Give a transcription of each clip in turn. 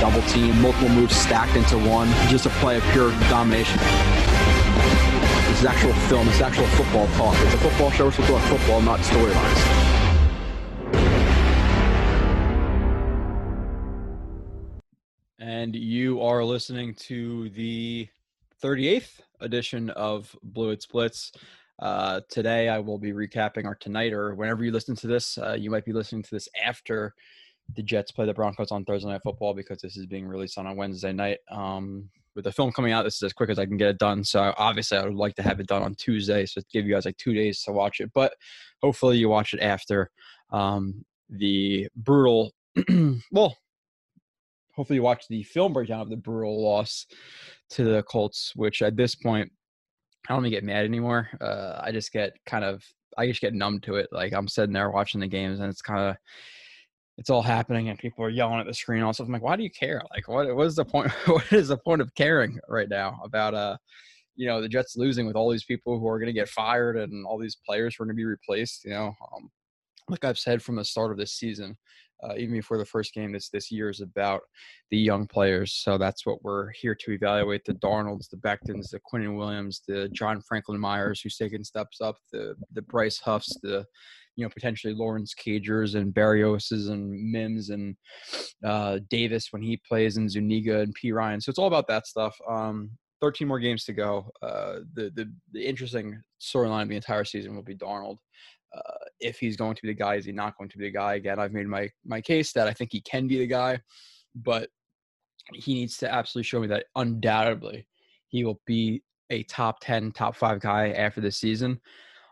double team, multiple moves stacked into one. Just a play of pure domination. This is actual film. This is actual football talk. It's a football show. We're supposed to football, not storylines. And you are listening to the 38th edition of Blue It Splits. Uh, today, I will be recapping, our tonight, or whenever you listen to this, uh, you might be listening to this after the Jets play the Broncos on Thursday Night Football because this is being released on a Wednesday night. Um, with the film coming out, this is as quick as I can get it done. So obviously, I would like to have it done on Tuesday, so give you guys like two days to watch it. But hopefully, you watch it after um, the brutal. well, hopefully, you watch the film breakdown of the brutal loss to the Colts, which at this point, I don't even get mad anymore. Uh, I just get kind of, I just get numb to it. Like I'm sitting there watching the games, and it's kind of, it's all happening, and people are yelling at the screen. Also, I'm like, why do you care? Like, what, what is the point? what is the point of caring right now about, uh, you know, the Jets losing with all these people who are going to get fired and all these players who are going to be replaced? You know, um, like I've said from the start of this season, uh, even before the first game this this year is about the young players. So that's what we're here to evaluate: the Darnolds, the Bectons the Quinnen Williams, the John Franklin Myers, who's taking steps up, the the Bryce Huffs, the you know potentially Lawrence Cagers and Berrioses and Mims and uh, Davis when he plays, and Zuniga and P Ryan. So it's all about that stuff. Um, 13 more games to go. Uh, the, the the interesting storyline of the entire season will be Darnold uh, if he's going to be the guy, is he not going to be the guy? Again, I've made my my case that I think he can be the guy, but he needs to absolutely show me that undoubtedly he will be a top ten, top five guy after this season.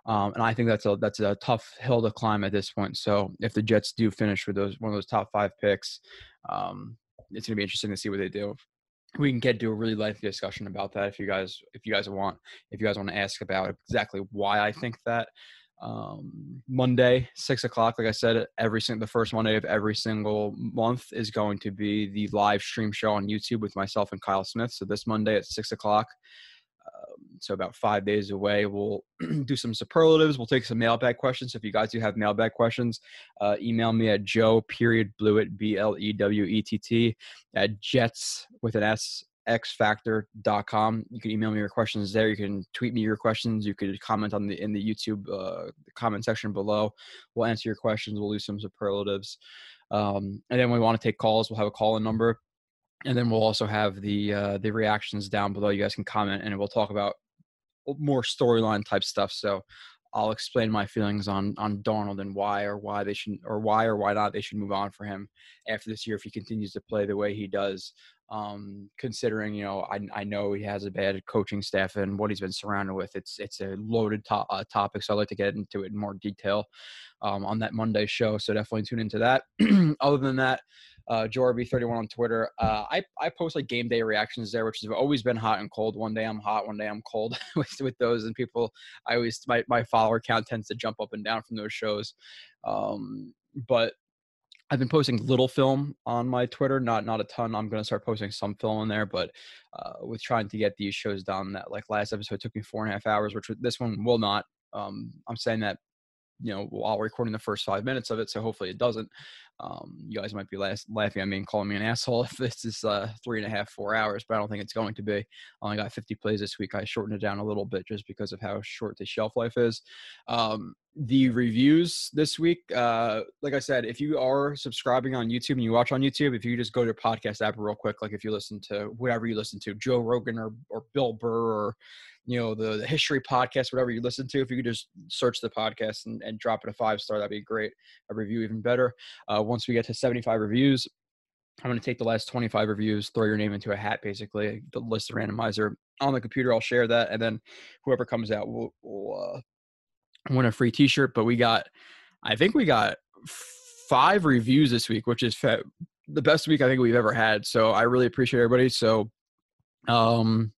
Um, and I think that's a that's a tough hill to climb at this point. So if the Jets do finish with those one of those top five picks, um, it's going to be interesting to see what they do. We can get to a really lengthy discussion about that if you guys if you guys want if you guys want to ask about exactly why I think that um, Monday, six o'clock. Like I said, every single the first Monday of every single month is going to be the live stream show on YouTube with myself and Kyle Smith. So this Monday at six o'clock. Um, so about five days away, we'll do some superlatives. We'll take some mailbag questions. So if you guys do have mailbag questions, uh, email me at Joe period Blewett B L E W E T T at Jets with an S xfactor.com. You can email me your questions there. You can tweet me your questions. You could comment on the in the YouTube uh, comment section below. We'll answer your questions. We'll do some superlatives, um, and then we want to take calls. We'll have a call in number, and then we'll also have the uh, the reactions down below. You guys can comment, and we'll talk about more storyline type stuff. So I'll explain my feelings on on Darnold and why or why they should or why or why not they should move on for him after this year if he continues to play the way he does um, considering you know I, I know he has a bad coaching staff and what he's been surrounded with. It's it's a loaded to- uh, topic, so I'd like to get into it in more detail um, on that Monday show. So definitely tune into that. Other than that, uh, Jorby31 on Twitter. Uh, I I post like game day reactions there, which has always been hot and cold. One day I'm hot, one day I'm cold with with those, and people. I always my my follower count tends to jump up and down from those shows. Um, but I've been posting little film on my Twitter, not not a ton. I'm gonna start posting some film in there, but uh, with trying to get these shows done, that like last episode took me four and a half hours, which this one will not. Um, I'm saying that you know while recording the first five minutes of it, so hopefully it doesn't. Um, you guys might be last, laughing at me and calling me an asshole if this is uh, three and a half, four hours, but I don't think it's going to be. I only got 50 plays this week. I shortened it down a little bit just because of how short the shelf life is. Um, the reviews this week, uh, like I said, if you are subscribing on YouTube and you watch on YouTube, if you just go to podcast app real quick, like if you listen to whatever you listen to, Joe Rogan or, or Bill Burr or you know the, the history podcast whatever you listen to if you could just search the podcast and, and drop it a five star that'd be great a review even better. Uh, once we get to 75 reviews i'm going to take the last 25 reviews throw your name into a hat basically the list of randomizer on the computer i'll share that and then whoever comes out will, will uh, win a free t-shirt but we got i think we got five reviews this week which is fa- the best week i think we've ever had so i really appreciate everybody so um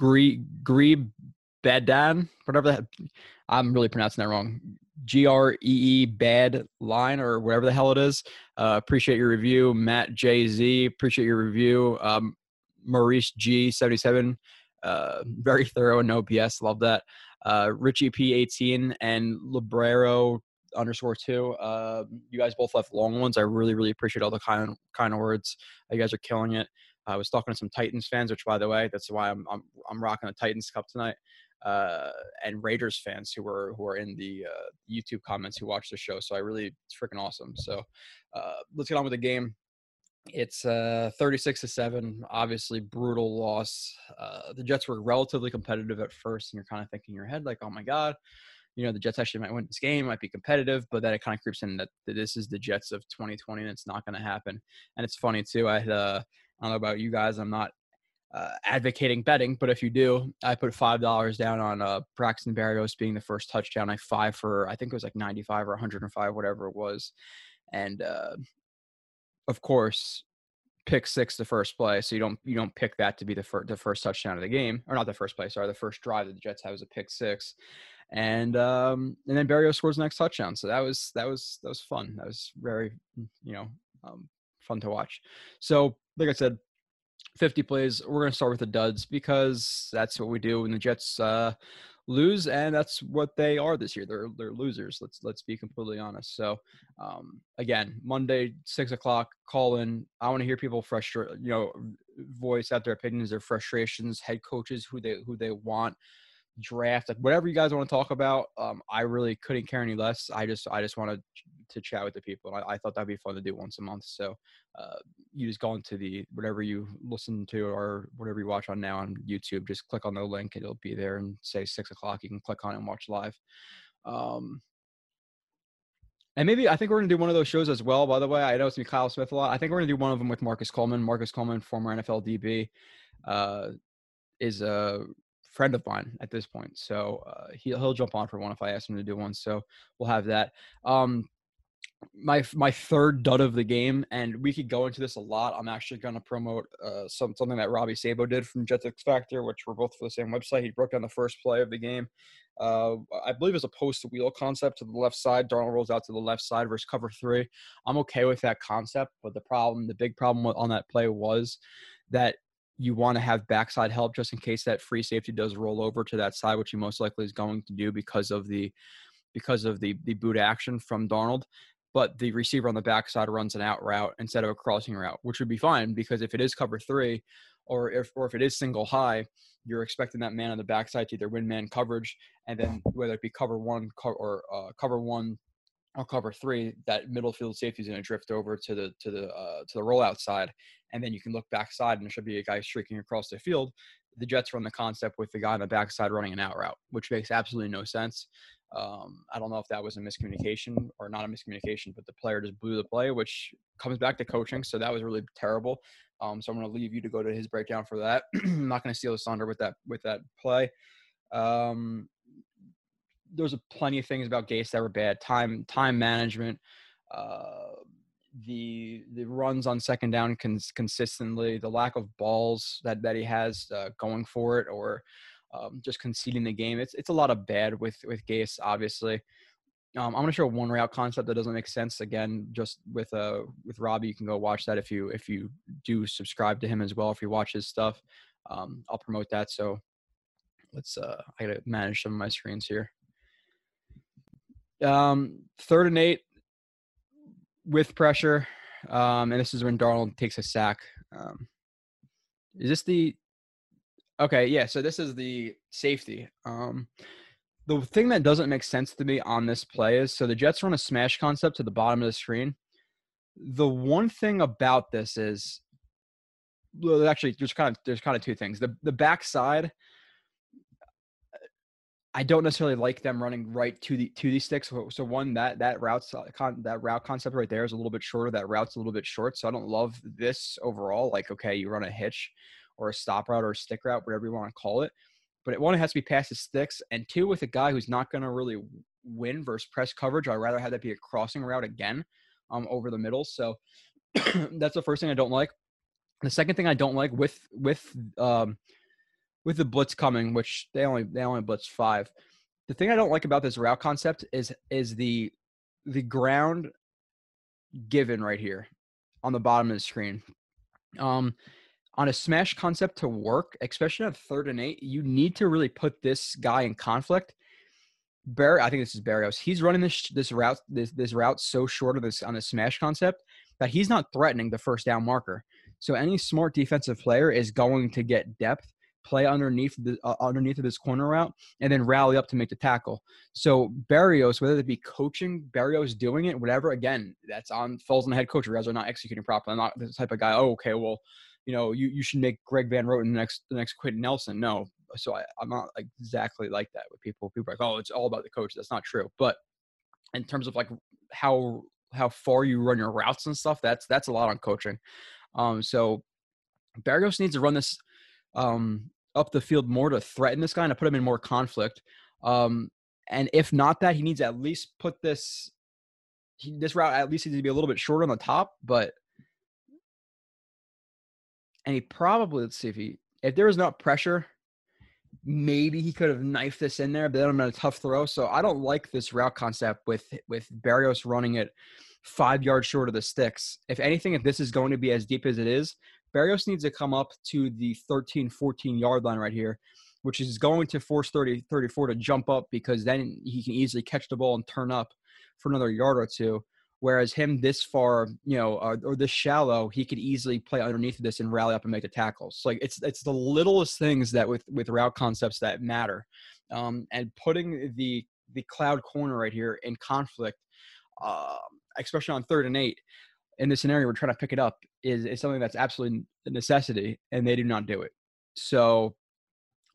Gree Gree whatever that I'm really pronouncing that wrong. G R E E bad line or whatever the hell it is. Uh, appreciate your review, Matt J Z. Appreciate your review, um, Maurice G seventy seven. Uh, very thorough, and no BS. Love that. Uh, Richie P18 and Librero underscore two. Uh, you guys both left long ones. I really, really appreciate all the kind kind of words. You guys are killing it. I was talking to some Titans fans, which by the way, that's why I'm I'm, I'm rocking a Titans cup tonight. Uh, and Raiders fans who were who are in the uh, YouTube comments who watch the show. So I really it's freaking awesome. So uh, let's get on with the game. It's uh, 36 to 7, obviously brutal loss. Uh, the Jets were relatively competitive at first, and you're kind of thinking in your head, like, oh my God, you know, the Jets actually might win this game, might be competitive, but then it kind of creeps in that, this is the Jets of 2020 and it's not going to happen. And it's funny too. I had, uh, I don't know about you guys, I'm not uh, advocating betting, but if you do, I put five dollars down on uh, Braxton Berrios being the first touchdown. I five for I think it was like 95 or 105, whatever it was, and uh, of course, pick six the first play. So you don't you don't pick that to be the first the first touchdown of the game, or not the first play. Sorry, the first drive that the Jets have is a pick six, and um, and then Berrios scores the next touchdown. So that was that was that was fun. That was very you know um, fun to watch. So like I said, 50 plays. We're going to start with the duds because that's what we do when the Jets uh, lose, and that's what they are this year. They're they're losers. Let's let's be completely honest. So, um, again, Monday six o'clock. Call in. I want to hear people frustrate. You know, voice out their opinions, their frustrations, head coaches, who they who they want draft, like whatever you guys want to talk about. Um, I really couldn't care any less. I just I just wanted to chat with the people. I, I thought that'd be fun to do once a month. So uh, you just go into the whatever you listen to or whatever you watch on now on YouTube. Just click on the link; it'll be there and say six o'clock. You can click on it and watch live. Um, and maybe I think we're gonna do one of those shows as well. By the way, I know it's me Kyle Smith a lot. I think we're gonna do one of them with Marcus Coleman. Marcus Coleman, former NFL DB, uh, is a friend of mine at this point. So uh, he'll he'll jump on for one if I ask him to do one. So we'll have that. Um, my my third dud of the game, and we could go into this a lot. I'm actually going to promote uh, some something that Robby Sabo did from Jets X Factor, which we're both for the same website. He broke down the first play of the game. Uh, I believe it's a post wheel concept to the left side. Darnold rolls out to the left side versus cover three. I'm okay with that concept, but the problem, the big problem on that play was that you want to have backside help just in case that free safety does roll over to that side, which he most likely is going to do because of the because of the the boot action from Darnold. But the receiver on the backside runs an out route instead of a crossing route, which would be fine because if it is cover three, or if or if it is single high, you're expecting that man on the backside to either win man coverage, and then whether it be cover one or uh, cover one or cover three, that middle field safety is going to drift over to the to the uh, to the rollout side, and then you can look backside and there should be a guy streaking across the field. The Jets run the concept with the guy on the backside running an out route, which makes absolutely no sense. Um, I don't know if that was a miscommunication or not a miscommunication, but the player just blew the play, which comes back to coaching. So that was really terrible. Um, so I'm going to leave you to go to his breakdown for that. I'm not going to steal the thunder with that with that play. Um, there's a plenty of things about Gase that were bad. Time time management, uh, the the runs on second down cons- consistently, the lack of balls that that he has uh, going for it, or um, just conceding the game. It's it's a lot of bad with with Gase, obviously. Um, I'm gonna show one route concept that doesn't make sense. Again, just with uh with Robbie, you can go watch that if you if you do subscribe to him as well. If you watch his stuff, um, I'll promote that. So let's uh I gotta manage some of my screens here. Um, third and eight with pressure, um, and this is when Darnold takes a sack. Um, is this the? Okay, yeah. So this is the safety. Um, the thing that doesn't make sense to me on this play is so the Jets run a smash concept to the bottom of the screen. The one thing about this is, well, actually, there's kind of there's kind of two things. The the backside I don't necessarily like them running right to the to these sticks. So, so one that that route con, that route concept right there is a little bit shorter. That route's a little bit short, so I don't love this overall. Like, okay, you run a hitch or a stop route or a stick route, whatever you want to call it. But it one it has to be past the sticks, and two with a guy who's not going to really win versus press coverage. I'd rather have that be a crossing route again, um, over the middle. So that's the first thing I don't like. The second thing I don't like with with um with the blitz coming, which they only they only blitz five. The thing I don't like about this route concept is is the the ground given right here on the bottom of the screen. Um, on a smash concept to work, especially on third and eight, you need to really put this guy in conflict. Barry, I think this is Berrios. He's running this this route this this route so short of this on the smash concept that he's not threatening the first down marker. So any smart defensive player is going to get depth, play underneath the uh, underneath of this corner route, and then rally up to make the tackle. So Berrios, whether it be coaching, Berrios doing it, whatever. Again, that's on falls on the head coach. You guys are not executing properly. I'm not the type of guy. Oh, okay, well, you know, you, you should make Greg Van Roten the next the next Quenton Nelson. No, so I, I'm not exactly like that with people. People are like, oh, it's all about the coach. That's not true. But in terms of like how how far you run your routes and stuff, that's that's a lot on coaching. Um, so Berrios needs to run this um, up the field more to threaten this guy and to put him in more conflict. Um, and if not that, he needs at least put this he, this route at least needs to be a little bit shorter on the top. But and he probably let's see if he if there was not pressure, maybe he could have knifed this in there, but then I'm a tough throw. So I don't like this route concept with with Berrios running it five yards short of the sticks. If anything, if this is going to be as deep as it is, Berrios needs to come up to the 13, 14 yard line right here, which is going to force 30, 34 to jump up because then he can easily catch the ball and turn up for another yard or two. Whereas him this far, you know, or, or this shallow, he could easily play underneath this and rally up and make the tackles. like it's it's the littlest things that with with route concepts that matter, um, and putting the the cloud corner right here in conflict, uh, especially on third and eight, in this scenario we're trying to pick it up is is something that's absolutely a necessity, and they do not do it. So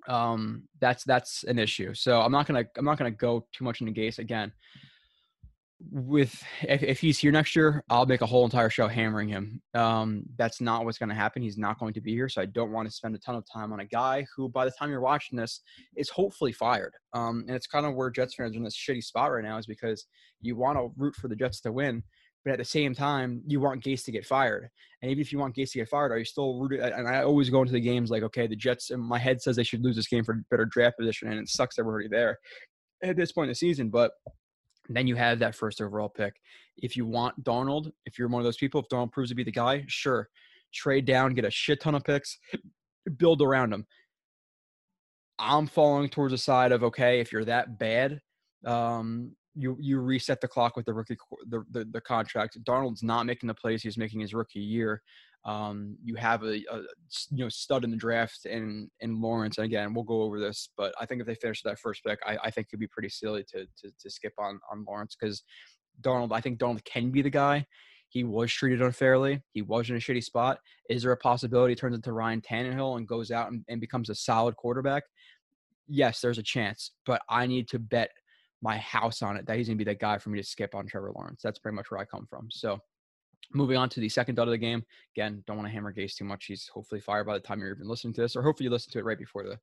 um, that's that's an issue. So I'm not gonna I'm not gonna go too much into Gase again with if, if he's here next year, I'll make a whole entire show hammering him. Um, that's not what's to happen. He's not going to be here, so I don't want to spend a ton of time on a guy who, by the time you're watching this, is hopefully fired. Um, and it's kind of where Jets fans are in this shitty spot right now, is because you want to root for the Jets to win, but at the same time, you want Gase to get fired. And even if you want Gase to get fired, are you still rooted? And I always go into the games like, okay, the Jets. In my head says they should lose this game for better draft position, and it sucks they're already there at this point in the season, but then you have that first overall pick. If you want Darnold, if you're one of those people, if Darnold proves to be the guy, sure, trade down, get a shit ton of picks, build around him. I'm falling towards the side of okay, if you're that bad, um, you you reset the clock with the rookie the, the, the contract. Darnold's not making the plays he's making his rookie year. Um, you have a, a, you know stud in the draft in in Lawrence. And again, we'll go over this, but I think if they finish that first pick, I, I think it'd be pretty silly to to, to skip on on Lawrence because Darnold. I think Darnold can be the guy. He was treated unfairly. He was in a shitty spot. Is there a possibility he turns into Ryan Tannehill and goes out and, and becomes a solid quarterback? Yes, there's a chance, but I need to bet my house on it that he's going to be that guy for me to skip on Trevor Lawrence. That's pretty much where I come from. So Moving on to the second dot of the game. Again, don't want to hammer Gase too much. He's hopefully fired by the time you're even listening to this, or hopefully you listen to it right before the,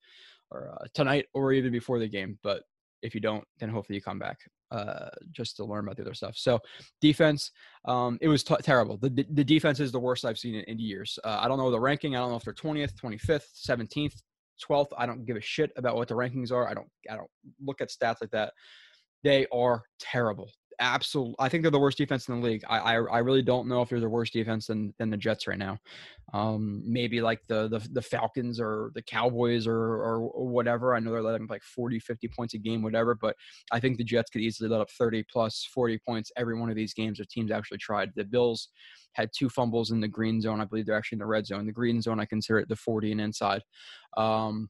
or uh, tonight, or even before the game. But if you don't, then hopefully you come back uh, just to learn about the other stuff. So defense, um, it was t- terrible. The, the, the defense is the worst I've seen in, in years. Uh, I don't know the ranking. I don't know if they're 20th, 25th, 17th, 12th. I don't give a shit about what the rankings are. I don't. I don't look at stats like that. They are terrible absolute. I think they're the worst defense in the league. I, I, I really don't know if they're the worst defense than than the Jets right now. Um, maybe like the, the the Falcons or the Cowboys or or whatever. I know they're letting like 40, 50 points a game, whatever. But I think the Jets could easily let up 30 plus 40 points every one of these games if teams actually tried. The Bills had two fumbles in the green zone. I believe they're actually in the red zone. The green zone, I consider it the 40 and inside. Um,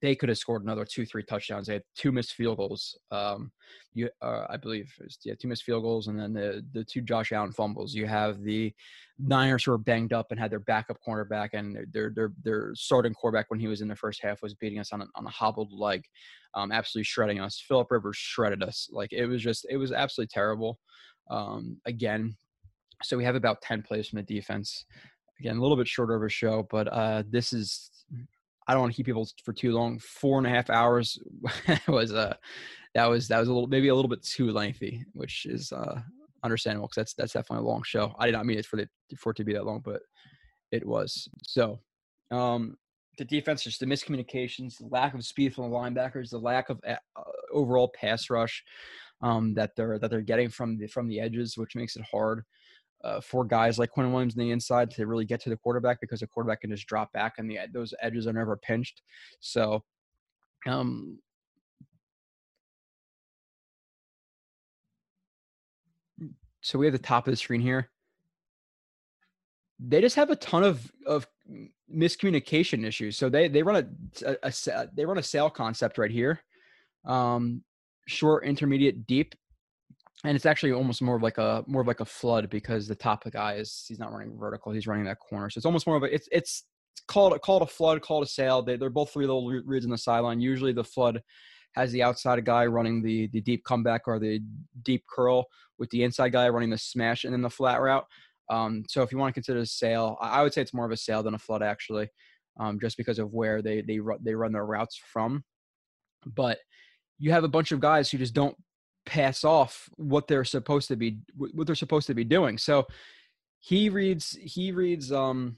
they could have scored another two, three touchdowns. They had two missed field goals. Um, you, uh, I believe, was, yeah, two missed field goals, and then the the two Josh Allen fumbles. You have the Niners who were banged up and had their backup cornerback, and their their their starting quarterback when he was in the first half was beating us on a, on a hobbled leg, um, absolutely shredding us. Philip Rivers shredded us. Like it was just, it was absolutely terrible. Um, again, so we have about ten plays from the defense. Again, a little bit shorter of a show, but uh, this is I don't want to keep people for too long. Four and a half hours was uh that was that was a little maybe a little bit too lengthy, which is uh understandable because that's that's definitely a long show. I did not mean it for the for it to be that long, but it was. So um the defense, just the miscommunications, the lack of speed from the linebackers, the lack of uh, overall pass rush um, that they're that they're getting from the from the edges, which makes it hard. Uh, for guys like Quinn Williams on the inside to really get to the quarterback because the quarterback can just drop back and the those edges are never pinched. So, um, so we have the top of the screen here. They just have a ton of of miscommunication issues. So they they run a, a, a they run a sale concept right here, um, short, intermediate, deep, and it's actually almost more of like a more of like a flood because the top of the guy is he's not running vertical, he's running that corner. So it's almost more of a it's it's, called called a flood, called a sail. They they're both three little reads in the sideline. Usually the flood has the outside guy running the the deep comeback or the deep curl with the inside guy running the smash and then the flat route. Um, so if you want to consider a sail, I would say it's more of a sail than a flood actually, um, just because of where they they run, they run their routes from. But you have a bunch of guys who just don't pass off what they're supposed to be what they're supposed to be doing. So he reads he reads um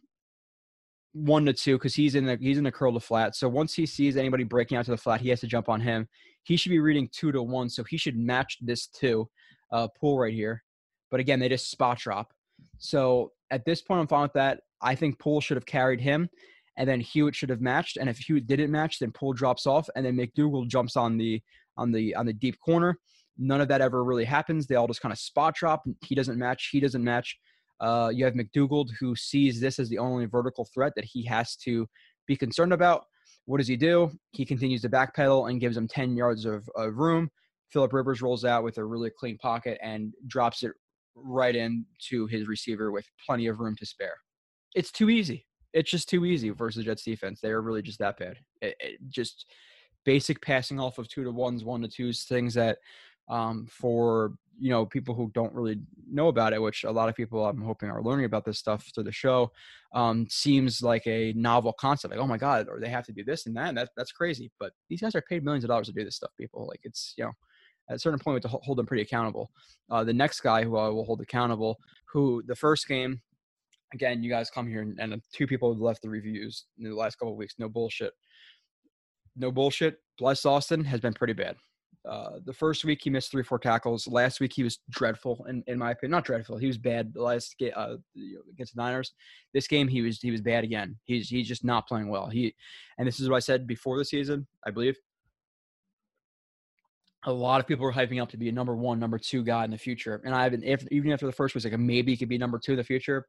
one to two because he's in the he's in the curl to flat. So once he sees anybody breaking out to the flat, he has to jump on him. He should be reading two to one, so he should match this two uh, Poole right here. But again, they just spot drop. So at this point, I'm fine with that. I think Poole should have carried him, and then Hewitt should have matched. And if Hewitt didn't match, then Poole drops off, and then McDougald jumps on the on the on the deep corner. None of that ever really happens. They all just kind of spot drop. He doesn't match. He doesn't match. Uh, you have McDougald who sees this as the only vertical threat that he has to be concerned about. What does he do? He continues to backpedal and gives him 10 yards of, of room. Philip Rivers rolls out with a really clean pocket and drops it right into his receiver with plenty of room to spare. It's too easy. It's just too easy versus the Jets defense. They are really just that bad. It, it just basic passing off of two to ones, one to twos, things that um, for you know people who don't really know about it, which a lot of people I'm hoping are learning about this stuff through the show, um, seems like a novel concept. Like, oh my god, or they have to do this and that. And that that's crazy. But these guys are paid millions of dollars to do this stuff. People like it's you know at a certain point we have to hold them pretty accountable. Uh, the next guy who I will hold accountable, who the first game, again, you guys come here and, and two people have left the reviews in the last couple of weeks. No bullshit. No bullshit. Bless Austin has been pretty bad. Uh, the first week he missed three, four tackles. Last week he was dreadful, in, in my opinion. Not dreadful. He was bad. Last game uh, against the Niners. This game he was he was bad again. He's he's just not playing well. He, and this is what I said before the season. I believe a lot of people were hyping up to be a number one, number two guy in the future. And I've been if, even after the first was like maybe he could be number two in the future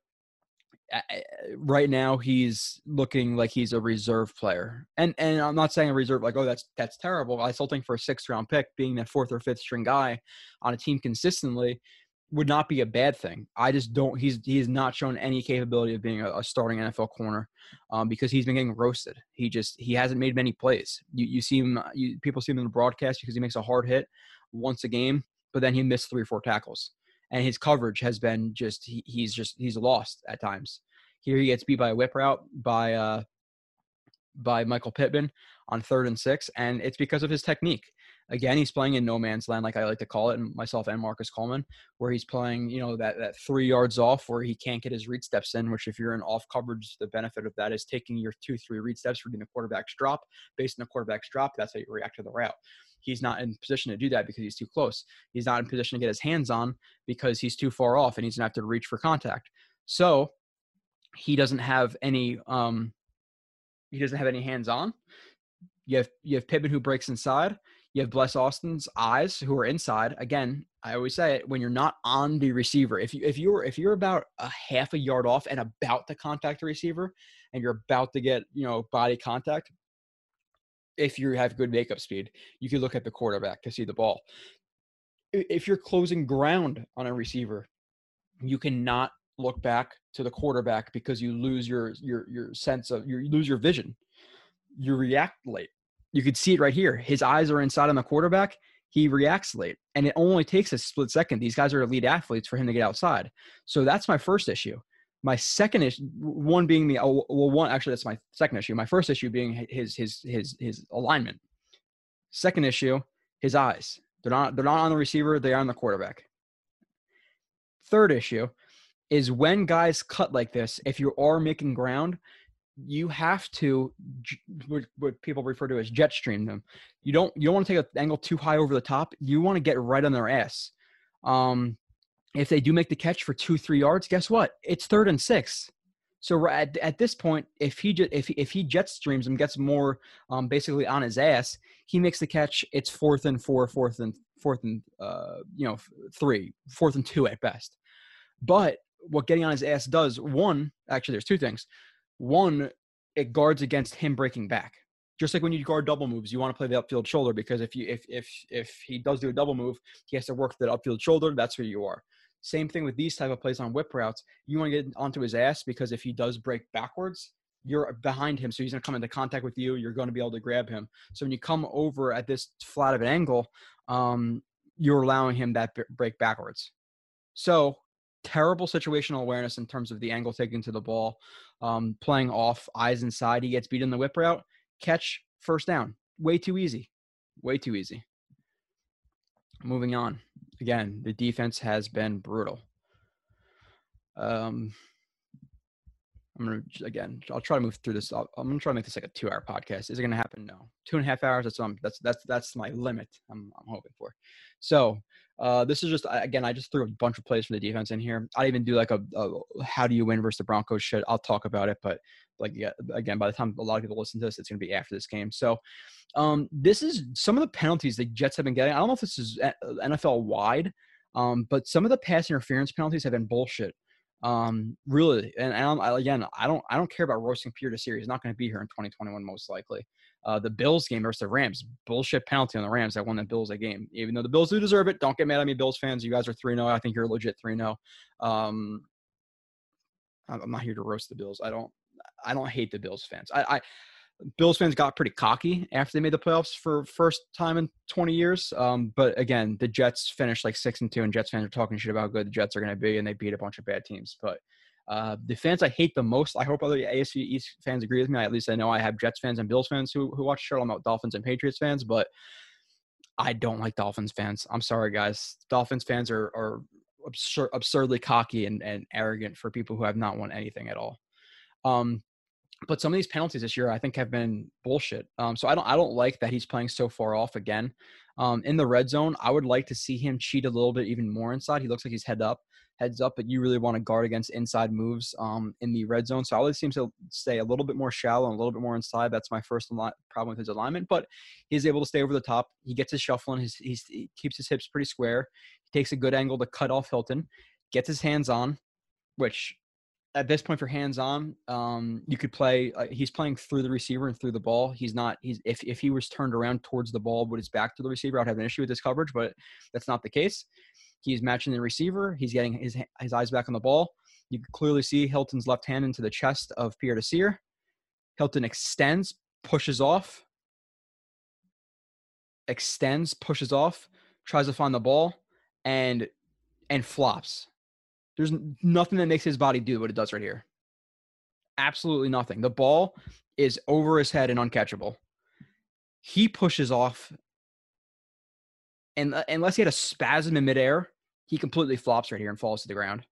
right now he's looking like he's a reserve player. And and I'm not saying a reserve like oh that's that's terrible. I still think for a sixth round pick, being that fourth or fifth string guy on a team consistently would not be a bad thing. I just don't. He's he's not shown any capability of being a, a starting NFL corner um, because he's been getting roasted. He just he hasn't made many plays. You you see him. You, people see him in the broadcast because he makes a hard hit once a game, but then he missed three or four tackles and his coverage has been just he, he's just he's lost at times. Here he gets beat by a whip route by uh by Michael Pittman on third and six, and it's because of his technique. Again, he's playing in no man's land, like I like to call it, and myself and Marcus Coleman, where he's playing, you know, that that three yards off where he can't get his read steps in. Which, if you're in off coverage, the benefit of that is taking your two, three read steps, reading the quarterback's drop. Based on the quarterback's drop, that's how you react to the route he's not in position to do that because he's too close. He's not in position to get his hands on because he's too far off and he's have to reach for contact. So he doesn't have any um he doesn't have any hands on. You have you have Pittman who breaks inside. You have Bless Austin's eyes who are inside. Again, I always say it when you're not on the receiver. If you if you're if you're about a half a yard off and about to contact the receiver and you're about to get, you know, body contact, if you have good makeup speed, you can look at the quarterback to see the ball. If you're closing ground on a receiver, you cannot look back to the quarterback because you lose your your your sense of you lose your vision. You react late. You could see it right here. His eyes are inside on the quarterback. He reacts late, and it only takes a split second. These guys are elite athletes for him to get outside. So that's my first issue. My second issue, one being the oh, well, one actually that's my second issue. My first issue being his his his his alignment. Second issue, his eyes. They're not they're not on the receiver. They are on the quarterback. Third issue is when guys cut like this. If you are making ground, you have to what people refer to as jet stream them. You don't you don't want to take an angle too high over the top. You want to get right on their ass. Um, if they do make the catch for two, three yards, guess what? It's third and six. So at, at this point, if he if if he jet streams and gets more um, basically on his ass, he makes the catch. It's fourth and four, fourth and fourth and uh, you know three, fourth and two at best. But what getting on his ass does, one actually, there's two things. One, it guards against him breaking back. Just like when you guard double moves, you want to play the upfield shoulder because if you if if if he does do a double move, he has to work that upfield shoulder. That's where you are. Same thing with these type of plays on whip routes. You want to get onto his ass because if he does break backwards, you're behind him, so he's going to come into contact with you. You're going to be able to grab him. So when you come over at this flat of an angle, um, you're allowing him that break backwards. So terrible situational awareness in terms of the angle taken to the ball, um, playing off eyes inside. He gets beat in the whip route, catch first down. Way too easy. Way too easy. Moving on again, the defense has been brutal. Um, I'm gonna again. I'll try to move through this. i am gonna try to make this like a two-hour podcast. Is it gonna happen? No, two and a half hours. That's um. That's that's that's my limit. I'm I'm hoping for. So uh, this is just again. I just threw a bunch of plays from the defense in here. I even do like a, a how do you win versus the Broncos shit. I'll talk about it, but like yeah, again, by the time a lot of people listen to this, it's gonna be after this game. So um, this is some of the penalties the Jets have been getting. I don't know if this is uh, NFL wide, um, but some of the pass interference penalties have been bullshit. Um, really, and, and again, I don't, I don't care about roasting Pierre Desir. He's not going to be here in 2021 most likely. Uh, the Bills game versus the Rams, bullshit penalty on the Rams that won the Bills that game. Even though the Bills do deserve it, don't get mad at me, Bills fans. You guys are three 0 I think you're legit three 0 Um, I'm not here to roast the Bills. I don't, I don't hate the Bills fans. I, I Bills fans got pretty cocky after they made the playoffs for first time in 20 years. Um, but again, the Jets finished like six and two, and Jets fans are talking shit about how good the Jets are going to be, and they beat a bunch of bad teams. But uh, the fans I hate the most, I hope other AFC East fans agree with me. At least I know I have Jets fans and Bills fans who who watch show. I'm not Dolphins and Patriots fans, but I don't like Dolphins fans. I'm sorry, guys. Dolphins fans are are absur- absurdly cocky and, and arrogant for people who have not won anything at all. Um, but some of these penalties this year I think have been bullshit. Um, so I don't I don't like that he's playing so far off again. Um, in the red zone, I would like to see him cheat a little bit even more inside. He looks like he's head up, heads up, but you really want to guard against inside moves um, in the red zone. So I would seem to stay a little bit more shallow and a little bit more inside. That's my first problem with his alignment, but he's able to stay over the top. He gets his shuffling. His, he keeps his hips pretty square. He takes a good angle to cut off Hilton, gets his hands on, which at this point for hands on, um, you could play. Uh, he's playing through the receiver and through the ball. He's not. He's if if he was turned around towards the ball with his back to the receiver, I'd have an issue with this coverage. But that's not the case. He's matching the receiver. He's getting his his eyes back on the ball. You can clearly see Hilton's left hand into the chest of Pierre Desir. Hilton extends, pushes off, extends, pushes off, tries to find the ball, and and flops there's nothing that makes his body do what it does right here. Absolutely nothing. The ball is over his head and uncatchable. He pushes off, and uh, unless he had a spasm in midair, he completely flops right here and falls to the ground.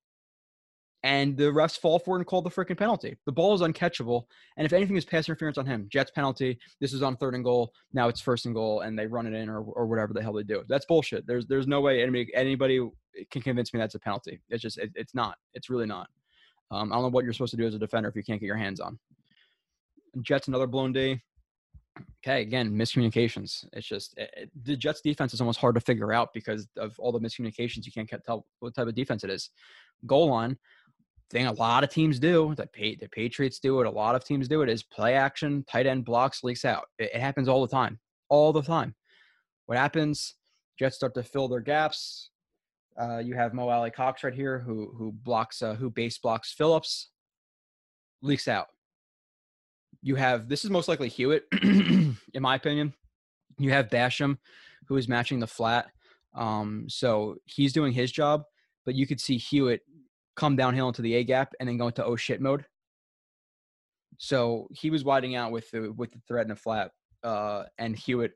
And the refs fall for it and call the freaking penalty. The ball is uncatchable, and if anything is pass interference on him, Jets penalty. This is on third and goal. Now it's first and goal, and they run it in or, or whatever the hell they do. That's bullshit. There's there's no way anybody anybody can convince me that's a penalty. It's just it, it's not. It's really not. Um, I don't know what you're supposed to do as a defender if you can't get your hands on. Jets another blown D. Okay, again, miscommunications. It's just it, it, the Jets defense is almost hard to figure out because of all the miscommunications. You can't tell what type of defense it is. Goal line thing a lot of teams do. The, the Patriots do it. A lot of teams do it. Is play action, tight end blocks, leaks out. It, it happens all the time. All the time. What happens? Jets start to fill their gaps. Uh, you have Mo Alie-Cox right here, who who blocks, uh, who base blocks Phillips, leaks out. You have this is most likely Hewitt, in my opinion. You have Basham, who is matching the flat, um, so he's doing his job. But you could see Hewitt come downhill into the A gap and then go into oh shit mode. So he was widening out with the with the threat and the flat, uh, and Hewitt,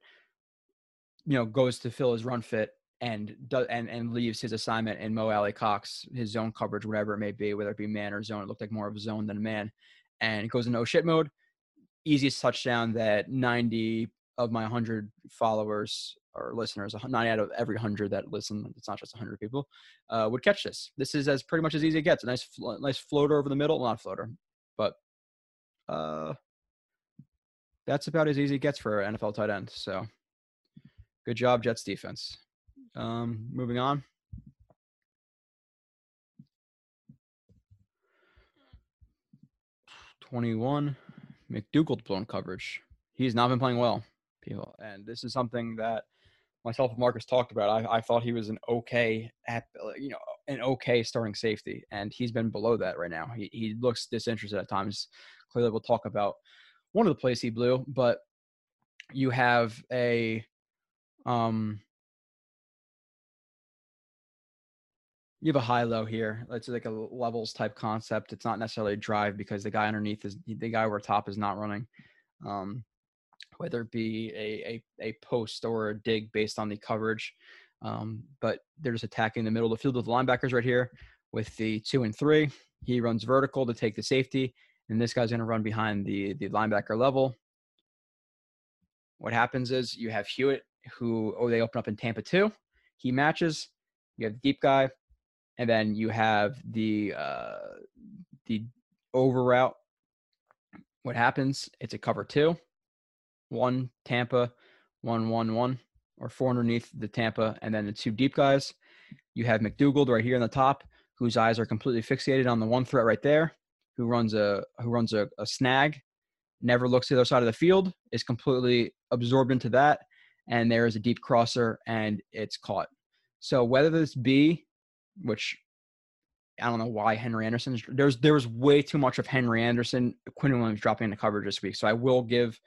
you know, goes to fill his run fit and does and, and leaves his assignment in Mo Alie-Cox his zone coverage, whatever it may be, whether it be man or zone. It looked like more of a zone than a man. And it goes into oh shit mode. Easiest touchdown that 90 of my 100 followers or listeners, 90 out of every 100 that listen, it's not just 100 people, uh, would catch this. This is as pretty much as easy as it gets. A nice, flo- nice floater over the middle, not floater, but uh, that's about as easy as it gets for an NFL tight end. So good job, Jets defense. Um, moving on. Twenty-one, McDougald blown coverage. He's not been playing well, people, and this is something that myself and Marcus talked about. I, I thought he was an okay, you know, an okay starting safety, and he's been below that right now. He he looks disinterested at times. Clearly, we'll talk about one of the plays he blew, but you have a um you have a high low here. It's like a levels type concept. It's not necessarily a drive because the guy underneath is the guy over top is not running. Um, whether it be a, a, a post or a dig based on the coverage. Um, but they're just attacking the middle of the field with the linebackers right here with the two and three. He runs vertical to take the safety, and this guy's going to run behind the the linebacker level. What happens is you have Hewitt, who oh they open up in Tampa two. He matches. You have the deep guy, and then you have the uh, the over route. What happens? It's a cover two, one Tampa, one one one, or four underneath the Tampa, and then the two deep guys. You have McDougald right here on the top, whose eyes are completely fixated on the one threat right there, who runs a who runs a, a snag, never looks to the other side of the field, is completely absorbed into that, and there is a deep crosser, and it's caught. So whether this be which I don't know why Henry Anderson. There's there was way too much of Henry Anderson. Quinn Williams dropping into coverage this week, so I will give.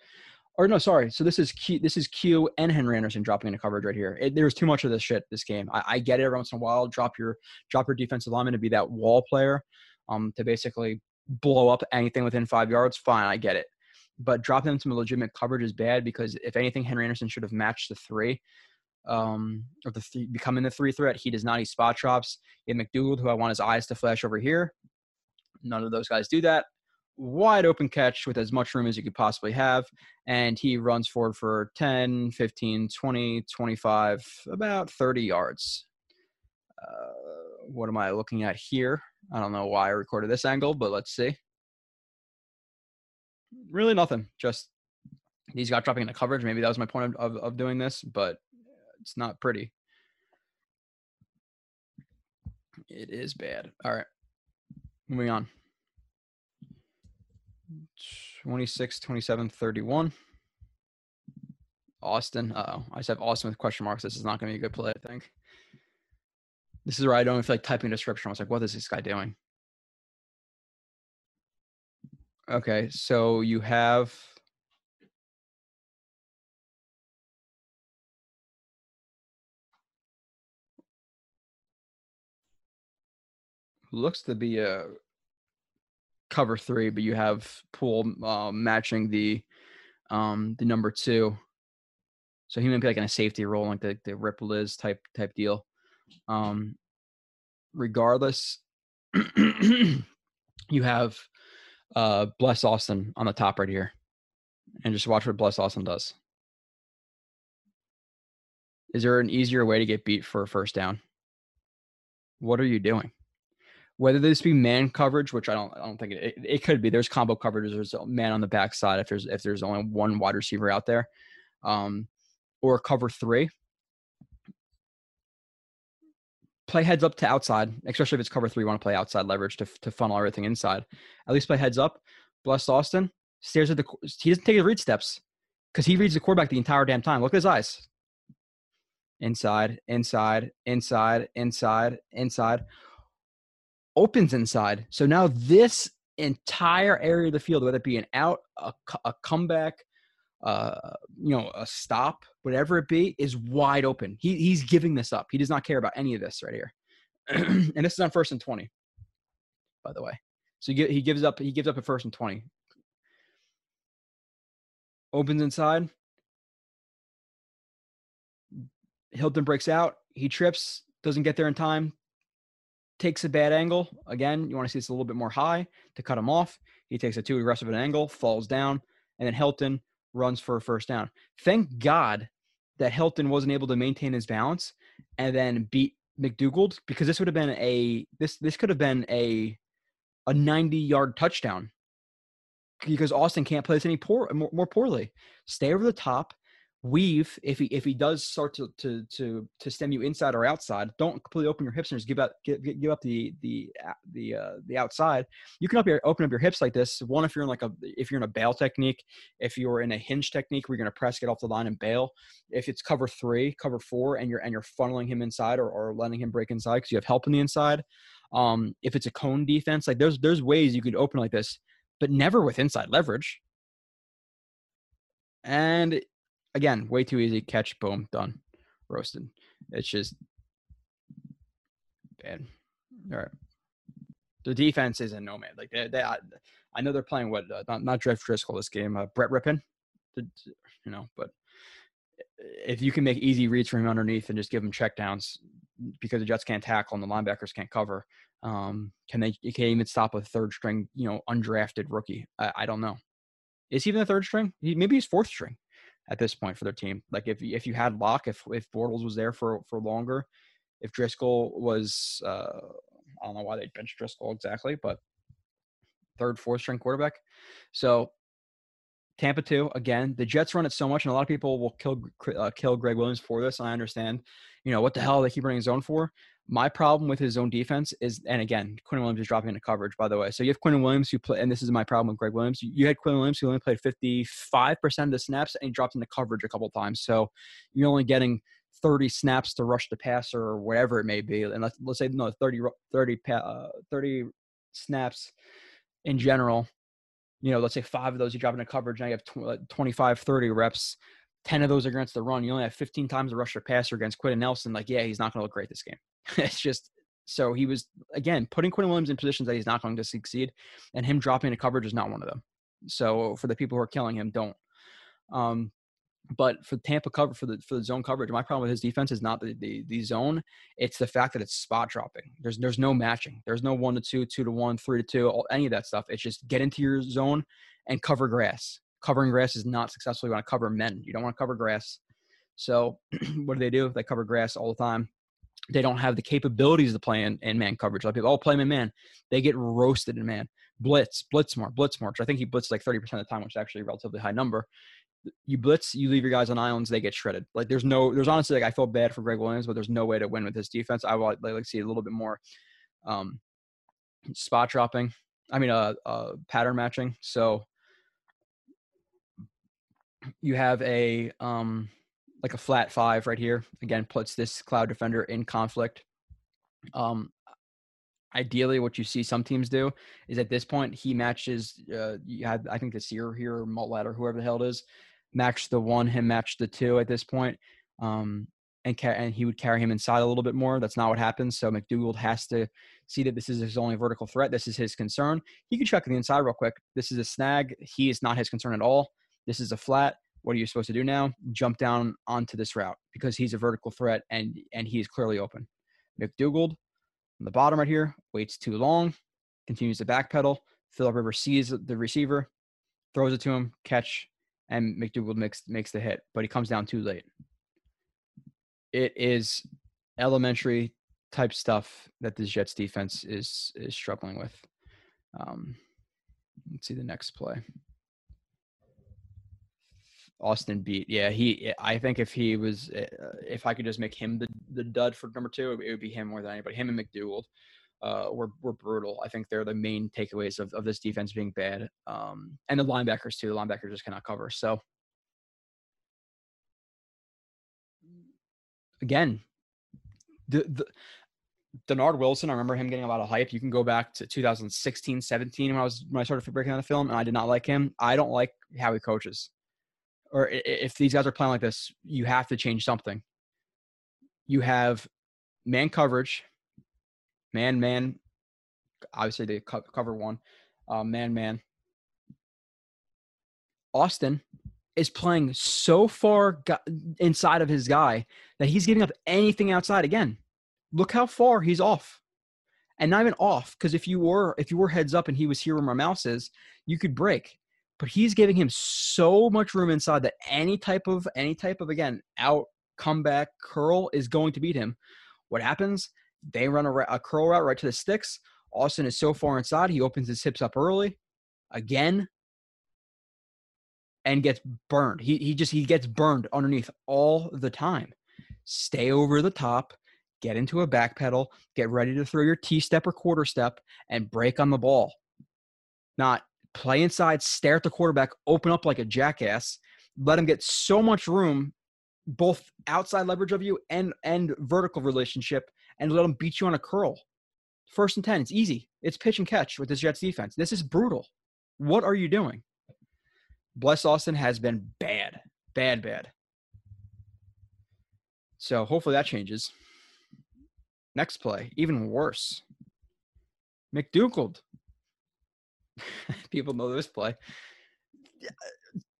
Or no, sorry. So this is Q. This is Q and Henry Anderson dropping into coverage right here. It, there's too much of this shit this game. I, I, get it. Every once in a while, drop your drop your defensive lineman to be that wall player, um, to basically blow up anything within five yards. Fine, I get it. But dropping them to legitimate coverage is bad because if anything, Henry Anderson should have matched the three um, or the th- becoming the three threat. He does not eat spot drops. In McDougald, who I want his eyes to flash over here. None of those guys do that. Wide open catch with as much room as you could possibly have. And he runs forward for 10, 15, 20, 25, about 30 yards. Uh, what am I looking at here? I don't know why I recorded this angle, but let's see. Really nothing. Just he's got dropping into coverage. Maybe that was my point of, of, of doing this, but it's not pretty. It is bad. All right. Moving on. 26, 27, 31. Austin. oh. I just have Austin with question marks. This is not going to be a good play, I think. This is where I don't feel like typing a description. I was like, what is this guy doing? Okay, so you have looks to be a cover three, but you have Poole uh, matching the um, the number two. So he might be like in a safety role, like the, the Ripple is type type deal. Um, regardless, you have uh, Bless Austin on the top right here, and just watch what Bless Austin does. Is there an easier way to get beat for a first down? What are you doing? Whether this be man coverage, which I don't, I don't think it, it could be. There's combo coverage. There's a man on the backside if there's if there's only one wide receiver out there, um, or cover three. Play heads up to outside, especially if it's cover three. You want to play outside leverage to to funnel everything inside. At least play heads up. Bless Austin stares at the. He doesn't take his read steps because he reads the quarterback the entire damn time. Look at his eyes. Inside, inside, inside, inside, inside opens inside. So now this entire area of the field, whether it be an out, a, a comeback, uh, you know, a stop, whatever it be, is wide open. He, he's giving this up. He does not care about any of this right here. and this is on first and 20, by the way. So he, he gives up, he gives up at first and 20. Opens inside. Hilton breaks out. He trips, doesn't get there in time, takes a bad angle. Again, you want to see this a little bit more high to cut him off. He takes a too aggressive an angle, falls down, and then Hilton runs for a first down. Thank God that Hilton wasn't able to maintain his balance and then beat McDougald because this would have been a this this could have been a a 90 yard touchdown because Austin can't play this any poor more, more poorly. Stay over the top, weave if he if he does start to to to to stem you inside or outside don't completely open your hips and just give up give, give up the the the uh the outside. You can up your open up your hips like this. One if you're in like a if you're in a bail technique if you're in a hinge technique where you're going to press get off the line and bail if it's cover three cover four and you're and you're funneling him inside or, or letting him break inside because you have help in the inside um if it's a cone defense like there's there's ways you could open like this but never with inside leverage. And again, way too easy. Catch, boom, done, roasted. It's just bad. All right. The defense is in no man. Like they, they I, I know they're playing what uh, not not Jeff Driskel this game. Uh, Brett Rypien, you know, but if you can make easy reads for him underneath and just give him checkdowns because the Jets can't tackle and the linebackers can't cover, um, can they? Can even stop a third string, you know, undrafted rookie? I, I don't know. Is he even the third string? He, maybe he's fourth string at this point for their team. Like if if you had Lock, if if Bortles was there for for longer, if Driskel was, uh, I don't know why they benched Driskel exactly, but third, fourth string quarterback. So Tampa two again. The Jets run it so much, and a lot of people will kill uh, kill Gregg Williams for this. I understand, you know, what the hell they keep running zone for. My problem with his own defense is, and again, Quinn Williams is dropping into coverage, by the way. So you have Quinn Williams who play, and this is my problem with Gregg Williams. You had Quinn Williams who only played 55% of the snaps, and he dropped into coverage a couple times. So you're only getting 30 snaps to rush the passer or whatever it may be. And let's, let's say, no, 30, 30, uh, 30 snaps in general. You know, let's say five of those you drop into coverage, now you have 25, 30 reps. 10 of those are against the run. You only have 15 times to rush your passer against Quenton Nelson. Like, yeah, he's not going to look great this game. it's just so he was again putting Quinn Williams in positions that he's not going to succeed, and him dropping into coverage is not one of them. So for the people who are killing him, don't. Um, but for Tampa cover for the for the zone coverage, my problem with his defense is not the, the the zone; it's the fact that it's spot dropping. There's there's no matching. There's no one to two, two to one, three to two, all, any of that stuff. It's just get into your zone and cover grass. Covering grass is not successful. You want to cover men. You don't want to cover grass. So what do they do? They cover grass all the time they don't have the capabilities to play in, in man coverage. Like people, oh, play in man. They get roasted in man. Blitz, blitz more, blitz more. I think he blitzed like 30% of the time, which is actually a relatively high number. You blitz, you leave your guys on islands, they get shredded. Like there's no, there's honestly like I feel bad for Gregg Williams, but there's no way to win with this defense. I would like see a little bit more um, spot dropping. I mean, uh, uh, pattern matching. So you have a um, like a flat five right here. Again, puts this cloud defender in conflict. Um, ideally, what you see some teams do is at this point he matches. Uh, you had I think Desir here, Maulet or whoever the hell it is, match the one, him match the two at this point. Um, and ca- and he would carry him inside a little bit more. That's not what happens. So McDougald has to see that this is his only vertical threat. This is his concern. He can check the inside real quick. This is a snag. He is not his concern at all. This is a flat what are you supposed to do now? Jump down onto this route because he's a vertical threat and and he's clearly open. McDougald on the bottom right here waits too long, continues to backpedal. Philip Rivers sees the receiver, throws it to him, catch, and McDougald makes makes the hit, but he comes down too late. It is elementary type stuff that the Jets defense is is struggling with. Um, let's see the next play. Austin beat. Yeah, he. I think if he was, uh, if I could just make him the the dud for number two, it would be him more than anybody. Him and McDougald uh, were were brutal. I think they're the main takeaways of, of this defense being bad, um, and the linebackers too. The linebackers just cannot cover. So again, the the. Dennard Wilson, I remember him getting a lot of hype. You can go back to 2016, 17 when I was when I started breaking down the film, and I did not like him. I don't like how he coaches or if these guys are playing like this, you have to change something. You have man coverage, man, man. Obviously, they cover one, uh, man, man. Austin is playing so far inside of his guy that he's giving up anything outside. Again, look how far he's off, and not even off. Because if you were if you were heads up and he was here where my mouse is, you could break but he's giving him so much room inside that any type of any type of again out comeback curl is going to beat him. What happens? They run a, a curl route right to the sticks. Austin is so far inside, he opens his hips up early again and gets burned. He he just he gets burned underneath all the time. Stay over the top, get into a back pedal, get ready to throw your T step or quarter step and break on the ball. Not play inside, stare at the quarterback, open up like a jackass, let him get so much room, both outside leverage of you and and vertical relationship, and let him beat you on a curl. First and ten, it's easy. It's pitch and catch with this Jets defense. This is brutal. What are you doing? Bless Austin has been bad, bad, bad. So hopefully that changes. Next play, even worse. McDougald. People know this play.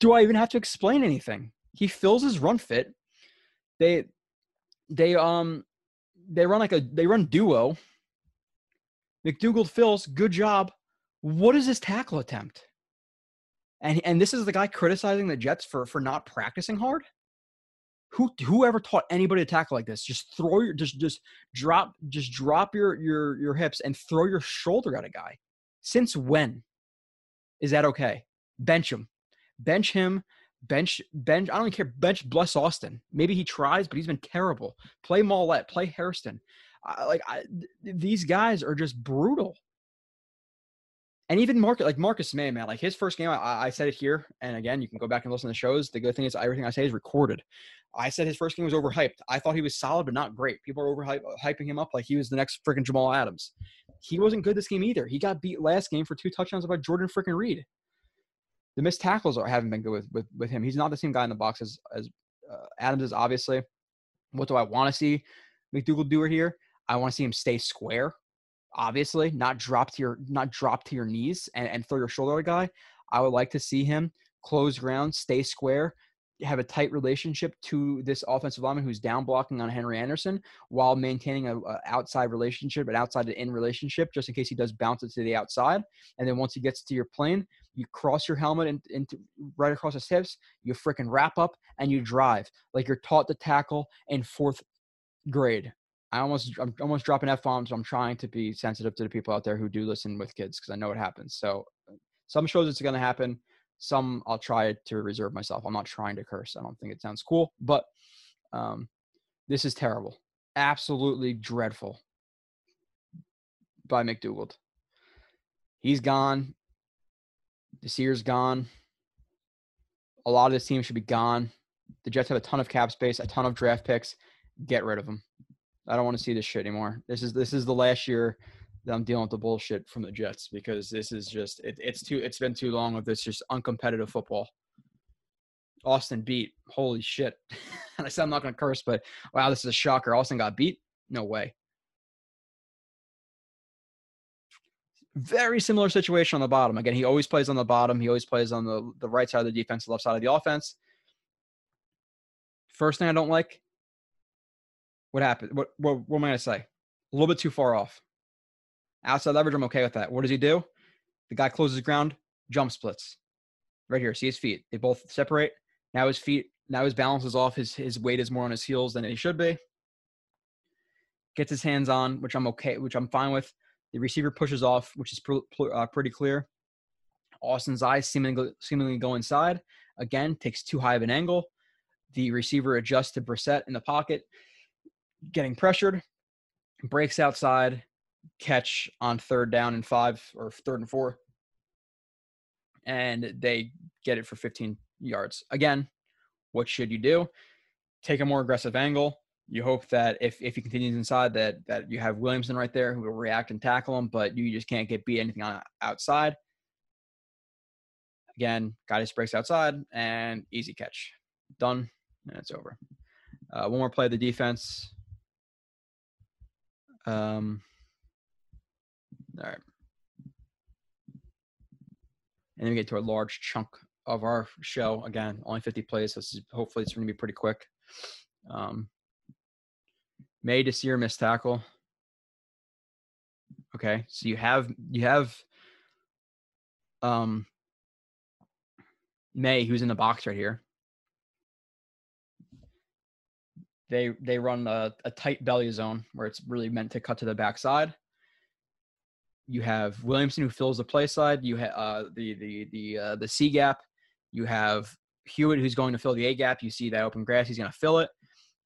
Do I even have to explain anything? He fills his run fit. They they um they run like a they run duo. McDougald fills, good job. What is this tackle attempt? And and this is the guy criticizing the Jets for for not practicing hard. Who whoever taught anybody to tackle like this? Just throw your just just drop just drop your your your hips and throw your shoulder at a guy. Since when is that okay? Bench him, bench him, bench bench. I don't even care. Bench Bless Austin. Maybe he tries, but he's been terrible. Play Maulet, play Hairston. I, like I, these guys are just brutal and even Marcus, like Marcus Maye, man, like his first game, I, I, said it here, and again, you can go back and listen to the shows. The good thing is everything I say is recorded. I said his first game was overhyped. I thought he was solid, but not great. People are overhyping him up like he was the next freaking Jamal Adams. He wasn't good this game either. He got beat last game for two touchdowns by Jordan freaking Reed. The missed tackles are, haven't been good with, with with him. He's not the same guy in the box as as uh, Adams is. Obviously, what do I want to see McDougald do here? I want to see him stay square obviously not drop to your not drop to your knees and, and throw your shoulder at a guy. I would like to see him close ground, stay square, have a tight relationship to this offensive lineman who's down blocking on Henry Anderson while maintaining a, a, outside relationship, an outside to in relationship, just in case he does bounce it to the outside. And then once he gets to your plane, you cross your helmet into, into right across his hips, you freaking wrap up and you drive like you're taught to tackle in fourth grade. I almost I'm almost dropping f bombs. So I'm trying to be sensitive to the people out there who do listen with kids because I know it happens. So some shows it's going to happen. Some I'll try to reserve myself. I'm not trying to curse. I don't think it sounds cool, but um, this is terrible, absolutely dreadful. By McDougald, he's gone. Desir's gone. A lot of this team should be gone. The Jets have a ton of cap space, a ton of draft picks. Get rid of them. I don't want to see this shit anymore. This is this is the last year that I'm dealing with the bullshit from the Jets because this is just it, it's too it's been too long of this just uncompetitive football. Austin beat. Holy shit. and I said I'm not gonna curse, but wow, this is a shocker. Austin got beat? No way. Very similar situation on the bottom. Again, he always plays on the bottom. He always plays on the, the right side of the defense, the left side of the offense. First thing I don't like, what happened? What, what, what am I going to say? A little bit too far off. Outside leverage, I'm okay with that. What does he do? The guy closes ground, jump splits. Right here, see his feet. They both separate. Now his feet, now his balance is off. His his weight is more on his heels than it should be. Gets his hands on, which I'm okay, which I'm fine with. The receiver pushes off, which is pr- pr- uh, pretty clear. Austin's eyes seemingly seemingly go inside. Again, takes too high of an angle. The receiver adjusts to Brissett in the pocket getting pressured, breaks outside, catch on third down and five or third and four, and they get it for 15 yards. Again, what should you do? Take a more aggressive angle. You hope that if, if he continues inside, that that you have Williamson right there who will react and tackle him, but you just can't get beat anything on outside. Again, guy just breaks outside and easy catch. Done, and it's over. Uh, one more play of the defense. Um, all right. And then we get to a large chunk of our show. Again, only 50 plays, so is, hopefully it's going to be pretty quick. Um, Maye Desir missed tackle. Okay, so you have you have um Maye, who's in the box right here. They they run a, a tight belly zone where it's really meant to cut to the backside. You have Williamson who fills the play side. You have uh, the the the uh, the C gap. You have Hewitt who's going to fill the A gap. You see that open grass, he's going to fill it.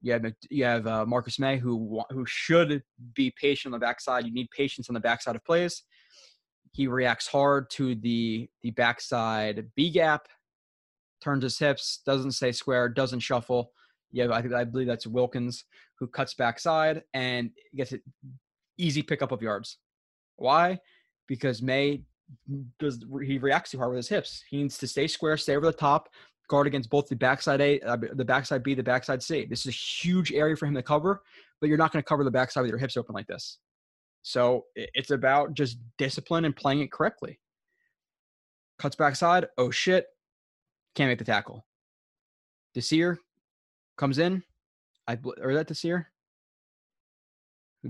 You have you have uh, Marcus Maye who who should be patient on the backside. You need patience on the backside of plays. He reacts hard to the the backside B gap, turns his hips, doesn't stay square, doesn't shuffle. Yeah, I, I believe that's Wilkins who cuts backside and gets it easy pickup of yards. Why? Because Maye does he reacts too hard with his hips. He needs to stay square, stay over the top, guard against both the backside A, uh, the backside B, the backside C. This is a huge area for him to cover, but you're not going to cover the backside with your hips open like this. So it's about just discipline and playing it correctly. Cuts backside. Oh shit! Can't make the tackle. Desir comes in. I or that Desir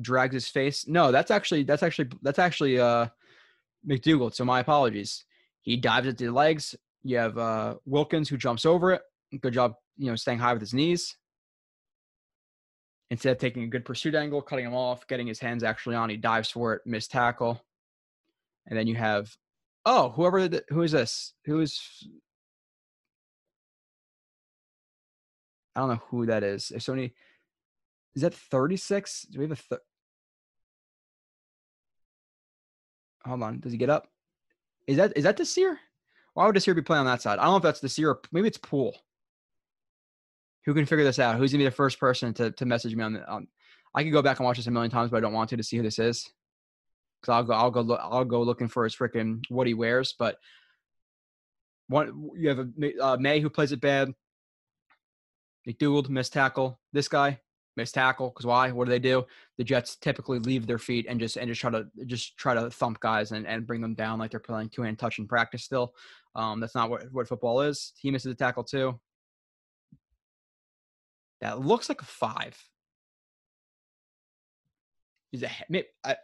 drags his face. No, that's actually that's actually that's actually uh McDougald. So my apologies. He dives at the legs. You have uh Wilkins who jumps over it. Good job, you know, staying high with his knees. Instead of taking a good pursuit angle, cutting him off, getting his hands actually on, he dives for it, missed tackle. And then you have, oh, whoever, the, who is this? Who is, I don't know who that is. If somebody, is that 36? Do we have a, th- hold on, does he get up? Is that, is that Desir? Why would Desir be playing on that side? I don't know if that's Desir or maybe it's Poole. Who can figure this out? Who's gonna be the first person to, to message me on the on I could go back and watch this a million times, but I don't want to to see who this is. Cause I'll go I'll go look I'll go looking for his freaking what he wears. But one you have a uh, Maye who plays it bad. McDougald missed tackle. This guy missed tackle because why? What do they do? The Jets typically leave their feet and just and just try to just try to thump guys and, and bring them down like they're playing two hand touch in practice. Still, um, that's not what what football is. He misses a tackle too. That looks like a five. Is it? I,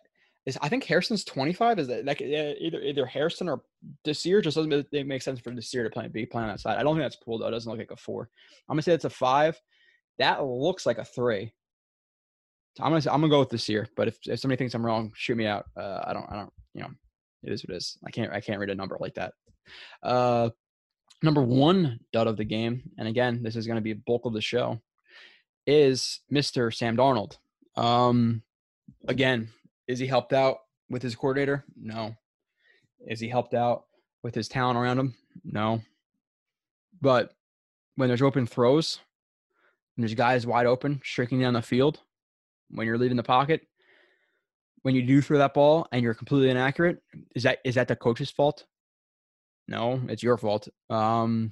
is I think Harrison's twenty five. Is that like either either Harrison or Desir? Just doesn't make sense for Desir to play B play on that side. I don't think that's cool though. It doesn't look like a four. I'm gonna say it's a five. That looks like a three. I'm gonna I'm gonna go with Desir. But if, if somebody thinks I'm wrong, shoot me out. Uh, I don't I don't you know it is what it is. I can't I can't read a number like that. Uh, number one dud of the game, and again, this is going to be bulk of the show, is Mr. Sam Darnold. Um, again, is he helped out with his coordinator? No. Is he helped out with his talent around him? No. But when there's open throws, and there's guys wide open streaking down the field, when you're leaving the pocket, when you do throw that ball and you're completely inaccurate, is that is that the coach's fault? No, it's your fault. Um,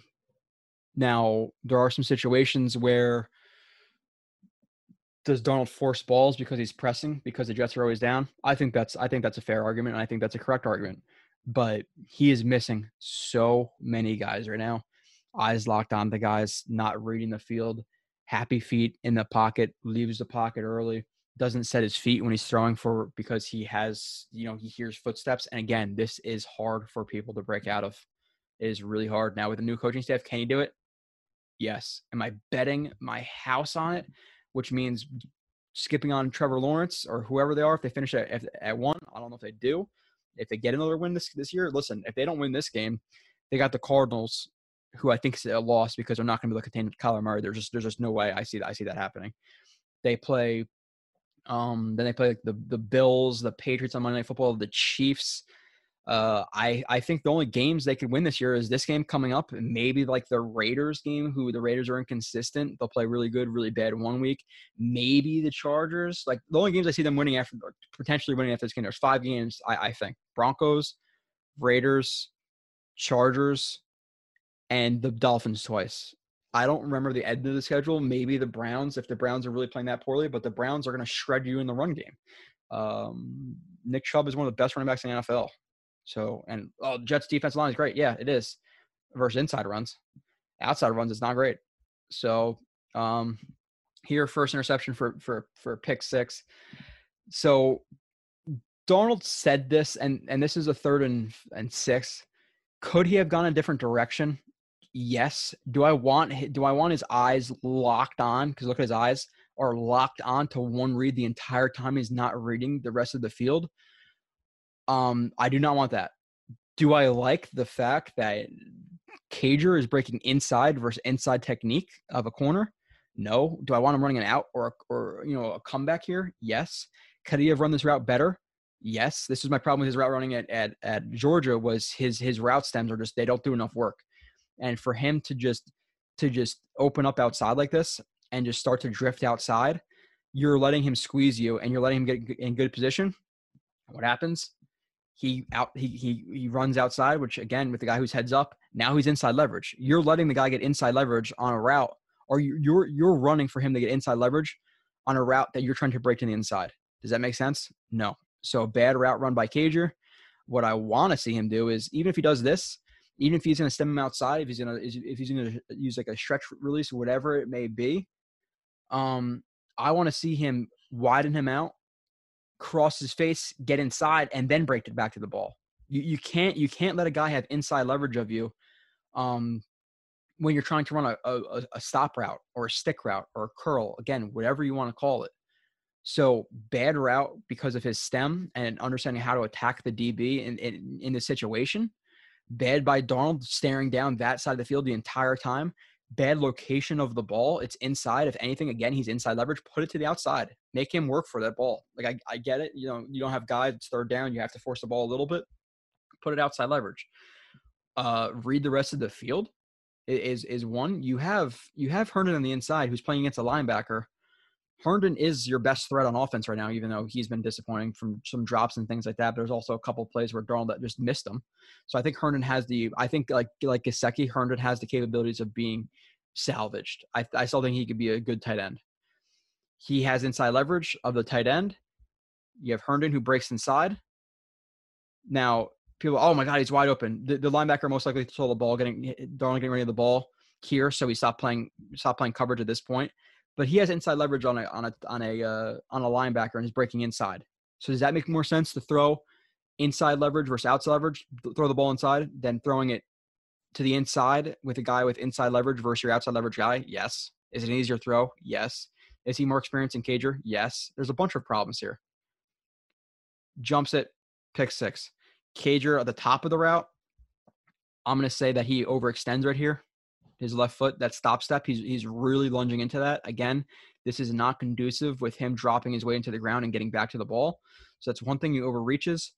now there are some situations where does Darnold force balls because he's pressing because the Jets are always down? I think that's I think that's a fair argument and I think that's a correct argument. But he is missing so many guys right now. Eyes locked on the guys, not reading the field, happy feet in the pocket, leaves the pocket early, doesn't set his feet when he's throwing for because he has, you know, he hears footsteps. And again, this is hard for people to break out of. It is really hard. Now with the new coaching staff, can he do it? Yes. Am I betting my house on it? which means skipping on Trevor Lawrence or whoever they are. If they finish at, at one, I don't know if they do. If they get another win this this year, listen, if they don't win this game, they got the Cardinals, who I think is a loss because they're not going to be able to contain Kyler Murray. There's just there's just no way I see that I see that happening. They play, um, then they play like the the Bills, the Patriots on Monday Night Football, the Chiefs, uh, I I think the only games they could win this year is this game coming up, maybe like the Raiders game, who the Raiders are inconsistent. They'll play really good, really bad one week. Maybe the Chargers. Like the only games I see them winning after potentially winning after this game. There's five games I, I think: Broncos, Raiders, Chargers, and the Dolphins twice. I don't remember the end of the schedule. Maybe the Browns, if the Browns are really playing that poorly, but the Browns are going to shred you in the run game. Um, Nick Chubb is one of the best running backs in the NFL. So, and oh, Jets defense line is great. Yeah, it is versus inside runs. Outside runs, is not great. So, um, here first interception for for for pick six. So, Darnold said this, and and this is a third and and six. Could he have gone a different direction? Yes. Do I want do I want his eyes locked on? Because look at his eyes are locked on to one read the entire time he's not reading the rest of the field. Um, I do not want that. Do I like the fact that Cager is breaking inside versus inside technique of a corner? No. Do I want him running an out or or you know a comeback here? Yes. Could he have run this route better? Yes. This is my problem with his route running at, at at Georgia was his his route stems are just they don't do enough work. And for him to just to just open up outside like this and just start to drift outside, you're letting him squeeze you and you're letting him get in good position. What happens? He out he he he runs outside, which again with the guy who's heads up, now he's inside leverage. You're letting the guy get inside leverage on a route, or you- you're you're running for him to get inside leverage on a route that you're trying to break to the inside. Does that make sense? No. So bad route run by Cager. What I want to see him do is even if he does this, even if he's going to stem him outside, if he's going to if he's going to use like a stretch release, or whatever it may be, um, I want to see him widen him out, cross his face, get inside, and then break it back to the ball. You you can't you can't let a guy have inside leverage of you, um, when you're trying to run a, a, a stop route or a stick route or a curl. Again, whatever you want to call it. So bad route because of his stem and understanding how to attack the DB in in, in the situation. Bad by Darnold staring down that side of the field the entire time bad location of the ball. It's inside. If anything, again, he's inside leverage. Put it to the outside. Make him work for that ball. Like I, I get it. You know, you don't have guys. Third down. You have to force the ball a little bit. Put it outside leverage. Uh, read the rest of the field. Is is one you have you have Herndon on the inside who's playing against a linebacker. Herndon is your best threat on offense right now, even though he's been disappointing from some drops and things like that. But there's also a couple plays where Darnold that just missed him. So I think Herndon has the I think like like Gesicki, Herndon has the capabilities of being salvaged. I I still think he could be a good tight end. He has inside leverage of the tight end. You have Herndon who breaks inside. Now people, oh my god, he's wide open. The, the linebacker most likely saw the ball getting Darnold getting ready of the ball here, so he stopped playing stopped playing coverage at this point. But he has inside leverage on a on a on a uh, on a linebacker and is breaking inside. So does that make more sense to throw inside leverage versus outside leverage? th- Throw the ball inside than throwing it to the inside with a guy with inside leverage versus your outside leverage guy? Yes. Is it an easier throw? Yes. Is he more experienced in Cager? Yes. There's a bunch of problems here. Jumps it, pick six. Cager at the top of the route. I'm going to say that he overextends right here. His left foot, that stop step, he's he's really lunging into that. Again, this is not conducive with him dropping his weight into the ground and getting back to the ball. So that's one thing he overreaches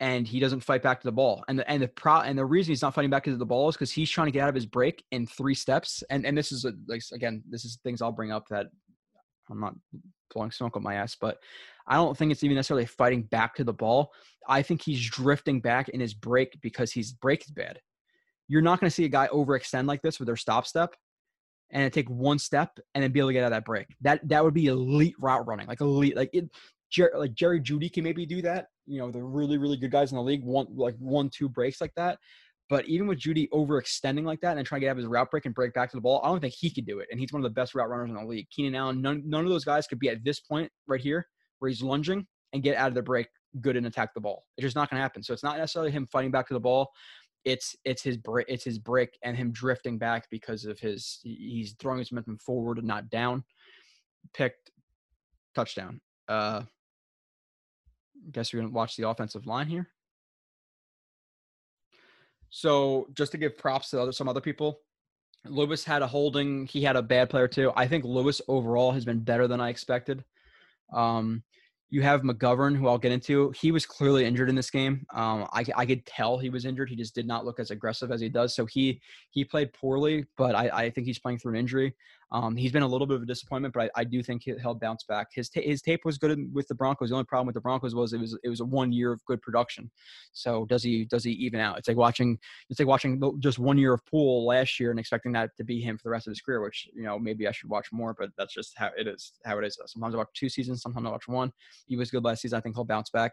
and he doesn't fight back to the ball. And the and the pro and the reason he's not fighting back to the ball is because he's trying to get out of his break in three steps. And and this is a, like again, this is things I'll bring up that I'm not blowing smoke up my ass, but I don't think it's even necessarily fighting back to the ball. I think he's drifting back in his break because his break is bad. You're not going to see a guy overextend like this with their stop step and take one step and then be able to get out of that break. That that would be elite route running, like elite, like it. Jer- like Jerry Jeudy can maybe do that. You know, the really really good guys in the league want like one two breaks like that. But even with Jeudy overextending like that and trying to get out of his route break and break back to the ball, I don't think he could do it. And he's one of the best route runners in the league. Keenan Allen, none, none of those guys could be at this point right here where he's lunging and get out of the break good and attack the ball. It's just not going to happen. So it's not necessarily him fighting back to the ball. It's it's his break it's his brick and him drifting back because of his he's throwing his momentum forward and not down. Picked touchdown. Uh guess you're gonna watch the offensive line here. So just to give props to other, some other people, Lewis had a holding. He had a bad player too. I think Lewis overall has been better than I expected. Um, you have McGovern, who I'll get into. He was clearly injured in this game. Um, I, I could tell he was injured. He just did not look as aggressive as he does. So he he played poorly, but I, I think he's playing through an injury. Um, he's been a little bit of a disappointment, but I, I do think he- he'll bounce back. His ta- his tape was good with the Broncos. The only problem with the Broncos was it was it was a one year of good production. So does he does he even out? It's like watching it's like watching just one year of Poole last year and expecting that to be him for the rest of his career. Which you know maybe I should watch more, but that's just how it is. How it is. Sometimes I watch two seasons, sometimes I watch one. He was good last season. I think he'll bounce back.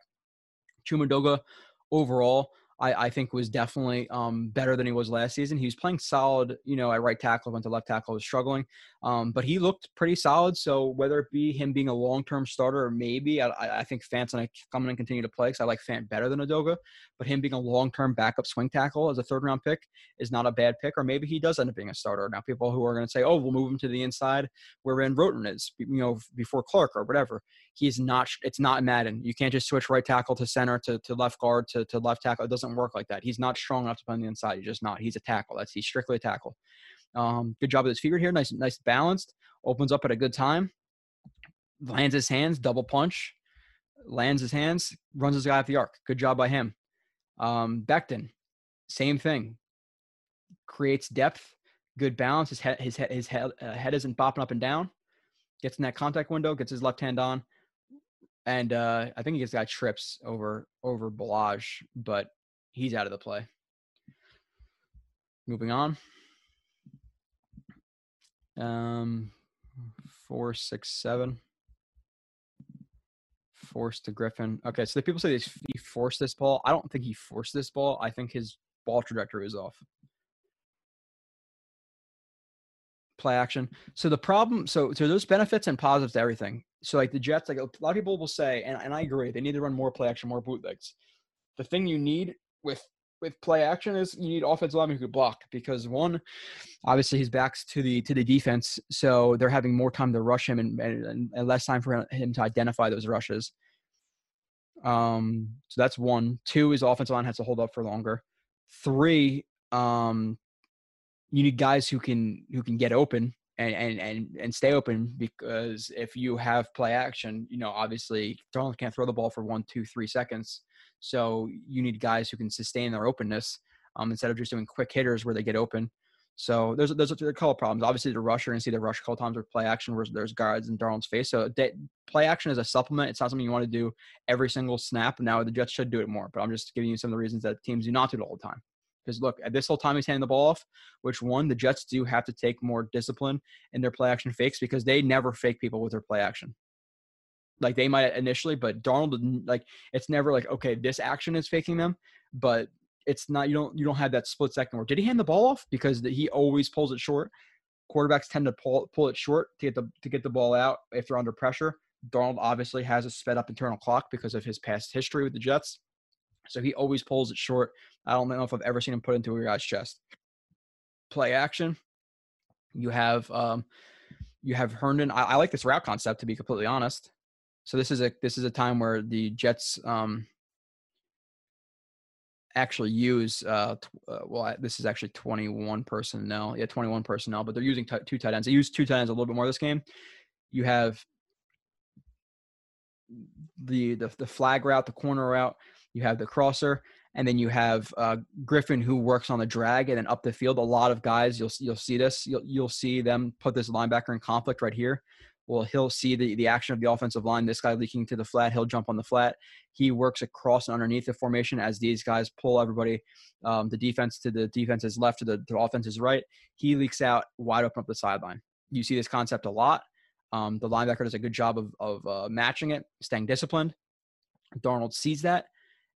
Chuma Edoga overall. I, I think was definitely um, better than he was last season. He was playing solid, you know, at right tackle, went to left tackle, was struggling, um, but he looked pretty solid. So whether it be him being a long term starter or maybe, I, I think Fant's going to come in and continue to play because I like Fant better than Edoga, but him being a long term backup swing tackle as a third round pick is not a bad pick, or maybe he does end up being a starter. Now, people who are going to say, oh, we'll move him to the inside where Van Roten is, you know, before Clark or whatever. He's not, it's not Madden. You can't just switch right tackle to center to, to left guard to, to left tackle. It doesn't work like that. He's not strong enough to play on the inside. He's just not. He's a tackle. That's he's strictly a tackle. Um, good job with his figure here. Nice, nice balanced. Opens up at a good time. Lands his hands, double punch. Lands his hands, runs his guy off the arc. Good job by him. Um, Becton, same thing. Creates depth, good balance. His head, his head, his head, uh, head isn't bopping up and down. Gets in that contact window. Gets his left hand on, and uh, I think he gets got trips over over Ballage, but he's out of the play. Moving on. Um, four, six, seven. Forced to Griffin. Okay, so the people say he forced this ball. I don't think he forced this ball. I think his ball trajectory is off. Play action. So the problem, so so there's benefits and positives to everything. So like the Jets, like a lot of people will say, and, and I agree, they need to run more play action, more bootlegs. The thing you need with with play action is you need offensive linemen who could block because one, obviously his back's to the to the defense, so they're having more time to rush him and, and, and less time for him to identify those rushes. Um, so that's one. Two is offensive line has to hold up for longer. Three, um, you need guys who can who can get open and and and and stay open because if you have play action, you know obviously Darnold can't throw the ball for one, two, three seconds. So you need guys who can sustain their openness um, instead of just doing quick hitters where they get open. So there's there's a, couple problems. Obviously, the rusher and see the rush a couple times with play action where there's guards in Darnold's face. So they, play action is a supplement. It's not something you want to do every single snap. Now the Jets should do it more, but I'm just giving you some of the reasons that teams do not do it all the time. Because look, at this whole time he's handing the ball off, which one the Jets do have to take more discipline in their play action fakes because they never fake people with their play action like they might initially, but Darnold like it's never like okay, this action is faking them, but it's not you don't you don't have that split second where did he hand the ball off because he always pulls it short. Quarterbacks tend to pull pull it short to get the to get the ball out if they're under pressure. Darnold obviously has a sped up internal clock because of his past history with the Jets. So he always pulls it short. I don't know if I've ever seen him put into a guy's chest. Play action. You have um, you have Herndon. I, I, like this route concept to be completely honest. So this is a this is a time where the Jets um, actually use uh, uh, well this is actually 21 personnel yeah 21 personnel but they're using t- two tight ends they use two tight ends a little bit more this game you have the, the the flag route the corner route you have the crosser and then you have uh, Griffin who works on the drag and then up the field a lot of guys you'll you'll see this you'll you'll see them put this linebacker in conflict right here well, he'll see the, the action of the offensive line. This guy leaking to the flat, he'll jump on the flat. He works across and underneath the formation as these guys pull everybody, um, the defense to the defense's left, to the, to the offense's right. He leaks out wide open up the sideline. You see this concept a lot. Um, the linebacker does a good job of, of uh, matching it, staying disciplined. Darnold sees that,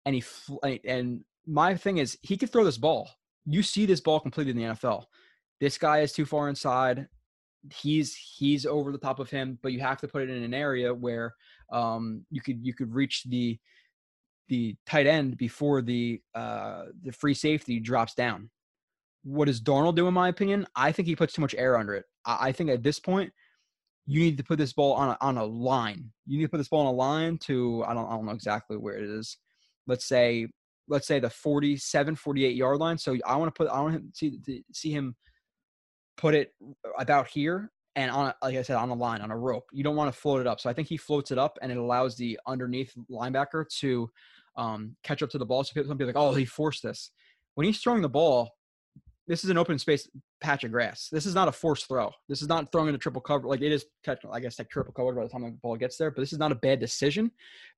and he fl- and my thing is he could throw this ball. You see this ball completed in the NFL. This guy is too far inside he's he's over the top of him, but you have to put it in an area where um, you could you could reach the the tight end before the uh, the free safety drops down. What does Darnold do? In my opinion, I think he puts too much air under it. I, I think at this point, you need to put this ball on a, on a line. You need to put this ball on a line to I don't I don't know exactly where it is. Let's say let's say the 47 48 yard line. So I want to put I want to see to see him put it about here and on like I said on a line on a rope. You don't want to float it up. So I think he floats it up and it allows the underneath linebacker to um, catch up to the ball. So people people like, oh, he forced this. When he's throwing the ball, this is an open space patch of grass. This is not a forced throw. This is not throwing into triple cover. Like it is technical, I guess, like triple cover by the time the ball gets there. But this is not a bad decision,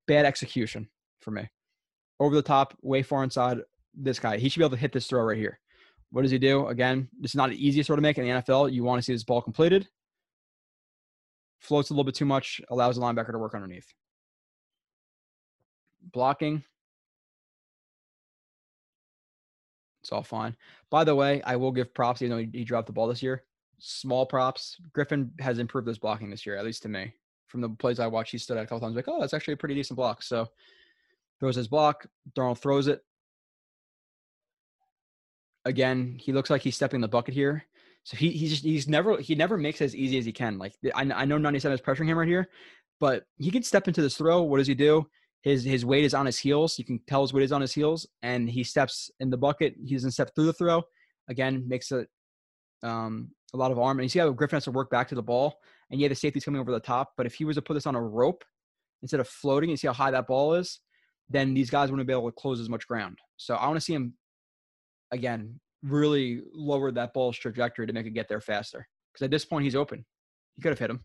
bad execution for me. Over the top, way far inside. This guy, he should be able to hit this throw right here. What does he do? Again, this is not the easiest throw to make in the NFL. You want to see this ball completed. Floats a little bit too much, allows the linebacker to work underneath. Blocking. It's all fine. By the way, I will give props, even though he, dropped the ball this year. Small props. Griffin has improved his blocking this year, at least to me. From the plays I watched, he stood out a couple times like, oh, that's actually a pretty decent block. So throws his block. Darnold throws it. Again, he looks like he's stepping the bucket here. So he he's just he's never he never makes it as easy as he can. Like I, I know 97 is pressuring him right here, but he can step into this throw. What does he do? His his weight is on his heels. You can tell his weight is on his heels, and he steps in the bucket. He doesn't step through the throw. Again, makes it um, a lot of arm. And you see how Griffin has to work back to the ball, and yeah, the safety's coming over the top. But if he was to put this on a rope instead of floating, you see how high that ball is. Then these guys wouldn't be able to close as much ground. So I want to see him again really lower that ball's trajectory to make it get there faster. Because at this point, he's open. He could have hit him.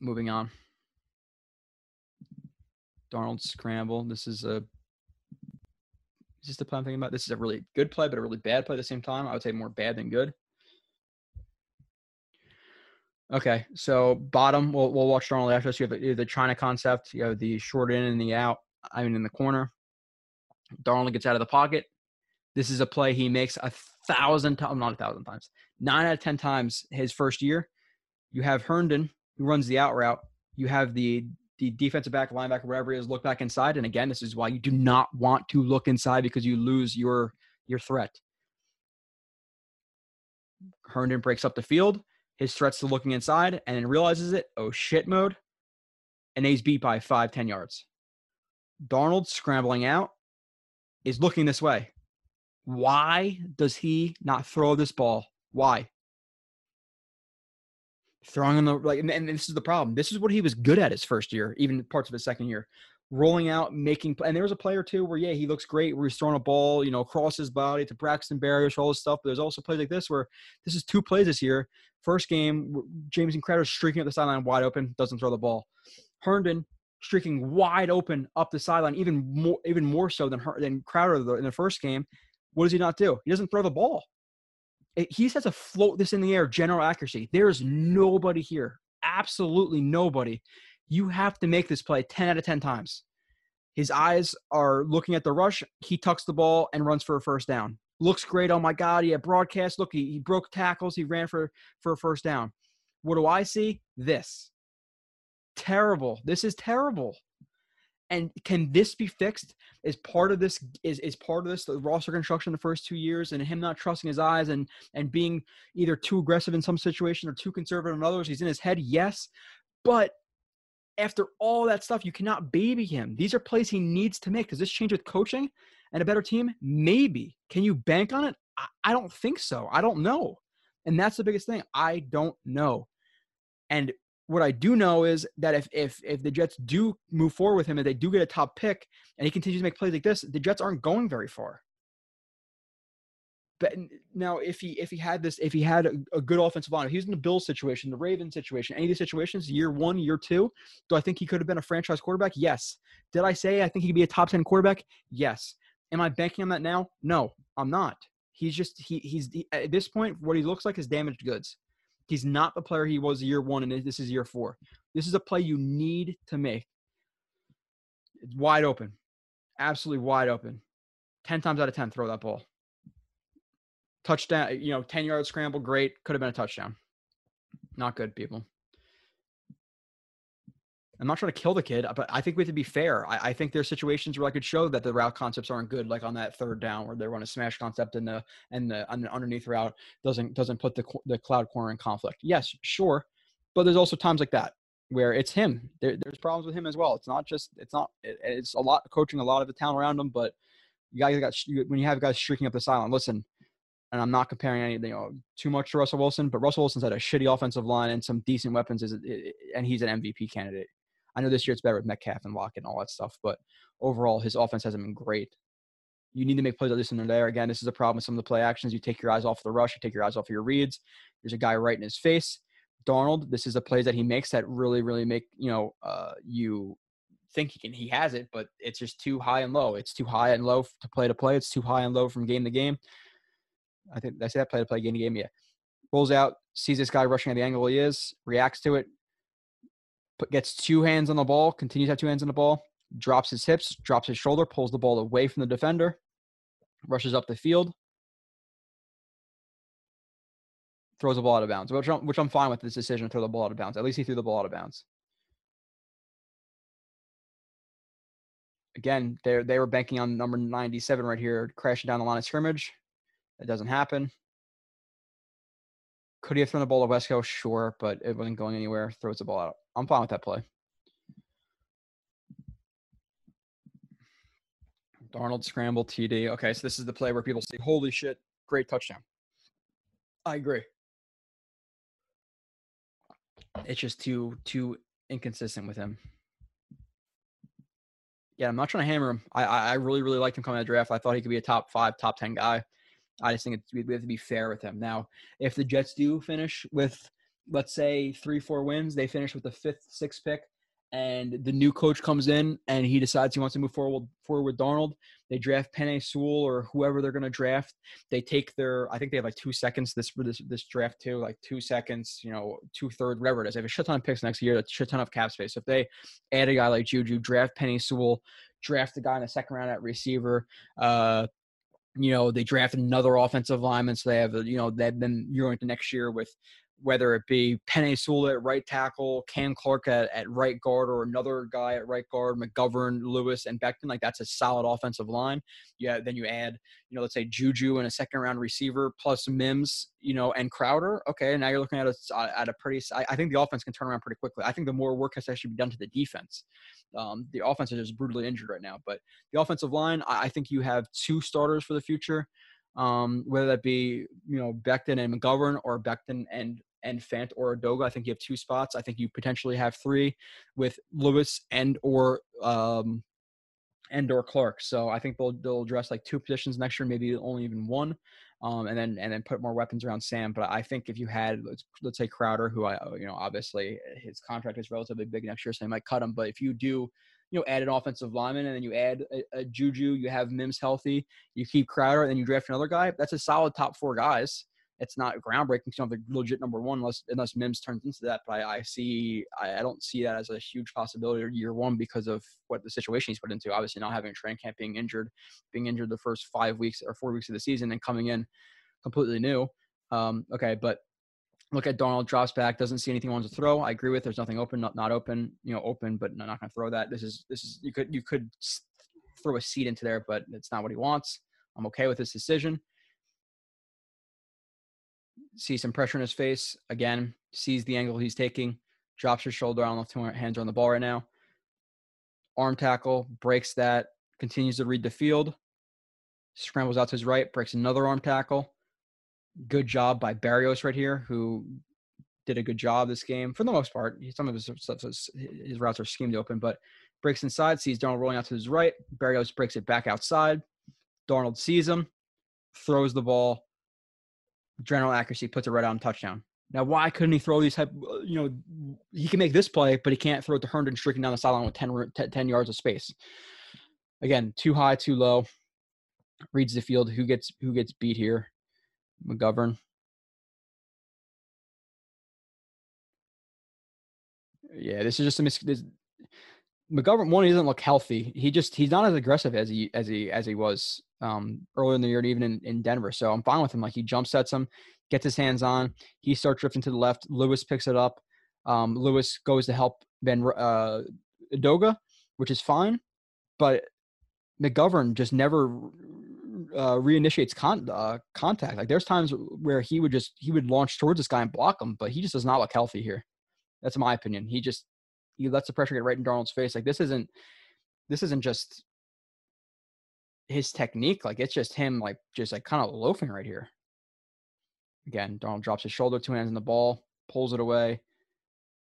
Moving on. Darnold scramble. This is a. Is this the play I'm thinking about? This is a really good play, but a really bad play at the same time. I would say more bad than good. Okay, so bottom, we'll, we'll watch Darnold after this. You have the, the China concept. You have the short in and the out. I mean, in the corner. Darnold gets out of the pocket. This is a play he makes a thousand times, not a thousand times, nine out of 10 times his first year. You have Herndon, who runs the out route. You have the the defensive back, linebacker, wherever he is, look back inside. And again, this is why you do not want to look inside because you lose your your threat. Herndon breaks up the field. His threat's to looking inside and then realizes it. Oh shit mode. And he's beat by five, ten yards. Darnold scrambling out is looking this way. Why does he not throw this ball? Why? Throwing in the like, and, and this is the problem. This is what he was good at his first year, even parts of his second year rolling out, making. And there was a player too where yeah, he looks great. Where he's throwing a ball, you know, across his body to Braxton Berrios, all this stuff. But there's also plays like this where this is two plays this year. First game, Jamison Crowder streaking up the sideline wide open, doesn't throw the ball. Herndon streaking wide open up the sideline, even more even more so than than Crowder in the first game. What does he not do? He doesn't throw the ball. He has to float this in the air, general accuracy. There is nobody here, absolutely nobody. You have to make this play 10 out of 10 times. His eyes are looking at the rush. He tucks the ball and runs for a first down. Looks great. Oh my God. He had broadcast. Look, he, he broke tackles. He ran for, for a first down. What do I see? This terrible. This is terrible. And can this be fixed? Is part of this is is part of this the roster construction the first two years and him not trusting his eyes and and being either too aggressive in some situation or too conservative in others? He's in his head, yes, but after all that stuff, you cannot baby him. These are plays he needs to make. Does this change with coaching and a better team? Maybe. Can you bank on it? I, I don't think so. I don't know. And that's the biggest thing. I don't know. And what I do know is that if if if the Jets do move forward with him and they do get a top pick and he continues to make plays like this, the Jets aren't going very far. But now, if he if he had this, if he had a, a good offensive line, if he's in the Bills situation, the Ravens situation, any of these situations, year one, year two, do I think he could have been a franchise quarterback? Yes. Did I say I think he could be a top ten quarterback? Yes. Am I banking on that now? No, I'm not. He's just he he's he, at this point what he looks like is damaged goods. He's not the player he was year one, and this is year four. This is a play you need to make. It's wide open, absolutely wide open. Ten times out of ten, throw that ball. Touchdown, eh, you know, ten yard scramble, great. Could have been a touchdown. Not good, people. I'm not trying to kill the kid, uh, but I think we have to be fair. I, I, think there's situations where I could show that the route concepts aren't good, like on that third down where they run a smash concept and the and the, and the underneath route doesn't doesn't put the the cloud corner in conflict. Yes, sure, but there's also times like that where it's him. There, there's problems with him as well. It's not just it's not it, it's a lot coaching a lot of the town around him, but you guys got when you have guys streaking up the sideline. Listen, and I'm not comparing anything you know, too much to Russell Wilson, but Russell Wilson's had a shitty offensive line and some decent weapons, is and he's an MVP candidate. I know this year it's better with Metcalf and Lockett and all that stuff, but overall his offense hasn't been great. You need to make plays like this and there. Again, this is a problem with some of the play actions. You take your eyes off the rush, you take your eyes off of your reads. There's a guy right in his face. Darnold, this is a plays that he makes that really, really make you know uh, you think he can. He has it, but it's just too high and low. It's too high and low to play to play. It's too high and low from game to game. I think I say that play to play game to game. Yeah, rolls out, sees this guy rushing at the angle he is, reacts to it, gets two hands on the ball, continues to have two hands on the ball, drops his hips, drops his shoulder, pulls the ball away from the defender, rushes up the field, throws the ball out of bounds, which I'm, which I'm fine with this decision to throw the ball out of bounds. At least he threw the ball out of bounds. Again, they they were banking on number 97 right here, crashing down the line of scrimmage. It doesn't happen. Could he have thrown the ball to Wesco? Sure, but it wasn't going anywhere. Throws the ball out. I'm fine with that play. Darnold scramble TD. Okay, so this is the play where people say, "Holy shit, great touchdown." I agree. It's just too too inconsistent with him. Yeah, I'm not trying to hammer him. I I really really liked him coming out of draft. I thought he could be a top five, top ten guy. I just think we have to be fair with them. Now, if the Jets do finish with, let's say, three, four wins, they finish with the fifth, sixth pick, and the new coach comes in and he decides he wants to move forward forward with Darnold, They draft Penei Sewell or whoever they're going to draft. They take their, I think they have like two seconds this this this draft too, like two seconds, you know, two third, whatever it is. They have a shit ton of picks next year, a shit ton of cap space. So if they add a guy like Juju, draft Penei Sewell, draft a guy in the second round at receiver, uh, you know, they draft another offensive lineman, so they have, you know, they've been you're going to next year with whether it be Penei Sewell at right tackle, Cam Clark at, at right guard, or another guy at right guard, McGovern, Lewis, and Becton, like that's a solid offensive line. Yeah, then you add, you know, let's say Juju and a second round receiver plus Mims, you know, and Crowder. Okay, now you're looking at a at a pretty. I, think the offense can turn around pretty quickly. I think the more work has actually be done to the defense. Um, the offense is just brutally injured right now, but the offensive line, I, I think you have two starters for the future um, whether that be you know Becton and McGovern or Becton and and Fant or Edoga. I think you have two spots. I think you potentially have three with Lewis and or um, and or Clark. So I think they'll they'll address like two positions next year, maybe only even one, um, and then and then put more weapons around Sam. But I think if you had let's, let's say Crowder, who I you know obviously his contract is relatively big next year, so they might cut him. But if you do you know, add an offensive lineman and then you add a, a, Juju, you have Mims healthy, you keep Crowder, and then you draft another guy. That's a solid top four guys it's not groundbreaking. Don't have the legit number one unless unless Mims turns into that. But I, I see I, I, don't see that as a huge possibility year one because of what the situation he's put into. Obviously, not having a training camp, being injured, being injured the first five weeks or four weeks of the season, and coming in completely new. Um, okay, but look at Darnold drops back, doesn't see anything wants to throw. I agree with. There's nothing open, not not open. You know, open, but not, not going to throw that. This is this is you could you could throw a seed into there, but it's not what he wants. I'm okay with this decision see some pressure in his face. Again, sees the angle he's taking, drops his shoulder. I don't know if two hands are on the ball right now. Arm tackle, breaks that, continues to read the field, scrambles out to his right, breaks another arm tackle. Good job by Berrios right here, who did a good job this game for the most part. Some of his his routes are schemed open, but breaks inside, sees Darnold rolling out to his right. Berrios breaks it back outside. Darnold sees him, throws the ball, general accuracy, puts it right on touchdown. Now, why couldn't he throw these type? Uh, you know, he can make this play, but he can't throw it to Herndon streaking down the sideline with 10, 10 yards of space. Again, too high, too low. Reads the field. Who gets who gets beat here? McGovern. Yeah, this is just a mis. This, McGovern one, he doesn't look healthy. He just he's not as aggressive as he as he as he was um, earlier in the year and even in, in Denver. So I'm fine with him. Like he jump sets him, gets his hands on. He starts drifting to the left. Lewis picks it up. Um, Lewis goes to help Ben uh, Edoga, which is fine. But McGovern just never uh, reinitiates con- uh, contact. Like there's times where he would just he would launch towards this guy and block him, but he just does not look healthy here. That's my opinion. He just he lets the pressure get right in Darnold's face. Like this isn't this isn't just his technique, like it's just him, like just like kind of loafing right here. Again, Darnold drops his shoulder, two hands in the ball, pulls it away,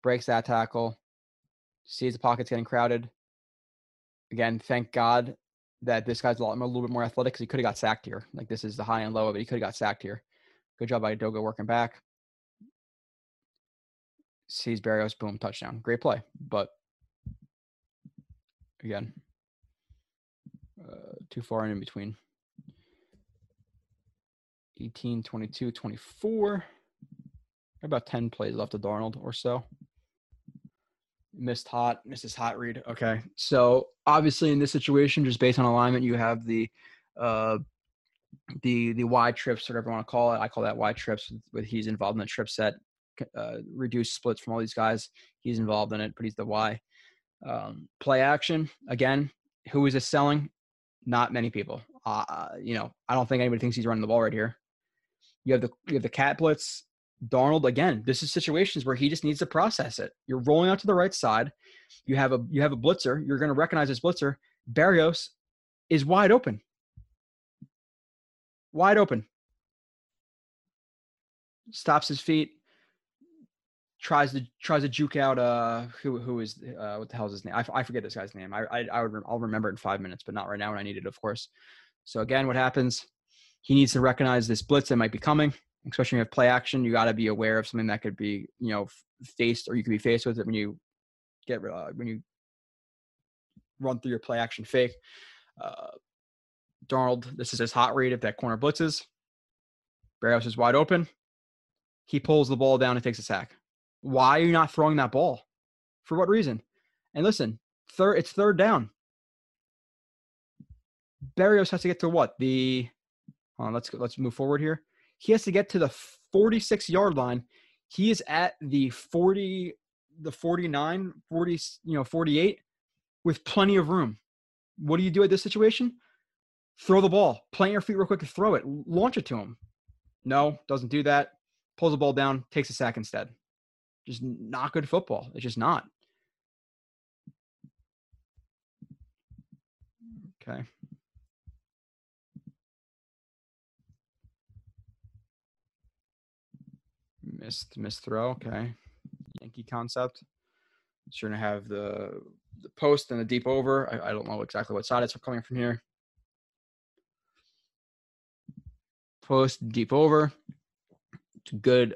breaks that tackle, sees the pockets getting crowded. Again, thank God that this guy's a, lot, a little bit more athletic because he could have got sacked here. Like this is the high and low, but he could have got sacked here. Good job by Edoga working back. Sees Berrios, boom, touchdown. Great play. But again, uh, too far and in between. 18, 22, 24. About 10 plays left of Darnold or so. Missed hot, Mrs. Hot read. Okay. So obviously in this situation, just based on alignment, you have the uh the the Y trips, whatever you want to call it. I call that Y trips with, with he's involved in the trip set, uh reduced splits from all these guys. He's involved in it, but he's the Y. Um, play action again. Who is this selling? Not many people. Uh, you know, I don't think anybody thinks he's running the ball right here. You have the you have the cat blitz. Darnold again. This is situations where he just needs to process it. You're rolling out to the right side. You have a you have a blitzer. You're going to recognize this blitzer. Berrios is wide open. Wide open. Stops his feet. Tries to tries to juke out. Uh, who who is uh what the hell is his name? I, I forget this guy's name. I I, I would I'll remember it in five minutes, but not right now when I need it, of course. So again, what happens? He needs to recognize this blitz that might be coming especially when you have play action, you got to be aware of something that could be, you know, faced or you could be faced with it when you get uh, when you run through your play action fake. Uh, Darnold, this is his hot read if that corner blitzes. Berrios is wide open. He pulls the ball down and takes a sack. Why are you not throwing that ball? For what reason? And listen, third it's third down. Berrios has to get to what? The on, let's let's move forward here. He has to get to the 46 yard line. He is at the 40, the 49, 40, you know, 48 with plenty of room. What do you do at this situation? Throw the ball, plant your feet real quick and throw it, launch it to him. No, doesn't do that. Pulls the ball down, takes a sack instead. Just not good football. It's just not. Okay. Missed missed throw. Okay. Yankee concept. Sure to have the the post and the deep over. I, I don't know exactly what side it's coming from here. Post deep over. Good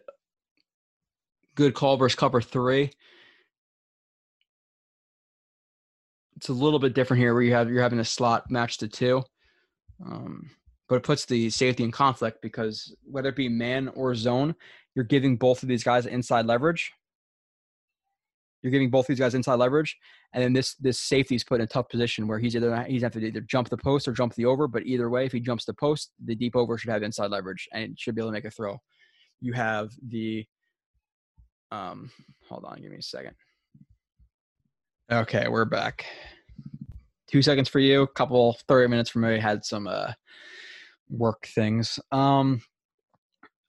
good call versus cover three. It's a little bit different here where you have you're having a slot match to two. Um, but it puts the safety in conflict because whether it be man or zone, you're giving both of these guys inside leverage. You're giving both these guys inside leverage, and then this this safety is put in a tough position where he's either he's have to either jump the post or jump the over. But either way, if he jumps the post, the deep over should have inside leverage and should be able to make a throw. You have the um, hold on, give me a second. Okay, we're back. Two seconds for you. Couple thirty minutes for me. Had some uh work things. Um,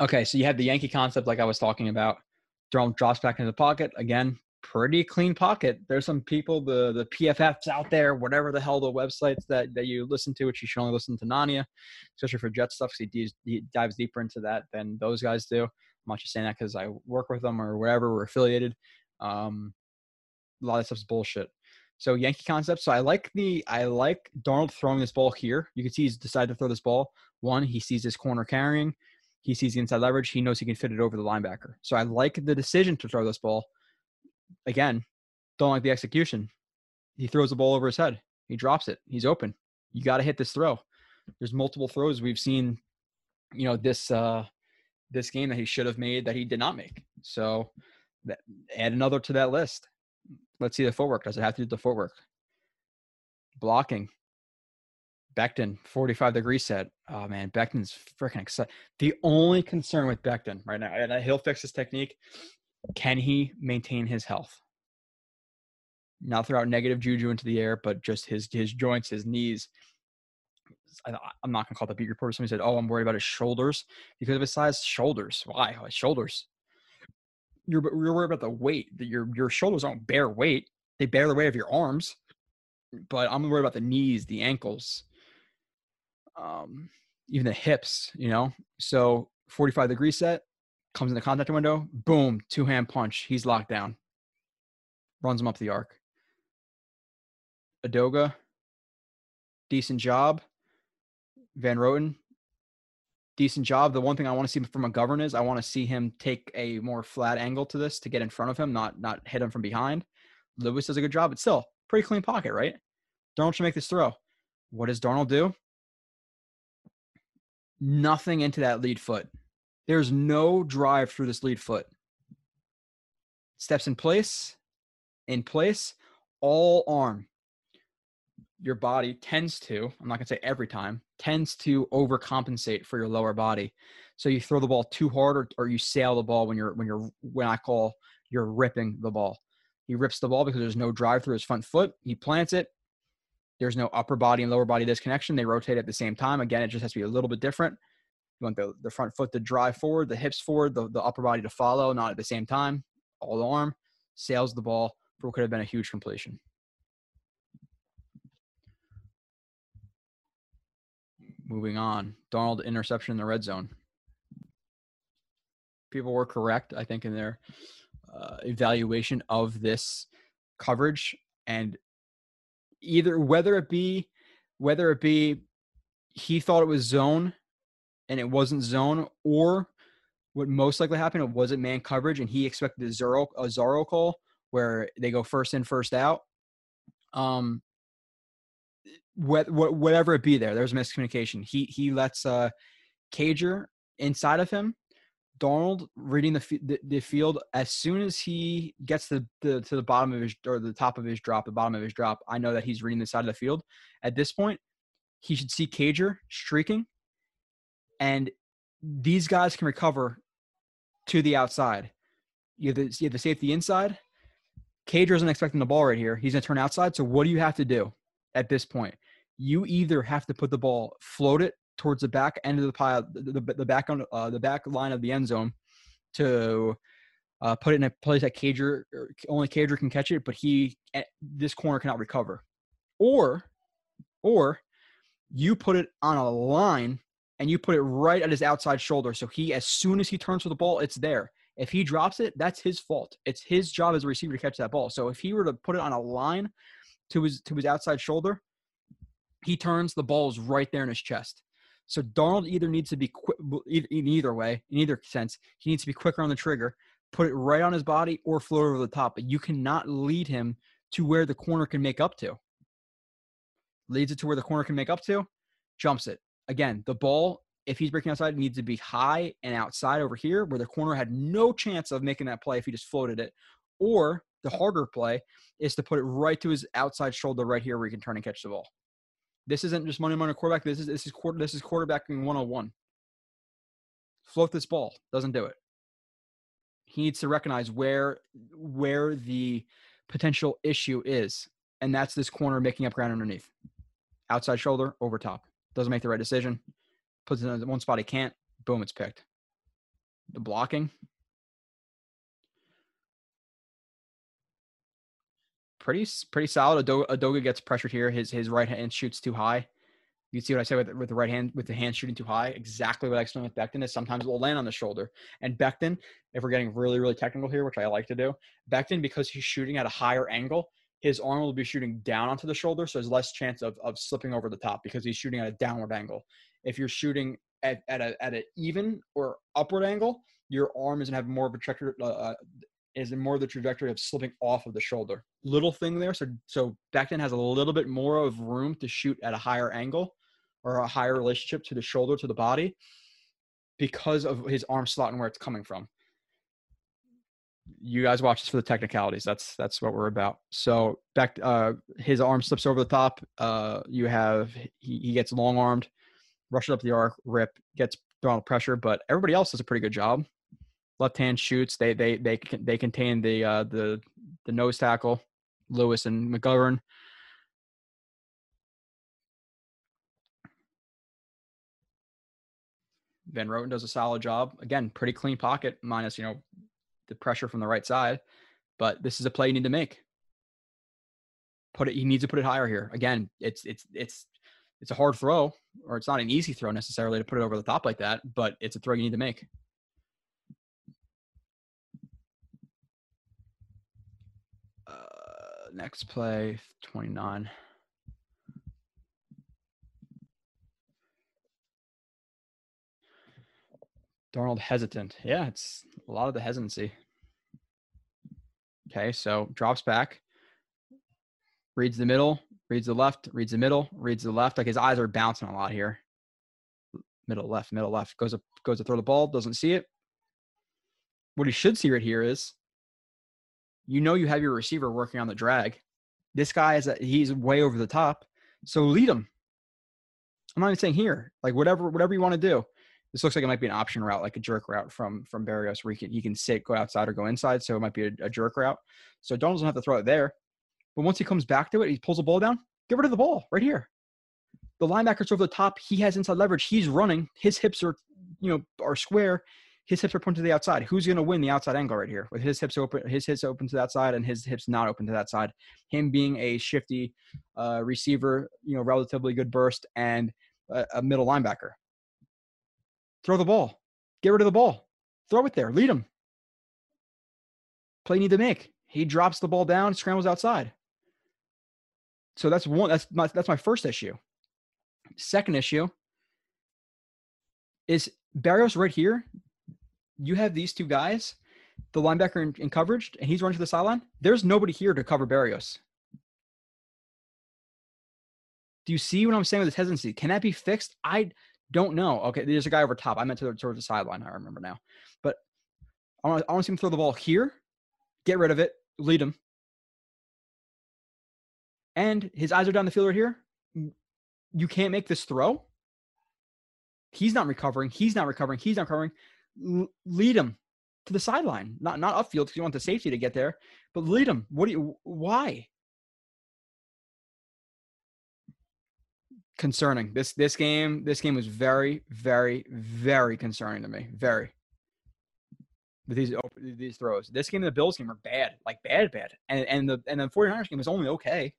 okay, so you had the Yankee concept, like I was talking about. Drum drops back into the pocket again. Pretty clean pocket. There's some people, the the PFFs out there, whatever the hell the websites that that you listen to, which you should only listen to Nania, especially for Jet stuff. Because he, he dives deeper into that than those guys do. I'm not just saying that because I work with them or whatever. We're affiliated. Um, a lot of stuff's bullshit. So Yankee concept. So I like the I like Darnold throwing this ball here. You can see he's decided to throw this ball. One, he sees this corner carrying. He sees the inside leverage. He knows he can fit it over the linebacker. So I like the decision to throw this ball. Again, don't like the execution. He throws the ball over his head. He drops it. He's open. You got to hit this throw. There's multiple throws we've seen, you know, this uh this game that he should have made that he did not make. So that, add another to that list. Let's see the footwork. Does it have to do the footwork? Blocking. Becton, 45 degree set. Oh man, Becton's freaking excited. The only concern with Becton right now, and he'll fix his technique. Can he maintain his health? Not throw out negative juju into the air, but just his his joints, his knees. I, am not gonna call the beat reporter. Somebody said, "Oh, I'm worried about his shoulders because of his size." Shoulders? Why? Shoulders. You're you're worried about the weight. Your your shoulders don't bear weight; they bear the weight of your arms. But I'm worried about the knees, the ankles, um, even the hips, you know. So 45 degree set comes in the contact window, boom, two hand punch. He's locked down. Runs him up the arc. Edoga, decent job. Van Roten, decent job. The one thing I want to see from McGovern is I want to see him take a more flat angle to this to get in front of him, not not hit him from behind. Lewis does a good job, but still pretty clean pocket, right? Darnold should make this throw. What does Darnold do? nothing into that lead foot. There's no drive through this lead foot. Steps in place, in place, all arm, your body tends to, I'm not going to say every time, tends to overcompensate for your lower body. So you throw the ball too hard or, or you sail the ball when you're when you're when I call you're ripping the ball. He rips the ball because there's no drive through his front foot. He plants it. There's no upper body and lower body disconnection. They rotate at the same time. Again, it just has to be a little bit different. You want the, the front foot to drive forward, the hips forward, the, the upper body to follow, not at the same time. All the arm sails the ball for what could have been a huge completion. Moving on, Darnold interception in the red zone. People were correct, I think, in their uh, evaluation of this coverage, and either whether it be whether it be he thought it was zone and it wasn't zone, or what most likely happened it wasn't man coverage and he expected a zero a zero call where they go first in first out. Um, what, whatever it be there, there's miscommunication. He he lets uh, Cager inside of him. Darnold reading the, the, the field as soon as he gets to the to the bottom of his or the top of his drop, the bottom of his drop. I know that he's reading the side of the field. At this point, he should see Cager streaking, and these guys can recover to the outside. You have the, you have the safety inside. Cager isn't expecting the ball right here. He's going to turn outside. So what do you have to do at this point? You either have to put the ball, float it towards the back end of the pile, the, the, the back on uh, the back line of the end zone, to uh, put it in a place that Cager only Cager can catch it, but he eh, this corner cannot recover, or or you put it on a line and you put it right at his outside shoulder, so he as soon as he turns for the ball, it's there. If he drops it, that's his fault. It's his job as a receiver to catch that ball. So if he were to put it on a line to his to his outside shoulder, he turns, the ball is right there in his chest. So Darnold either needs to be quick, in either way, in either sense, he needs to be quicker on the trigger, put it right on his body, or float over the top. But you cannot lead him to where the corner can make up to. Leads it to where the corner can make up to, jumps it. Again, the ball, if he's breaking outside, needs to be high and outside over here, where the corner had no chance of making that play if he just floated it. Or the harder play is to put it right to his outside shoulder right here where he can turn and catch the ball. This isn't just money money quarterback. This is this is quarter this is quarterbacking 101. Float this ball. Doesn't do it. He needs to recognize where where the potential issue is. And that's this corner making up ground underneath. Outside shoulder, over top. Doesn't make the right decision. Puts it in one spot he can't. Boom, it's picked. The blocking, pretty pretty solid. Edoga, Edoga gets pressured here. His his right hand shoots too high. You see what I said with, with the right hand, with the hand shooting too high. Exactly what I explained with Becton is sometimes it will land on the shoulder. And Becton, if we're getting really really technical here, which I like to do, Becton because he's shooting at a higher angle, his arm will be shooting down onto the shoulder, so there's less chance of of slipping over the top because he's shooting at a downward angle. If you're shooting at at a at an even or upward angle, your arm is gonna have more of a trajectory, uh, uh is more the trajectory of slipping off of the shoulder. Little thing there. So so Becton has a little bit more of room to shoot at a higher angle or a higher relationship to the shoulder to the body because of his arm slot and where it's coming from. You guys watch this for the technicalities. That's that's what we're about. So back uh his arm slips over the top. Uh you have he, he gets long armed, rushes up the arc, rip, gets thrown pressure, but everybody else does a pretty good job left hand shoots. They they they they contain the uh, the the nose tackle, Lewis and McGovern. Van Roten does a solid job. Again, pretty clean pocket, minus you know the pressure from the right side. But this is a play you need to make. Put it. He needs to put it higher here. Again, it's it's it's it's a hard throw, or it's not an easy throw necessarily to put it over the top like that. But it's a throw you need to make. Next play, 29. Darnold hesitant. Yeah, it's a lot of the hesitancy. Okay, so drops back, reads the middle, reads the left, reads the middle, reads the left. Like his eyes are bouncing a lot here. Middle left, middle left. Goes up, goes to throw the ball, doesn't see it. What he should see right here is You know you have your receiver working on the drag. This guy is a, he's way over the top. So lead him. I'm not even saying here. Like whatever whatever you want to do. This looks like it might be an option route, like a jerk route from from Berrios, where he can he can sit, go outside, or go inside. So it might be a, a jerk route. So Darnold doesn't have to throw it there. But once he comes back to it, he pulls the ball down. Get rid of the ball right here. The linebacker's over the top. He has inside leverage. He's running. His hips are, you know, are square. His hips are pointed to the outside. Who's going to win the outside angle right here with his hips open, his hips open to that side, and his hips not open to that side? Him being a shifty uh, receiver, you know, relatively good burst, and a, a middle linebacker. Throw the ball. Get rid of the ball. Throw it there. Lead him. Play need to make. He drops the ball down, scrambles outside. So that's one. That's my that's my first issue. Second issue is Berrios right here. You have these two guys, the linebacker in, in coverage, and he's running to the sideline. There's nobody here to cover Berrios. Do you see what I'm saying with this hesitancy? Can that be fixed? I don't know. Okay, there's a guy over top. I meant to towards the sideline. I remember now, but I want I want to see him throw the ball here, get rid of it, lead him, and his eyes are down the field right here. Mm, you can't make this throw. He's not recovering. He's not recovering. He's not recovering. Lead him to the sideline, not not upfield because you want the safety to get there, but lead him. What do you? Why? Concerning this this game. This game was very very very concerning to me. Very. With these these throws, this game and the Bills game are bad, like bad, bad, and and the and the 49ers game was only okay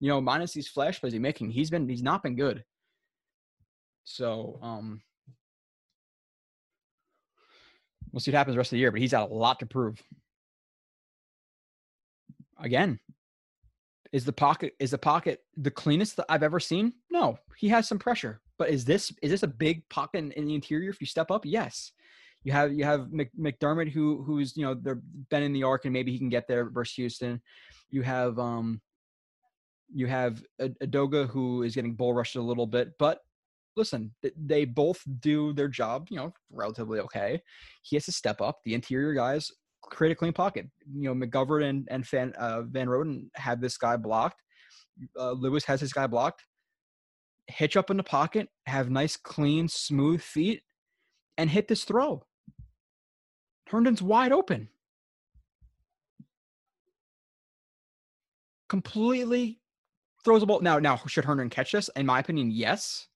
you know, minus these flash plays he's making, he's been he's not been good. So um we'll see what happens the rest of the year, but he's got a lot to prove. Again, is the pocket is the pocket the cleanest that I've ever seen? No, he has some pressure. But is this is this a big pocket in, in the interior if you step up? Yes. You have you have McDermott who who's you know they're been in the arc and maybe he can get there versus Houston. You have um you have Edoga who is getting bull rushed a little bit, but listen, they both do their job, you know, relatively okay. He has to step up. The interior guys create a clean pocket. You know, McGovern and and Van, uh, Van have this guy blocked. Uh, Lewis has his guy blocked. Hitch up in the pocket, have nice, clean, smooth feet, and hit this throw. Herndon's wide open. Completely throws a ball. Now, now should Herndon catch this? In my opinion, yes.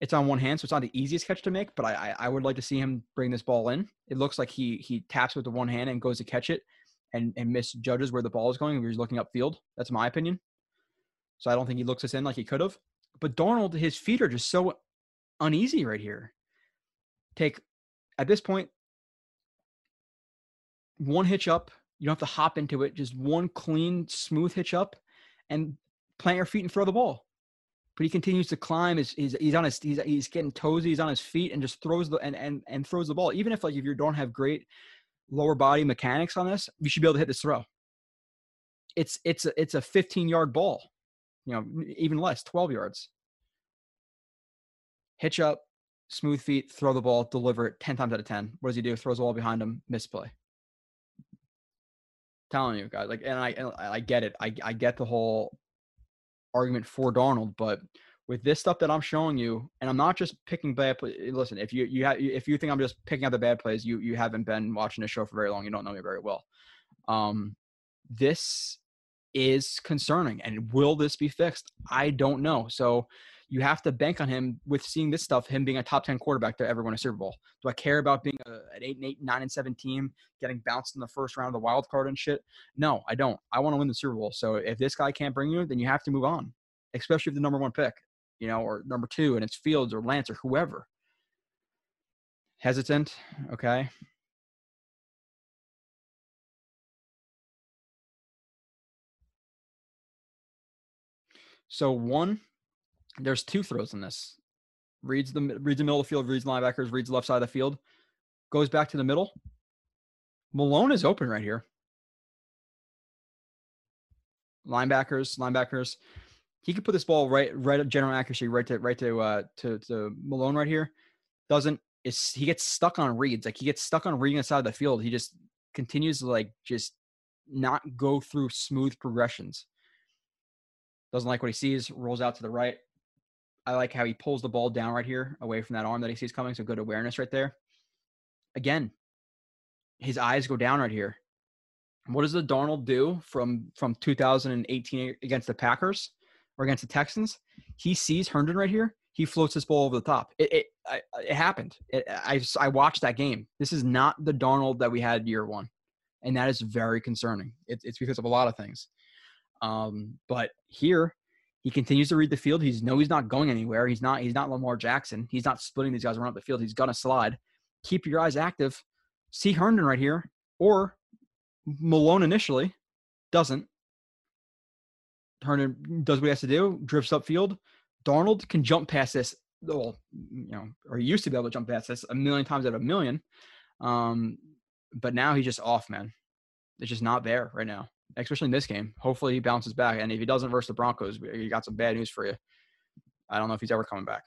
It's on one hand, so it's not the easiest catch to make, but I, I, would like to see him bring this ball in. It looks like he he taps with the one hand and goes to catch it and, and misjudges where the ball is going he's looking upfield. That's my opinion. So I don't think he looks this in like he could have. But Darnold, his feet are just so uneasy right here. Take at this point, one hitch up. You don't have to hop into it. Just one clean, smooth hitch up, and plant your feet and throw the ball. But he continues to climb. He's, he's, he's on his he's, he's getting toesy. He's on his feet and just throws the and, and and throws the ball. Even if like if you don't have great lower body mechanics on this, you should be able to hit this throw. It's it's a, it's a 15 yard ball, you know, even less, 12 yards. Hitch up, smooth feet, throw the ball, deliver it 10 times out of 10. What does he do? Throws the ball behind him, misplay. Telling you guys, like, and I and I get it. I I get the whole argument for Darnold, but with this stuff that I'm showing you, and I'm not just picking bad. Eh, listen, if you you if you think I'm just picking out the bad plays, you you haven't been watching the show for very long. You don't know me very well. Um, this is concerning, and will this be fixed? I don't know. So you have to bank on him with seeing this stuff, him being a top 10 quarterback to ever win a Super Bowl. Do I care about being a, an 8 and 8, 9 and 7 team, getting bounced in the first round of the wild card and shit? No, I don't. I want to win the Super Bowl. So if this guy can't bring you, then you have to move on, especially if the number one pick, you know, or number two, and it's Fields or Lance or whoever. Hesitant, okay. So one, there's two throws in this. Reads the reads the middle of the field, reads linebackers, reads left side of the field, goes back to the middle. Malone is open right here. Linebackers, linebackers. He could put this ball right, right at general accuracy, right to right to uh to to Malone right here. Doesn't is he gets stuck on reads. Like he gets stuck on reading the side of the field. He just continues to like just not go through smooth progressions. Doesn't like what he sees, rolls out to the right. I like how he pulls the ball down right here away from that arm that he sees coming. So good awareness right there. Again, his eyes go down right here. What does the Darnold do from from 2018 against the Packers or against the Texans? He sees Herndon right here. He floats this ball over the top. It it, it happened. It, I I watched that game. This is not the Darnold that we had year one, and that is very concerning. It, it's because of a lot of things. Um, but here, he continues to read the field. He's no, he's not going anywhere. He's not. He's not Lamar Jackson. He's not splitting these guys around the field. He's gonna slide. Keep your eyes active. See Herndon right here, or Malone initially doesn't. Herndon does what he has to do, drifts upfield. Darnold can jump past this. Well, you know, or he used to be able to jump past this a million times out of a million. Um, but now he's just off, man. It's just not there right now, especially in this game. Hopefully he bounces back. And if he doesn't versus the Broncos, you got some bad news for you. I don't know if he's ever coming back.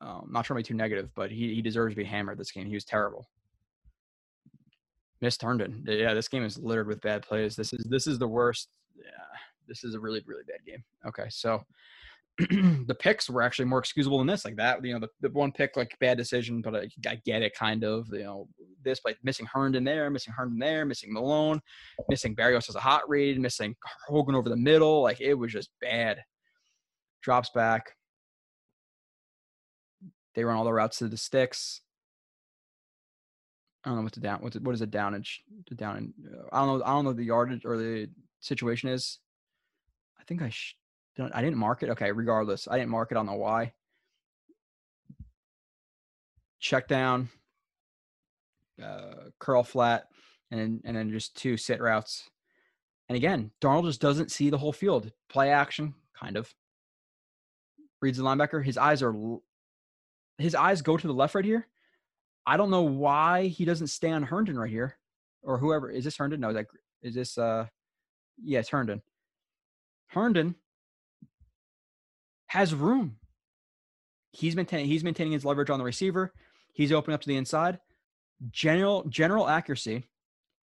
Um, not trying to be too negative, but he, he deserves to be hammered this game. He was terrible. Missed Herndon. Yeah, this game is littered with bad plays. This is this is the worst. Yeah, this is a really really bad game. Okay, so the picks were actually more excusable than this. Like that, you know, the, the one pick like bad decision, but I, I get it kind of. You know, this like missing Herndon there, missing Herndon there, missing Malone, missing Berrios as a hot read, missing Hogan over the middle. Like it was just bad. Drops back. They run all the routes to the sticks. I don't know what the down what's what is the downage the down and I don't know I don't know the yardage or the situation is. I think I sh- I didn't mark it. Okay, regardless, I didn't mark it on the Y. Check down, uh, curl flat, and and then just two sit routes. And again, Darnold just doesn't see the whole field. Play action, kind of. Reads the linebacker. His eyes are his eyes go to the left right here I don't know why he doesn't stay on Herndon right here, or whoever is this Herndon? No, is that is this. Uh, yes, yeah, Herndon. Herndon has room. He's maintaining. He's maintaining his leverage on the receiver. He's opening up to the inside. General general accuracy.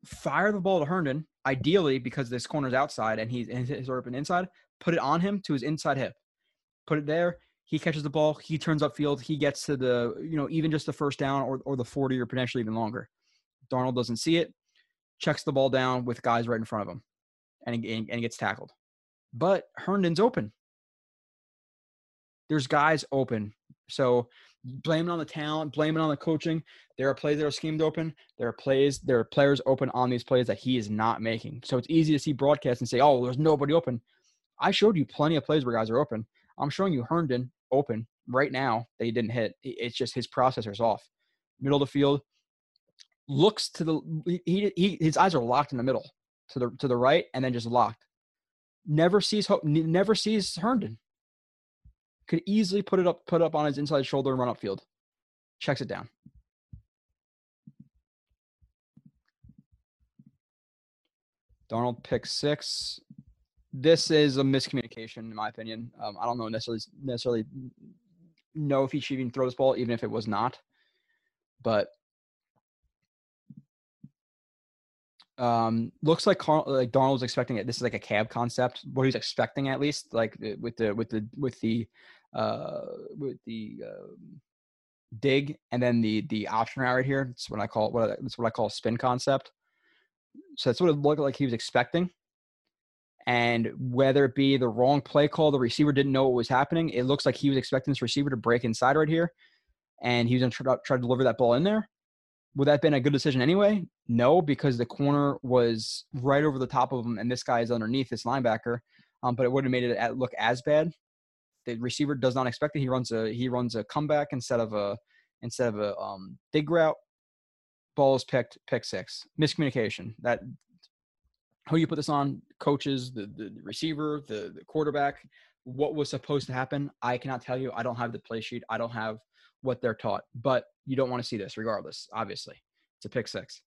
Fire the ball to Herndon, ideally because this corner's outside and he's and his open inside. Put it on him to his inside hip. Put it there. He catches the ball. He turns upfield. He gets to the, you know, even just the first down or, or the 40 or potentially even longer. Darnold doesn't see it, checks the ball down with guys right in front of him, and, and, and gets tackled. But Herndon's open. There's guys open. So blame it on the talent, blame it on the coaching. There are plays that are schemed open. There are plays, there are players open on these plays that he is not making. So it's easy to see broadcast and say, oh, there's nobody open. I showed you plenty of plays where guys are open. I'm showing you Herndon open right now that he didn't hit. It's just his processor's off. Middle of the field looks to the he, he his eyes are locked in the middle to the to the right and then just locked. Never sees hope. never sees Herndon. Could easily put it up put up on his inside shoulder and run upfield. Checks it down. Darnold picks six this is a miscommunication in my opinion. Um, I don't know necessarily necessarily know if he should even throw this ball, even if it was not. But um, looks like Carl, like Darnold was expecting it. This is like a cab concept. What he's expecting, at least, like uh, with the with the with the uh, with the uh, dig, and then the the option right here. That's what I call what that's what I call spin concept. So that's what it looked like he was expecting. And whether it be the wrong play call, the receiver didn't know what was happening. It looks like he was expecting this receiver to break inside right here, and he was going to try, try to deliver that ball in there. Would that have been a good decision anyway? No, because the corner was right over the top of him, and this guy is underneath this linebacker. Um, but it would have made it look as bad. The receiver does not expect it. He runs a he runs a comeback instead of a instead of a um, dig route. Ball is picked, pick six. Miscommunication. That who you put this on, coaches, the, the receiver, the, the quarterback, what was supposed to happen. I cannot tell you. I don't have the play sheet. I don't have what they're taught. But you don't want to see this regardless, obviously. It's a pick six.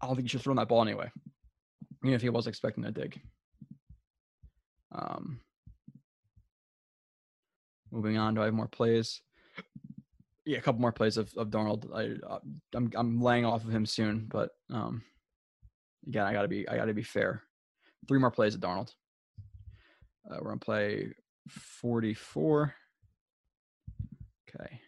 I don't think you should throw that ball anyway, even if he was expecting a dig. Um, moving on, do I have more plays? Yeah, a couple more plays of, of Darnold. I, uh, I'm I'm laying off of him soon, but um, Again, I gotta be I gotta be fair. Three more plays of Darnold. Uh, we're gonna play 44. Okay.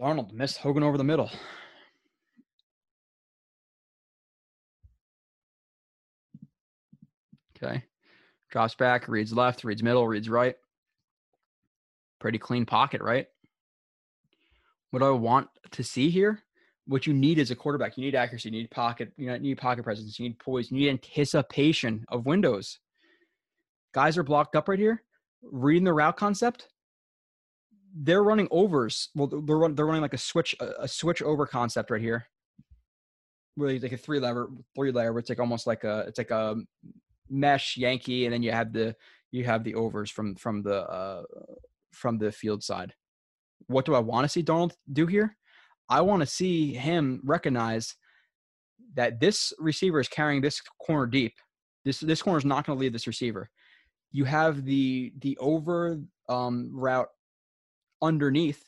Darnold missed Hogan over the middle. Okay. Drops back, reads left, reads middle, reads right. Pretty clean pocket, right? What I want to see here? What you need as a quarterback, you need accuracy, you need pocket, you need pocket presence, you need poise, you need anticipation of windows. Guys are blocked up right here, reading the route concept. They're running overs. Well, they're run, they're running like a switch a, switch over concept right here. Really like a three lever three layer. It's like almost like a it's like a mesh Yankee, and then you have the you have the overs from from the uh, from the field side. What do I want to see Darnold do here? I want to see him recognize that this receiver is carrying this corner deep. This this corner is not going to leave this receiver. You have the the over um, route underneath,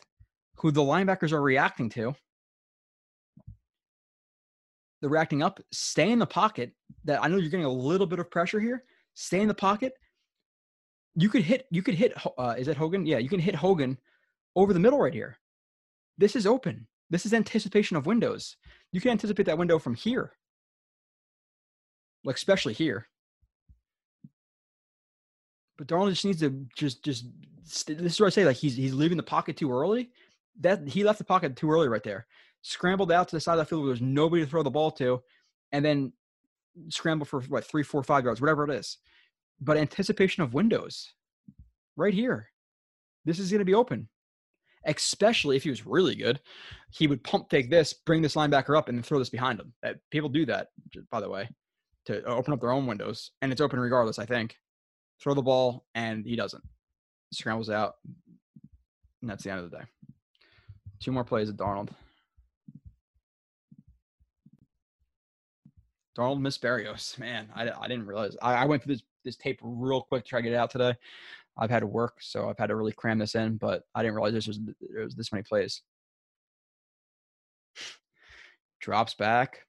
who the linebackers are reacting to. Reacting up. Stay in the pocket. That I know you're getting a little bit of pressure here. Stay in the pocket. You could hit. You could hit. Uh, is it Hogan? Yeah, you can hit Hogan over the middle right here. This is open. This is anticipation of windows. You can anticipate that window from here, like especially here. But Darnold just needs to just just. This is what I say. Like he's he's leaving the pocket too early. That he left the pocket too early right there. Scrambled out to the side of the field where there's nobody to throw the ball to, and then scramble for what three, four, five yards, whatever it is. But anticipation of windows, right here. This is going to be open especially if he was really good, he would pump fake this, bring this linebacker up, and then throw this behind him. Uh, people do that, by the way, to open up their own windows, and it's open regardless. I think. Throw the ball, and he doesn't. Scrambles out, and that's the end of the day. Two more plays of Darnold. Darnold missed Berrios. Man, I, I didn't realize. I, I went through this this tape real quick to try to get it out today. I've had to work, so I've had to really cram this in, but I didn't realize this was there was this many plays. Drops back,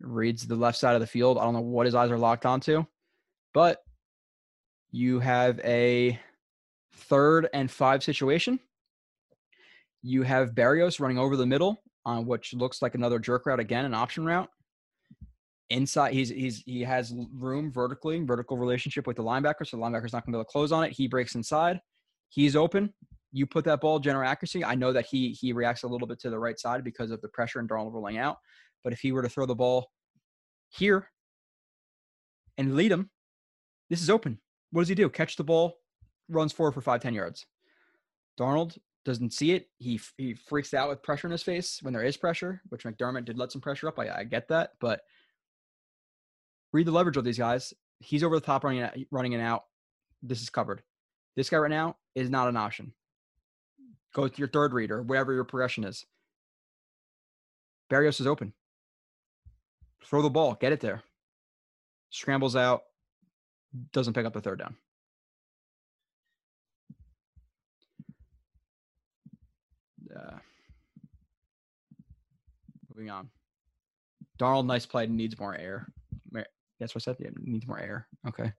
reads the left side of the field. I don't know what his eyes are locked onto, but you have a third and five situation. You have Berrios running over the middle on which looks like another jerk route again, an option route inside he's he's he has room vertically vertical relationship with the linebacker so the linebacker's not going to be able to close on it. He breaks inside. He's open. You put that ball general accuracy i know that he he reacts a little bit to the right side because of the pressure and Darnold rolling out but if he were to throw the ball here and lead him this is open. What does he do? Catch the ball runs forward for five ten yards. Darnold doesn't see it. He he freaks out with pressure in his face when there is pressure which mcdermott did let some pressure up. I, I get that but read the leverage of these guys. He's over the top running running it out. This is covered. This guy right now is not an option. Go to your third reader, whatever your progression is. Berrios is open. Throw the ball, get it there. Scrambles out, doesn't pick up the third down. Uh, moving on. Darnold, nice play, needs more air. That's what I said. Yeah, needs more air. Okay.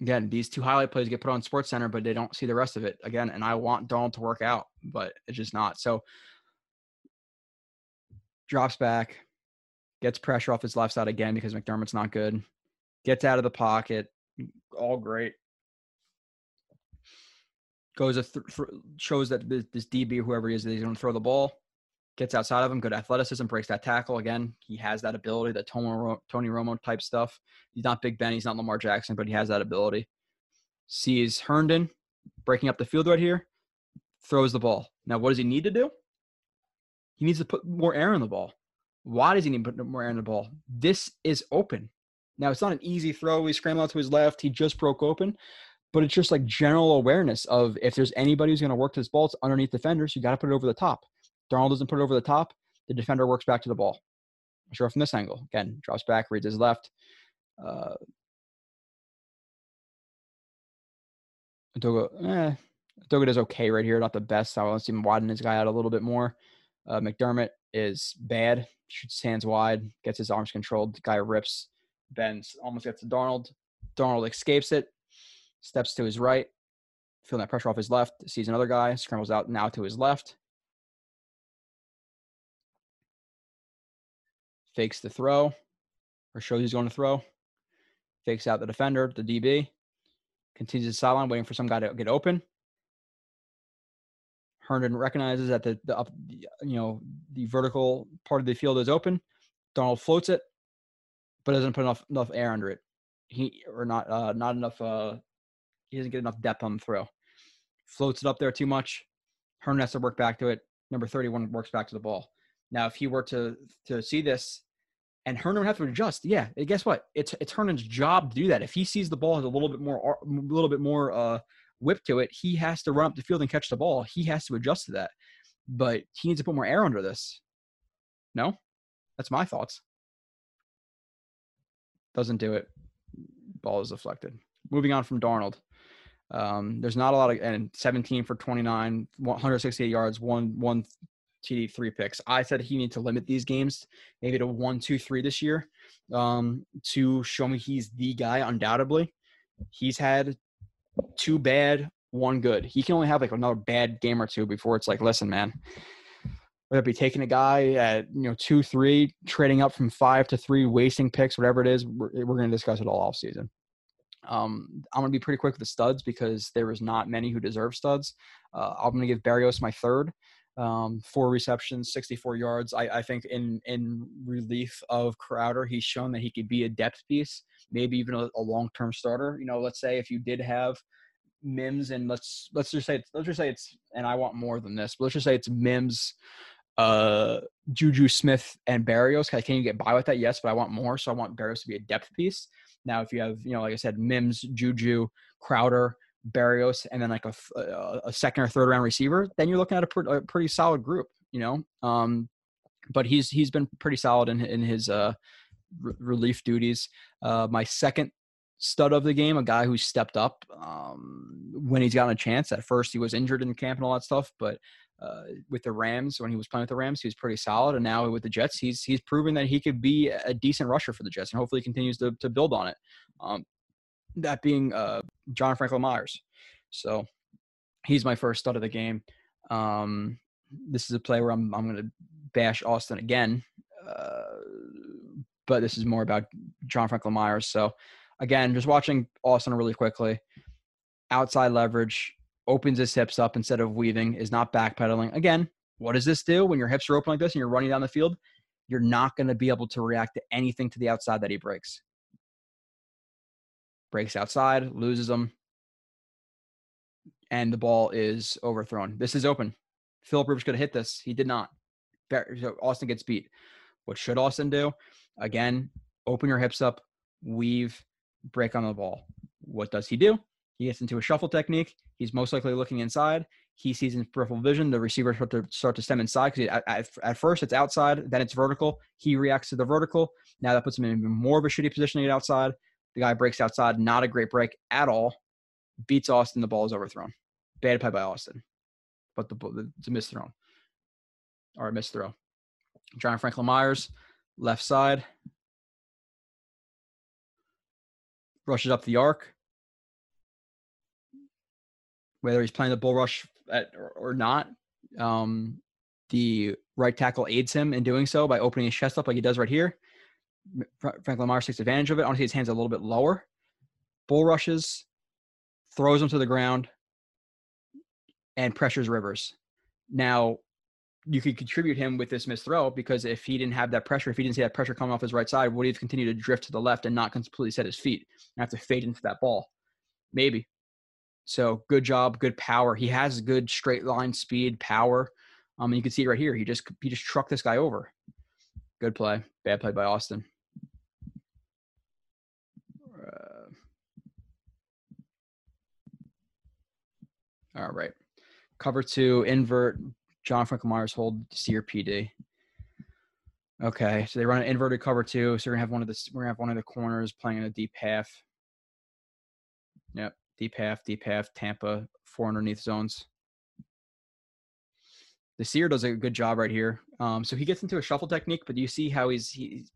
Again, these two highlight plays get put on Sports Center, but they don't see the rest of it. Again, and I want Darnold to work out, but it's just not. So drops back, gets pressure off his left side again because McDermott's not good. Gets out of the pocket, all great. Goes a th- th- shows that this, this DB, whoever he is, he's going to throw the ball gets outside of him, good athleticism, breaks that tackle. Again, he has that ability, that Tony, Romo type stuff. He's not Big Ben, he's not Lamar Jackson, but he has that ability. Sees Herndon breaking up the field right here, throws the ball. Now, what does he need to do? He needs to put more air in the ball. Why does he need to put more air in the ball? This is open. Now, it's not an easy throw. He scrambled out to his left. He just broke open. But it's just like general awareness of if there's anybody who's going to work this ball, it's underneath defenders. You got to put it over the top. Darnold doesn't put it over the top. The defender works back to the ball. Sure, from this angle. Again, drops back, reads his left. Uh, Edoga, eh, is okay right here, not the best. I want to see him widen his guy out a little bit more. Uh, McDermott is bad, shoots his hands wide, gets his arms controlled. The guy rips, bends, almost gets to Darnold. Darnold escapes it, steps to his right, feeling that pressure off his left, sees another guy, scrambles out now to his left. Fakes the throw, or shows he's going to throw. Fakes out the defender, the DB. Continues the sideline, waiting for some guy to get open. Herndon recognizes that the, the up, you know, the vertical part of the field is open. Darnold floats it, but doesn't put enough enough air under it. He or not uh, not enough. Uh, he doesn't get enough depth on the throw. Floats it up there too much. Herndon has to work back to it. Number thirty-one works back to the ball. Now, if he were to to see this, and Herndon would have to adjust, yeah, guess what? It's it's Herndon's job to do that. If he sees the ball has a little bit more a little bit more uh, whip to it, he has to run up the field and catch the ball. He has to adjust to that. But he needs to put more air under this. No? That's my thoughts. Doesn't do it. Ball is deflected. Moving on from Darnold. Um, there's not a lot of and 17 for 29, 168 yards, one one TD, three picks. I said he need to limit these games maybe to one, two, three this year um, to show me he's the guy. Undoubtedly, he's had two bad, one good. He can only have like another bad game or two before it's like, listen, man, whether it be taking a guy at you know two, three, trading up from five to three, wasting picks, whatever it is, we're, we're going to discuss it all off season. Um, I'm going to be pretty quick with the studs because there is not many who deserve studs. Uh, I'm going to give Berrios my third. Um, four receptions, 64 yards. I, I, think in in relief of Crowder, he's shown that he could be a depth piece, maybe even a, a long term starter. You know, let's say if you did have Mims and let's let's just say it's, let's just say it's and I want more than this, but let's just say it's Mims, uh, Juju Smith and Berrios. Can you get by with that? Yes, but I want more, so I want Berrios to be a depth piece. Now, if you have you know, like I said, Mims, Juju, Crowder, Berrios, and then like a, a, a second or third round receiver, then you're looking at a, pr- a pretty solid group. You know, um, but he's he's been pretty solid in in his uh, re- relief duties. Uh, my second stud of the game, a guy who stepped up um, when he's gotten a chance. At first, he was injured in camp and all that stuff, but uh, with the Rams, when he was playing with the Rams, he was pretty solid. And now with the Jets, he's he's proven that he could be a decent rusher for the Jets, and hopefully continues to to build on it. Um, that being uh, John Franklin Myers. So he's my first stud of the game. Um, this is a play where I'm I'm going to bash Austin again, uh, but this is more about John Franklin Myers. So again, just watching Austin really quickly. Outside leverage opens his hips up instead of weaving, is not backpedaling. Again, what does this do when your hips are open like this and you're running down the field? You're not going to be able to react to anything to the outside that he breaks. Breaks outside, loses them, and the ball is overthrown. This is open. Philip Rivers could have hit this. He did not. Austin gets beat. What should Austin do? Again, open your hips up, weave, break on the ball. What does he do? He gets into a shuffle technique. He's most likely looking inside. He sees in peripheral vision the receiver start to start to stem inside because at, at, at, first it's outside, then it's vertical. He reacts to the vertical. Now that puts him in even more of a shitty position to get outside. The guy breaks outside. Not a great break at all. Beats Austin. The ball is overthrown. Bad play by Austin, but the it's a missed throw or a missed throw. John Franklin Myers, left side, rushes up the arc. Whether he's playing the bull rush at, or, or not, um, the right tackle aids him in doing so by opening his chest up like he does right here. Franklin Lamar takes advantage of it. Honestly, his hands a little bit lower. Bull rushes, throws him to the ground, and pressures Rivers. Now, you could contribute him with this missed throw because if he didn't have that pressure, if he didn't see that pressure coming off his right side, would he have continued to drift to the left and not completely set his feet and have to fade into that ball? Maybe. So good job, good power. He has good straight line speed, power. Um, you can see right here. He just he just trucked this guy over. Good play. Bad play by Austin. All right. Cover two, invert, John Franklin Myers hold Sear PD. Okay, so they run an inverted cover two. So we're gonna have one of the we're gonna have one of the corners playing in a deep half. Yep. deep half, deep half, Tampa, four underneath zones. Desir does a good job right here. Um, so he gets into a shuffle technique, but do you see how he's he's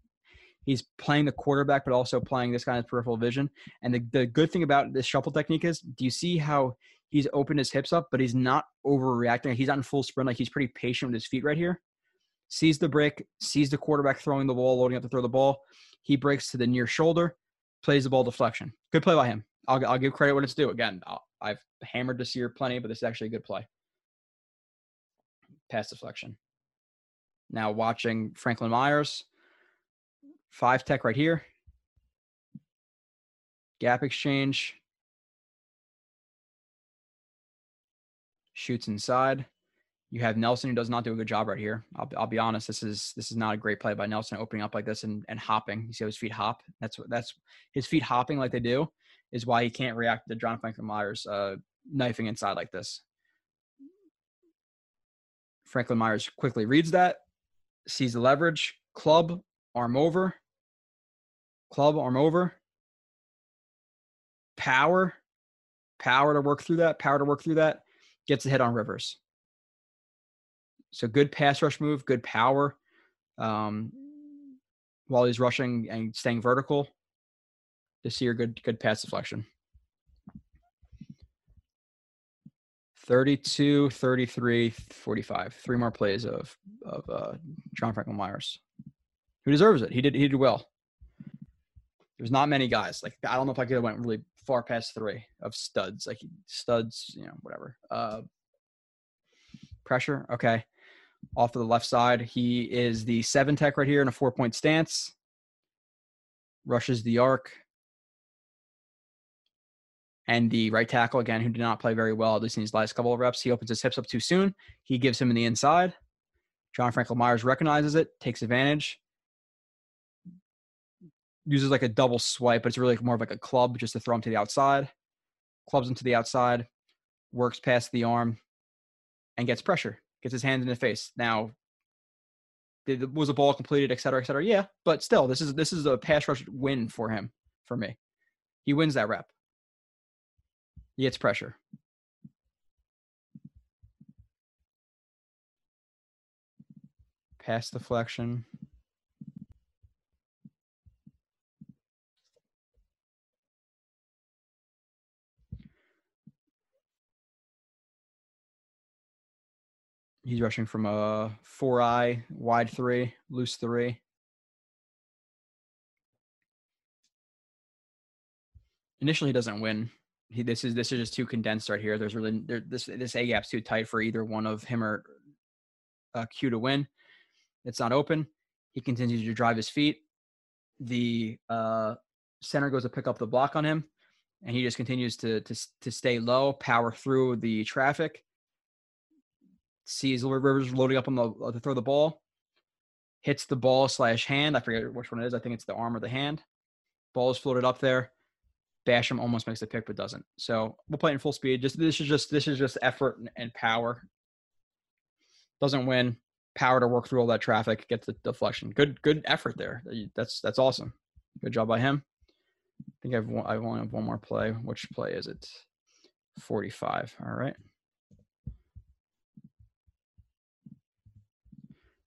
he's playing the quarterback, but also playing this kind of peripheral vision. And the, the good thing about this shuffle technique is, do you see how he's opened his hips up, but he's not overreacting? He's not in full sprint. Like he's pretty patient with his feet right here. Sees the break, sees the quarterback throwing the ball, loading up to throw the ball. He breaks to the near shoulder, plays the ball deflection. Good play by him. I'll, I'll give credit when it's due. Again, i have hammered Desir plenty, but this is actually a good play. Pass deflection. Now watching Franklin Myers, five tech right here. Gap exchange. Shoots inside. You have Nelson who does not do a good job right here. I'll, I'll be honest. This is this is not a great play by Nelson opening up like this and, and hopping. You see how his feet hop. That's what that's his feet hopping like they do is why he can't react to John Franklin Myers uh, knifing inside like this. Franklin Myers quickly reads that, sees the leverage, club, arm over, club, arm over, power, power to work through that, power to work through that, gets a hit on Rivers. So good pass rush move, good power um, while he's rushing and staying vertical. Desir, good good pass deflection. 32, 33, 45. Three more plays of of uh, John Franklin Myers, who deserves it. He did he did well. There's not many guys like I don't know if I could have went really far past three of studs like studs, you know, whatever. Uh, pressure, okay. Off to the left side, he is the seven tech right here in a four point stance. Rushes the arc, and the right tackle, again, who did not play very well, at least in his last couple of reps, he opens his hips up too soon. He gives him in the inside. John Franklin Myers recognizes it, takes advantage, uses like a double swipe, but it's really more of like a club just to throw him to the outside. Clubs him to the outside, works past the arm, and gets pressure, gets his hands in the face. Now, did, was the ball completed, et cetera, et cetera? Yeah, but still, this is this is a pass rush win for him, for me. He wins that rep. He gets pressure. Pass deflection. He's rushing from a four eye, wide three, loose three. Initially, he doesn't win he, this is this is just too condensed right here. There's really there, this this A gap's too tight for either one of him or uh, Q to win. It's not open. He continues to drive his feet. The uh, center goes to pick up the block on him, and he just continues to to to stay low, power through the traffic. Sees Rivers loading up on the uh, to throw the ball. Hits the ball slash hand. I forget which one it is. I think it's the arm or the hand. Ball is floated up there Basham almost makes the pick but doesn't. So we'll play in full speed. Just this is just this is just effort and, and power. Doesn't win. Power to work through all that traffic, Gets the deflection. Good good effort there. That's that's awesome. Good job by him. I think I've I only have one more play. Which play is it? 45. All right.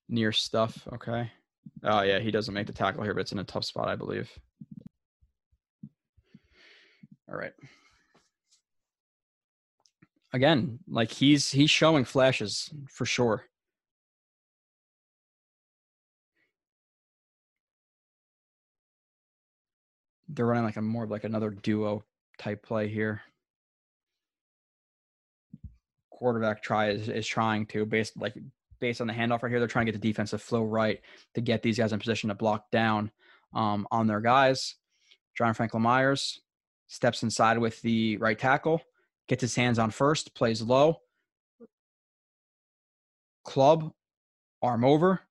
Near stuff. Okay. Oh yeah, he doesn't make the tackle here, but it's in a tough spot, I believe. All right. Again, like he's he's showing flashes for sure. They're running like a more of like another duo type play here. Quarterback try is, is trying to based like based on the handoff right here. They're trying to get the defensive flow right to get these guys in position to block down um, on their guys. John Franklin Myers steps inside with the right tackle, gets his hands on first, plays low, club, arm over.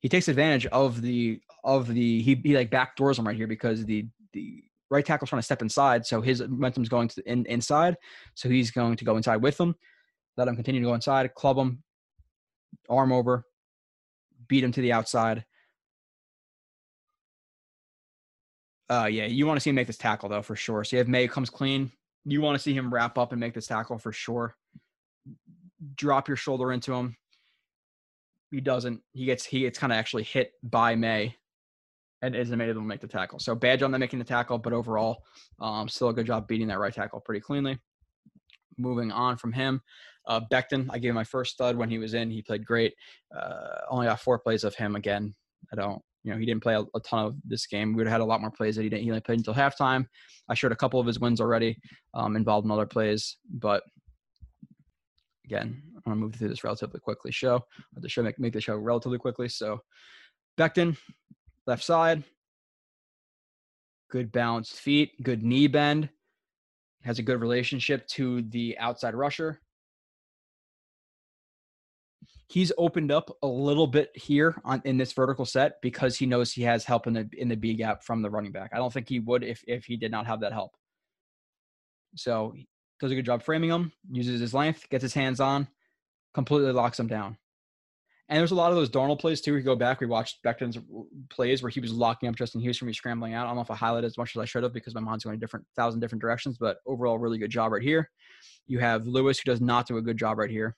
He takes advantage of the of the he, he like backdoors him right here because the the right tackle's trying to step inside, so his momentum's going to in, inside, so he's going to go inside with him. Let him continue to go inside, club him, arm over, beat him to the outside, Uh, yeah, you want to see him make this tackle though for sure. So if Maye comes clean, You want to see him wrap up and make this tackle for sure. Drop your shoulder into him. He doesn't. He gets he gets kind of actually hit by Maye and isn't able to make the tackle. So bad job on making the tackle, but overall, um, still a good job beating that right tackle pretty cleanly. Moving on from him, uh, Becton, I gave him my first stud when he was in. He played great. Uh, only got four plays of him again. I don't, you know, he didn't play a, a ton of this game. We would have had a lot more plays that he didn't. He only played until halftime. I showed a couple of his wins already, um, involved in other plays, but again, I'm gonna move through this relatively quickly. Show the show make, make the show relatively quickly. So Becton, left side, good balanced feet, good knee bend, has a good relationship to the outside rusher. He's opened up a little bit here on in this vertical set because he knows he has help in the in the B gap from the running back. I don't think he would if if he did not have that help. So does a good job framing him, uses his length, gets his hands on, completely locks him down. And there's a lot of those Darnold plays too. We go back, we watched Becton's plays where he was locking up Justin Houston, he's scrambling out. I don't know if I highlighted as much as I should have because my mind's going a different thousand different directions, but overall, really good job right here. You have Lewis who does not do a good job right here.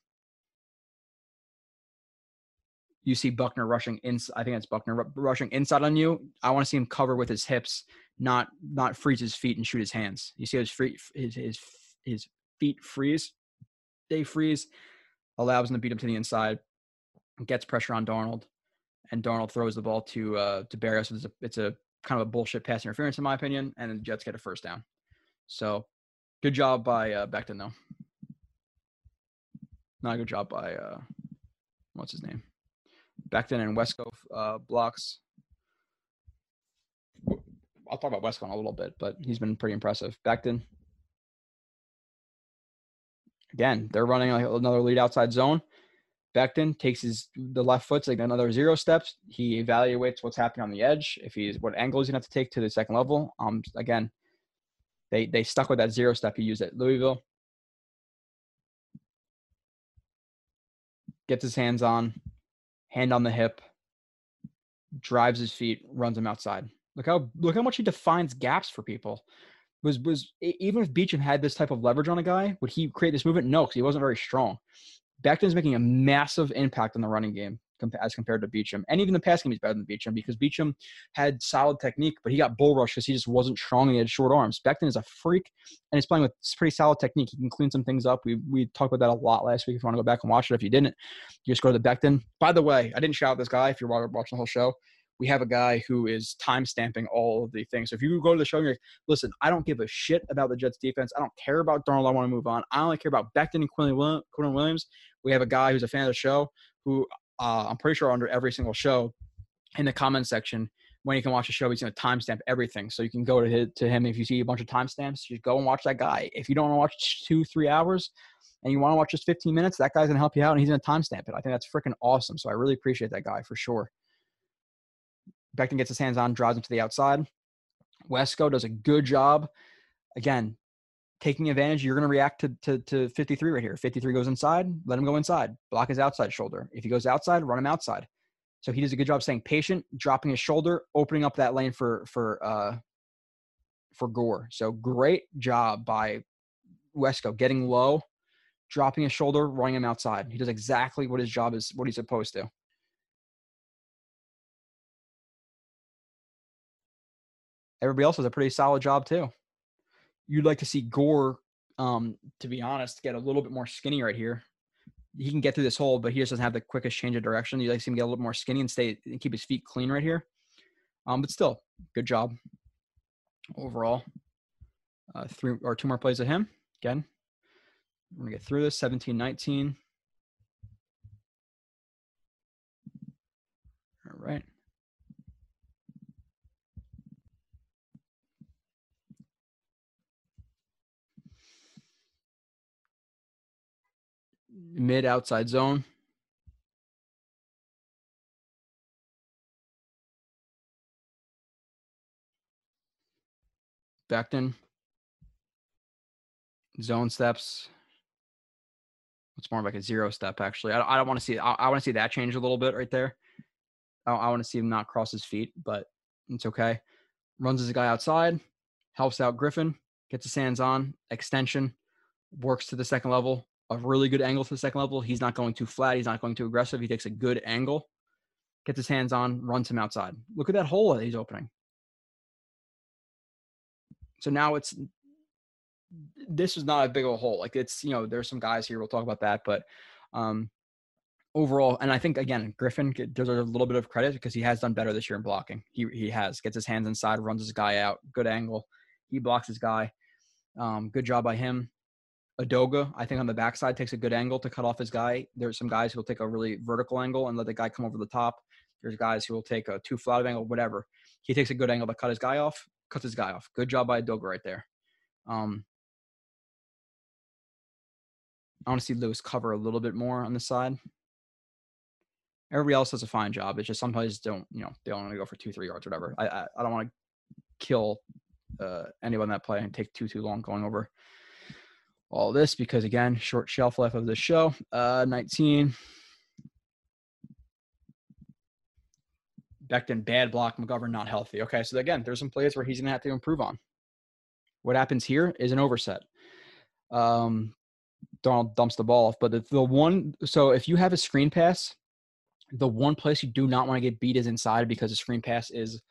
You see Buckner rushing in. I think it's Buckner rushing inside on you. I want to see him cover with his hips, not not freeze his feet and shoot his hands. You see his free his his his feet freeze. They freeze, allows him to beat him to the inside gets pressure on Darnold, and Darnold throws the ball to uh, to Berrios. It's a, it's a kind of a bullshit pass interference in my opinion, and the Jets get a first down. So, good job by uh, Becton though. Not a good job by uh, what's his name, Becton and Wesco uh, blocks. I'll talk about Wesco in a little bit, but he's been pretty impressive. Becton. Again, they're running like another lead outside zone. Becton takes his the left foot's like another zero steps. He evaluates what's happening on the edge. If he's what angle he's gonna have to take to the second level. Um, again, they they stuck with that zero step he used at Louisville. Gets his hands on, hand on the hip, drives his feet, runs him outside. Look how look how much he defines gaps for people. Was was even if Beachum had this type of leverage on a guy, would he create this movement? No, because he wasn't very strong. Becton's making a massive impact on the running game as compared to Beachum. And even the pass game is better than Beachum because Beachum had solid technique, but he got bull rushed because he just wasn't strong and he had short arms. Becton is a freak and he's playing with pretty solid technique. He can clean some things up. We we talked about that a lot last week. If you want to go back and watch it, if you didn't, you just go to the Becton. By the way, I didn't shout out this guy if you're watching the whole show we have a guy who is time stamping all of the things. So if you go to the show and you're like, listen, I don't give a shit about the Jets defense. I don't care about Darnold. I want to move on. I only care about Becton and Quinnen Williams. We have a guy who's a fan of the show who uh, I'm pretty sure under every single show in the comment section when you can watch a show, he's going to timestamp everything. So you can go to his, to him if you see a bunch of timestamps. Just go and watch that guy. If you don't want to watch two, three hours, and you want to watch just 15 minutes, that guy's going to help you out, and he's going to timestamp it. I think that's freaking awesome. So I really appreciate that guy for sure. Becton gets his hands on, drives him to the outside. Wesco does a good job. Again, taking advantage, you're going to react to, to, to 53 right here. 53 goes inside, let him go inside. Block his outside shoulder. If he goes outside, run him outside. So he does a good job staying patient, dropping his shoulder, opening up that lane for for uh for Gore. So great job by Wesco getting low, dropping his shoulder, running him outside. He does exactly what his job is, what he's supposed to. everybody else does a pretty solid job too. You'd like to see Gore, um, to be honest, get a little bit more skinny right here. He can get through this hole, but he just doesn't have the quickest change of direction. You'd like to see him get a little more skinny and stay and keep his feet clean right here. Um, but still, good job overall. Uh, three or two more plays of him. Again, we're gonna get through this. 17, 19. All right. Mid outside zone. Becton. Zone steps. It's more like a zero step, actually. I, I don't want to see. I, I want to see that change a little bit right there. I, I want to see him not cross his feet, but it's okay. Runs as a guy outside, helps out Griffin, gets his hands on, extension, works to the second level, a really good angle to the second level. He's not going too flat. He's not going too aggressive. He takes a good angle, gets his hands on, runs him outside. Look at that hole that he's opening. So now it's this is not a big old hole. Like it's you know there's some guys here. We'll talk about that, but um, overall, and I think again Griffin deserves a little bit of credit because he has done better this year in blocking. He he has gets his hands inside, runs his guy out, good angle. He blocks his guy. Um, good job by him. Edoga, I think on the backside takes a good angle to cut off his guy. There's some guys who will take a really vertical angle and let the guy come over the top. There's guys who will take a too flat of angle, whatever. He takes a good angle to cut his guy off, cuts his guy off. Good job by Edoga right there. Um, I want to see Lewis cover a little bit more on the side. Everybody else does a fine job. It's just sometimes don't, you know, they don't want to go for two, three yards, whatever. I I, I don't want to kill uh, anyone that play and take too too long going over all this because again, short shelf life of the show. Uh, 19. Becton bad block. McGovern not healthy. Okay, so again, there's some plays where he's gonna have to improve on. What happens here is an overset. Um, Darnold dumps the ball off, but the, the one. So if you have a screen pass, the one place you do not want to get beat is inside because the screen pass is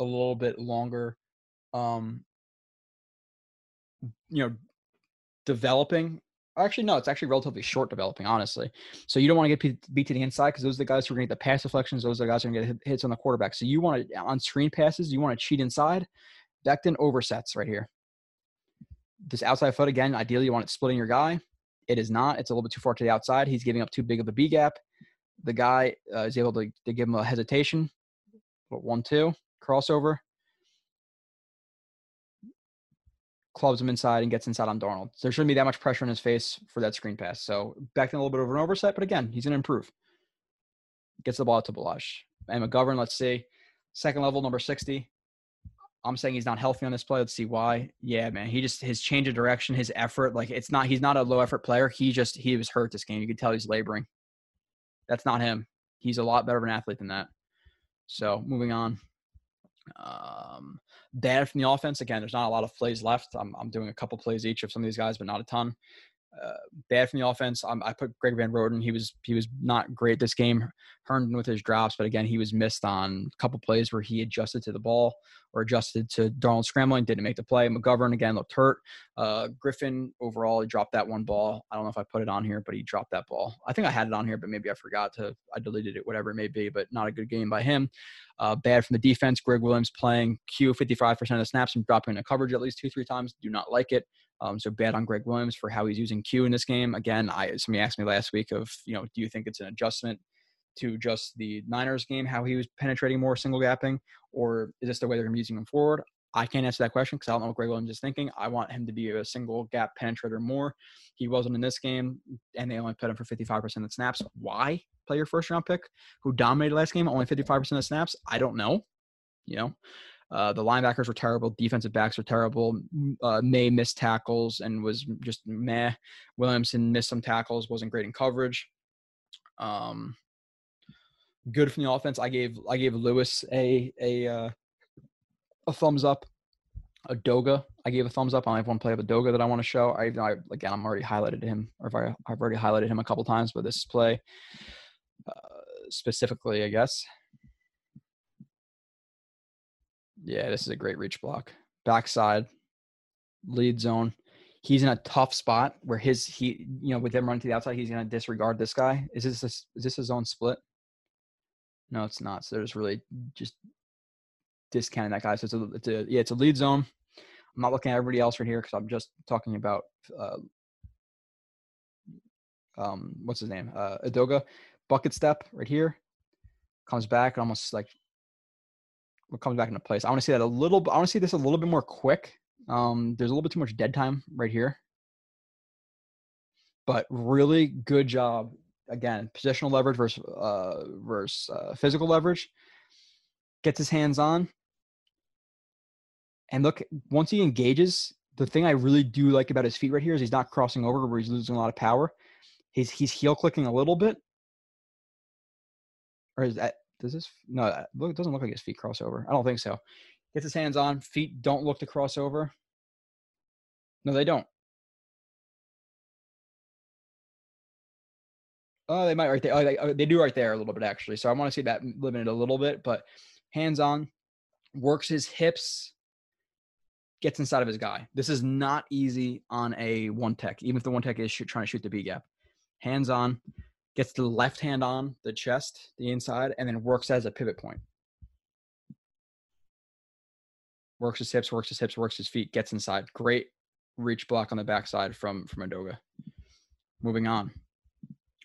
a little bit longer. Um, you know, developing. Actually, no, it's actually relatively short developing, honestly. So you don't want to get beat to the inside because those are the guys who are going to get the pass deflections. Those are the guys who are going to get hits on the quarterback. So you want to, on screen passes, you want to cheat inside. Becton oversets right here. This outside foot, again, ideally you want it splitting your guy. It is not. It's a little bit too far to the outside. He's giving up too big of a B gap. The guy uh, is able to, to give him a hesitation. But One, two, crossover. Clubs him inside and gets inside on Darnold. There shouldn't be that much pressure in his face for that screen pass. So Becton a little bit of an oversight, but again, he's going to improve. Gets the ball to Ballage. And McGovern, let's see. Second level, number 60. I'm saying he's not healthy on this play. Let's see why. Yeah, man. He just his change of direction, his effort, like it's not he's not a low effort player. He just he was hurt this game. You could tell he's laboring. That's not him. He's a lot better of an athlete than that. So moving on. Um, bad from the offense. Again, there's not a lot of plays left. I'm, I'm doing a couple plays each of some of these guys, but not a ton. Uh, bad from the offense. I put Greg Van Roten. He was he was not great this game. Herndon with his drops, but again, he was missed on a couple plays where he adjusted to the ball or adjusted to Darnold scrambling, didn't make the play. McGovern again looked hurt. Uh, Griffin overall, he dropped that one ball. I don't know if I put it on here, but he dropped that ball. I think I had it on here, but maybe I forgot to. I deleted it, whatever it may be. But not a good game by him. Uh, bad from the defense. Gregg Williams playing Q 55% of the snaps and dropping the coverage at least two three times. Do not like it. Um, so bad on Gregg Williams for how he's using Q in this game. Again, I somebody asked me last week of you know, do you think it's an adjustment to just the Niners game, how he was penetrating more single gapping, or is this the way they're going to be using him forward? I can't answer that question because I don't know what Gregg Williams is thinking. I want him to be a single gap penetrator more. He wasn't in this game, and they only put him for 55% of the snaps. Why play your first round pick who dominated last game, only 55% of the snaps? I don't know. You know, uh, the linebackers were terrible. Defensive backs were terrible. Uh, Maye missed tackles and was just meh. Williamson missed some tackles, wasn't great in coverage. Um, good from the offense. I gave I gave Lewis a a uh, a thumbs up. Edoga, I gave a thumbs up. I only have one play of Edoga that I want to show. I, I again, I'm already highlighted him, or if I, I've already highlighted him a couple times, but this play uh, specifically, I guess. Yeah, this is a great reach block. Backside, lead zone. He's in a tough spot where his he you know with him running to the outside, he's gonna disregard this guy. Is this a, is this a zone split? No, it's not. So there's really just discounting that guy. So it's a, it's a yeah, it's a lead zone. I'm not looking at everybody else right here because I'm just talking about uh, um, what's his name? Uh, Edoga, bucket step right here, comes back almost like what comes back into place. I want to see that a little. I want to see this a little bit more quick. Um, there's a little bit too much dead time right here, but really good job. Again, positional leverage versus uh, versus uh, physical leverage. Gets his hands on, and look. Once he engages, the thing I really do like about his feet right here is he's not crossing over where he's losing a lot of power. He's he's heel clicking a little bit, or is that does this no it doesn't look like his feet cross over i don't think so gets his hands on feet don't look to cross over No, they don't. Oh, they might right there. Oh, they, oh, they do right there a little bit actually. So I want to see that limited a little bit, but hands on, works his hips, gets inside of his guy. This is not easy on a one tech, even if the one tech is trying to shoot the B gap. Hands on, gets the left hand on the chest, the inside, and then works as a pivot point. Works his hips, works his hips, works his feet, gets inside. Great reach block on the backside from from Edoga. Moving on.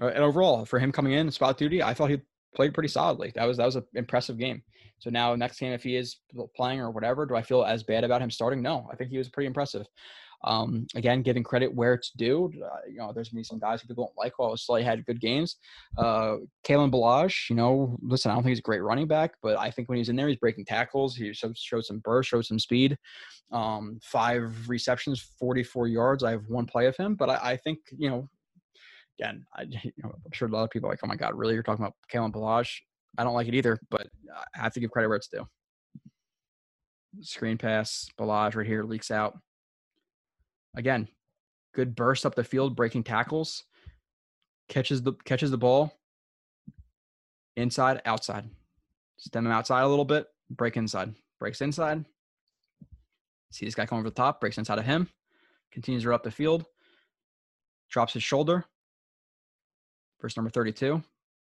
Uh, and overall, for him coming in spot duty, I thought he played pretty solidly. That was that was an impressive game. So now next game, if he is playing or whatever, do I feel as bad about him starting? No, I think he was pretty impressive. Um, again, giving credit where it's due. Uh, you know, there's gonna be some guys who people don't like. While Slay had good games, uh, Kalen Ballage. You know, listen, I don't think he's a great running back, but I think when he's in there, he's breaking tackles. He showed, some burst, showed some speed. Um, five receptions, 44 yards. I have one play of him, but I, I think you know again, I, you know, I'm sure a lot of people are like, oh my God, really? You're talking about Kalen Ballage? I don't like it either, but I have to give credit where it's due. Screen pass, Ballage right here leaks out. Again, good burst up the field, breaking tackles, catches the catches the ball inside, outside. Stem him outside a little bit, break inside, breaks inside. See this guy coming over the top, breaks inside of him, continues to up the field, drops his shoulder, verse number 32.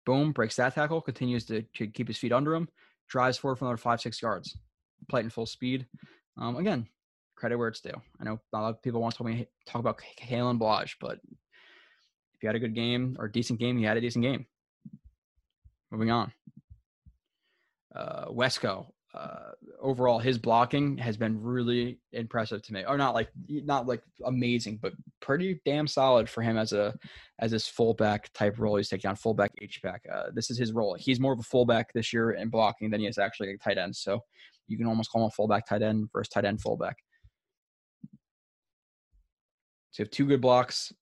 Boom, breaks that tackle, continues to, to keep his feet under him, drives forward for another five, six yards. Play it in full speed. Um, again, credit where it's due. I know a lot of people want to talk, about Kalen Ballage, but if you had a good game or a decent game, you had a decent game. Moving on. Uh, Wesco, uh, overall his blocking has been really impressive to me or not like not like amazing but pretty damn solid for him as a as this fullback type role he's taking on fullback h-back uh, this is his role he's more of a fullback this year in blocking than he is actually a tight end so you can almost call him a fullback tight end versus tight end fullback so you have two good blocks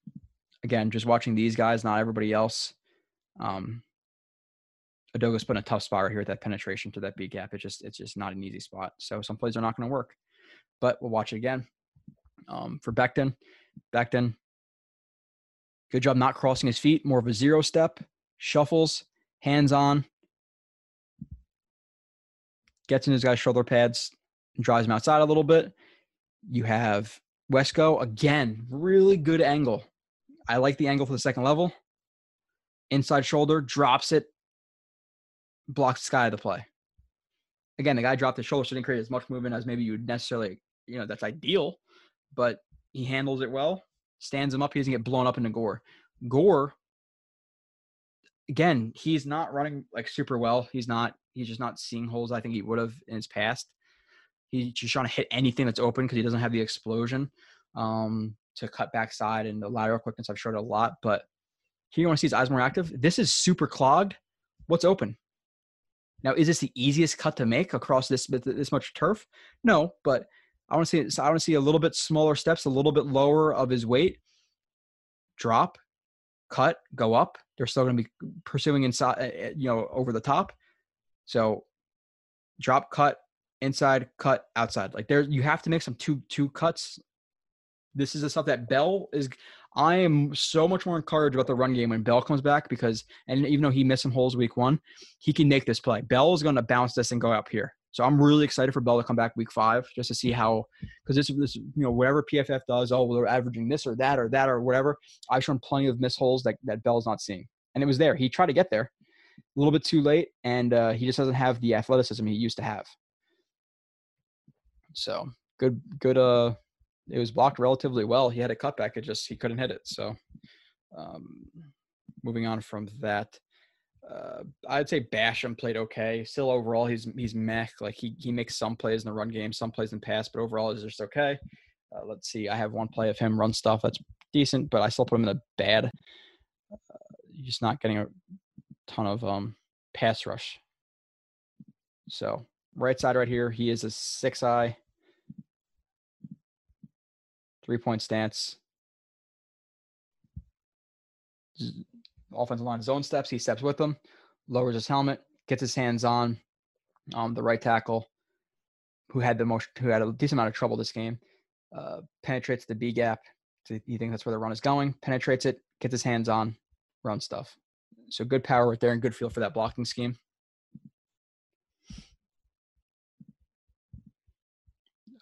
again just watching these guys not everybody else um Edoga's put in a tough spot right here with that penetration to that B gap. It's just it's just not an easy spot. So some plays are not going to work. But we'll watch it again. Um, for Becton, Becton, good job not crossing his feet. More of a zero step, shuffles, hands on, gets in his guy's shoulder pads, drives him outside a little bit. You have Wesco again, really good angle. I like the angle for the second level. Inside shoulder, drops it blocks the Sky of the play. Again, the guy dropped his shoulder, so didn't create as much movement as maybe you'd necessarily, you know, that's ideal, but he handles it well, stands him up. He doesn't get blown up into Gore. Gore, again, he's not running like super well. He's not, he's just not seeing holes I think he would have in his past. He's just trying to hit anything that's open because he doesn't have the explosion um, to cut backside and the lateral quickness. I've showed a lot, but here you want to see his eyes more active. This is super clogged. What's open? Now, is this the easiest cut to make across this this much turf? No, but I want to see I want to see a little bit smaller steps, a little bit lower of his weight. Drop, cut, go up. They're still going to be pursuing inside, eh, eh, you know, over the top. So, drop, cut, inside, cut, outside. Like there, you have to make some two two cuts. This is the stuff that Bell is. I am so much more encouraged about the run game when Bell comes back because, and even though he missed some holes week one, he can make this play. Bell is going to bounce this and go up here. So I'm really excited for Bell to come back week five just to see how, because this, this, you know, whatever PFF does, oh, well, they're averaging this or that or that or whatever. I've shown plenty of miss holes that, that Bell's not seeing. And it was there. He tried to get there a little bit too late, and uh, he just doesn't have the athleticism he used to have. So good, good, uh, it was blocked relatively well. He had a cutback, it just he couldn't hit it. So, um, moving on from that, uh, I'd say Basham played okay. Still overall, he's he's meh. Like he he makes some plays in the run game, some plays in pass, but overall, he's just okay. Uh, let's see. I have one play of him run stuff that's decent, but I still put him in the bad. Uh, just not getting a ton of um pass rush. So right side right here, he is a six eye three point stance. Offensive line zone steps. He steps with them, lowers his helmet, gets his hands on um, the right tackle, who had the most, who had a decent amount of trouble this game. uh, penetrates the B gap. So you think that's where the run is going? Penetrates it, gets his hands on, run stuff. So good power right there and good feel for that blocking scheme.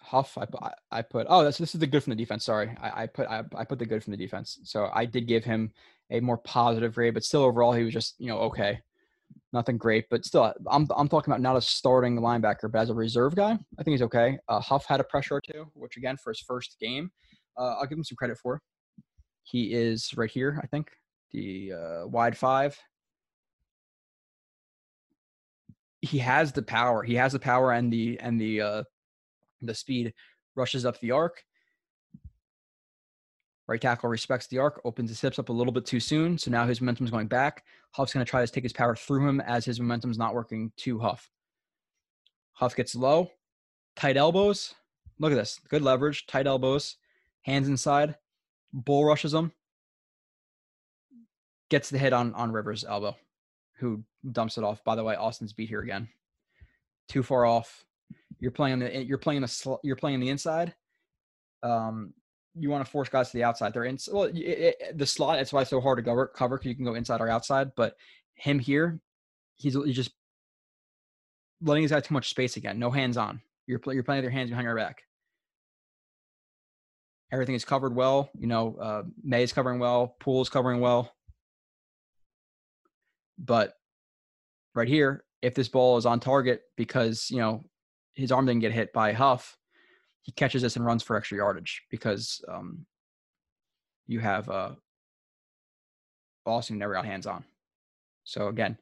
Huff, I, I- put. Oh, that's this is the good from the defense. Sorry, I, I put I, I put the good from the defense. So I did give him a more positive grade, but still overall he was just you know okay, nothing great, but still I'm I'm talking about not a starting linebacker, but as a reserve guy, I think he's okay. Uh, Huff had a pressure or two, which again for his first game, uh, I'll give him some credit for. He is right here, I think, the uh, wide five. He has the power. He has the power and the and the uh, the speed. Rushes up the arc. Right tackle respects the arc, opens his hips up a little bit too soon. So now his momentum's going back. Huff's going to try to take his power through him as his momentum's not working to Huff. Huff gets low, tight elbows. Look at this. Good leverage, tight elbows, hands inside. Bull rushes him. Gets the hit on, on Rivers' elbow, who dumps it off. By the way, Austin's beat here again. Too far off. You're playing the you're playing the you're playing the inside. Um, you want to force guys to the outside. They're in well, it, it, the slot. That's why it's so hard to cover cover because you can go inside or outside. But him here, he's, he's just letting his guy too much space again. No hands on. You're play, you're playing with your hands behind your back. Everything is covered well. You know, uh, Maye is covering well. Poole is covering well. But right here, if this ball is on target because you know his arm didn't get hit by Huff, he catches this and runs for extra yardage because um, you have uh, Austin never got hands on. So again,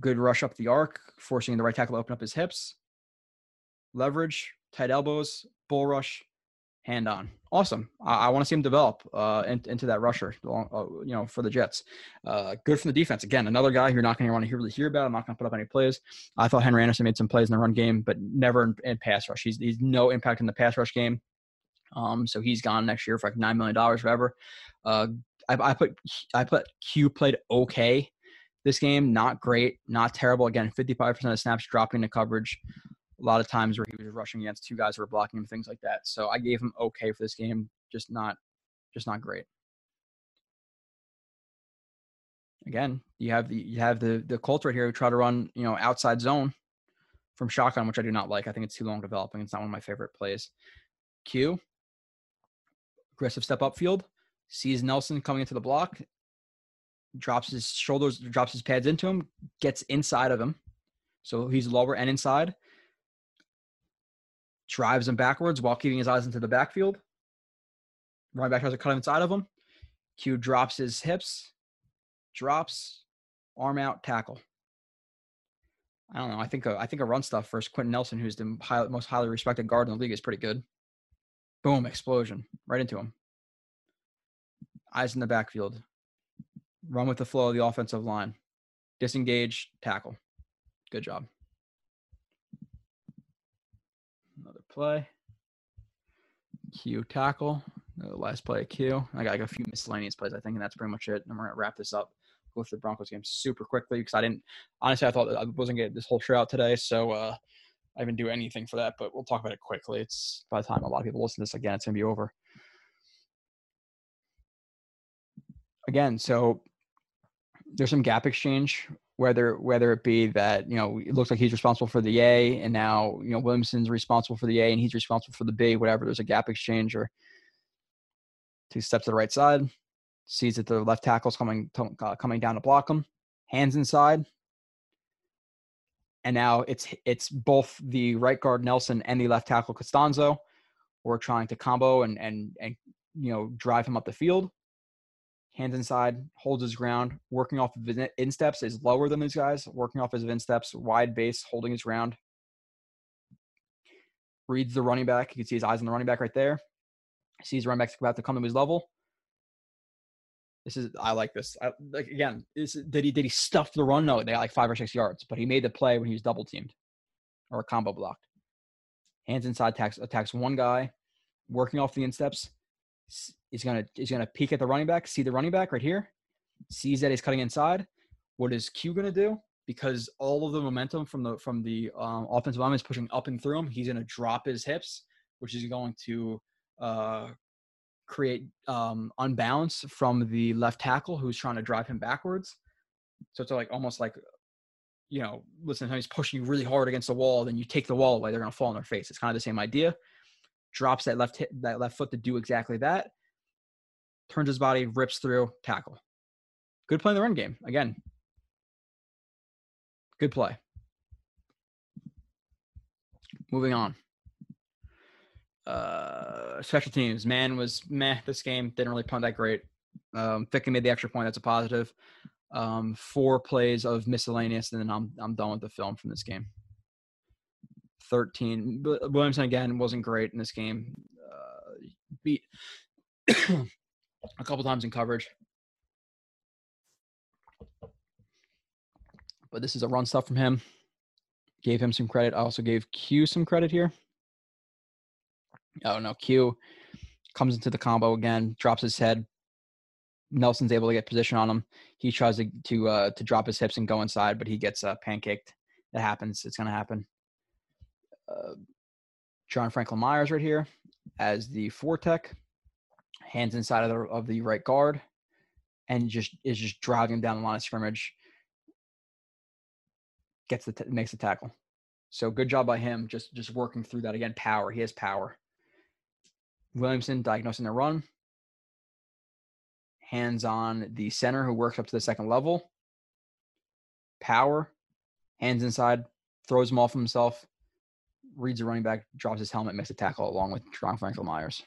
good rush up the arc, forcing the right tackle to open up his hips, leverage, tight elbows, bull rush, hand on. Awesome. I, I want to see him develop uh, in, into that rusher, uh, you know, for the Jets. Uh, good from the defense. Again, another guy you're not going to want to hear, really hear about. I'm not going to put up any plays. I thought Henry Anderson made some plays in the run game, but never in, in pass rush. He's, he's no impact in the pass rush game. Um, so he's gone next year for like nine million dollars, whatever. Uh, I, I put I put Q played okay this game, not great, not terrible. Again, 55% of snaps dropping the coverage a lot of times where he was rushing against two guys who were blocking him, things like that. So I gave him okay for this game, just not, just not great. Again, you have the you have the the Colts right here who try to run you know outside zone from shotgun, which I do not like. I think it's too long developing. It's not one of my favorite plays. Q, aggressive step up field, sees Nelson coming into the block, drops his shoulders, drops his pads into him, gets inside of him. So he's lower and inside drives him backwards while keeping his eyes into the backfield. Running back tries to cut inside of him. Q drops his hips, drops, arm out, tackle. I don't know. I think a, I think a run stuff versus Quenton Nelson, who's the high, most highly respected guard in the league, is pretty good. Boom, explosion right into him. Eyes in the backfield. Run with the flow of the offensive line. Disengage, tackle. Good job. Another play. Q tackle. The last play Q. I got like a few miscellaneous plays, I think, and that's pretty much it. And we're gonna wrap this up. Through the Broncos game super quickly because I didn't honestly I thought I wasn't gonna get this whole show out today, so uh, I didn't do anything for that. But we'll talk about it quickly. It's by the time a lot of people listen to this again, it's gonna be over. Again, so there's some gap exchange whether whether it be that you know it looks like he's responsible for the A and now you know Williamson's responsible for the A and he's responsible for the B, whatever. There's a gap exchange or two steps to the right side, sees that the left tackle's coming uh, coming down to block him, hands inside, and now it's it's both the right guard Nelson and the left tackle Castonzo. We're trying to combo and and and you know drive him up the field hands inside, holds his ground, working off of his insteps is lower than these guys, working off his insteps, wide base, holding his ground. Reads the running back. You can see his eyes on the running back right there. Sees running back about to come to his level. This is I like this. I, like again, did he did he stuff the run? No, they got like five or six yards, but he made the play when he was double teamed or a combo blocked. Hands inside, attacks attacks one guy, working off the insteps, He's gonna he's gonna peek at the running back, see the running back right here, sees that he's cutting inside. What is Q gonna do? Because all of the momentum from the from the um, offensive line is pushing up and through him, he's gonna drop his hips, which is going to uh, create um, unbalance from the left tackle who's trying to drive him backwards. So it's like almost like, you know, listen, he's pushing you really hard against the wall, then you take the wall away, they're gonna fall on their face. It's kind of the same idea. Drops that left hit, that left foot to do exactly that. Turns his body, rips through, tackle. Good play in the run game. Again, good play. Moving on. Uh, special teams. Mann was meh this game. Didn't really punt that great. Um, Ficken made the extra point. That's a positive. Um, four plays of miscellaneous, and then I'm I'm done with the film from this game. Thirteen. But Williamson again wasn't great in this game. Uh, beat a couple times in coverage. But this is a run stuff from him. Gave him some credit. I also gave Q some credit here. Oh no, Q comes into the combo again, drops his head. Nelson's able to get position on him. He tries to to uh, to drop his hips and go inside, but he gets uh, pancaked. That happens. It's gonna happen. Uh, John Franklin Myers right here as the four tech, hands inside of the of the right guard, and just is just driving him down the line of scrimmage. Gets the t- makes the tackle. So good job by him, just just working through that again. Power. He has power. Williamson diagnosing the run. Hands on the center who works up to the second level. Power. Hands inside. Throws him off himself. Reads the running back. Drops his helmet. Makes a tackle along with John Franklin Myers.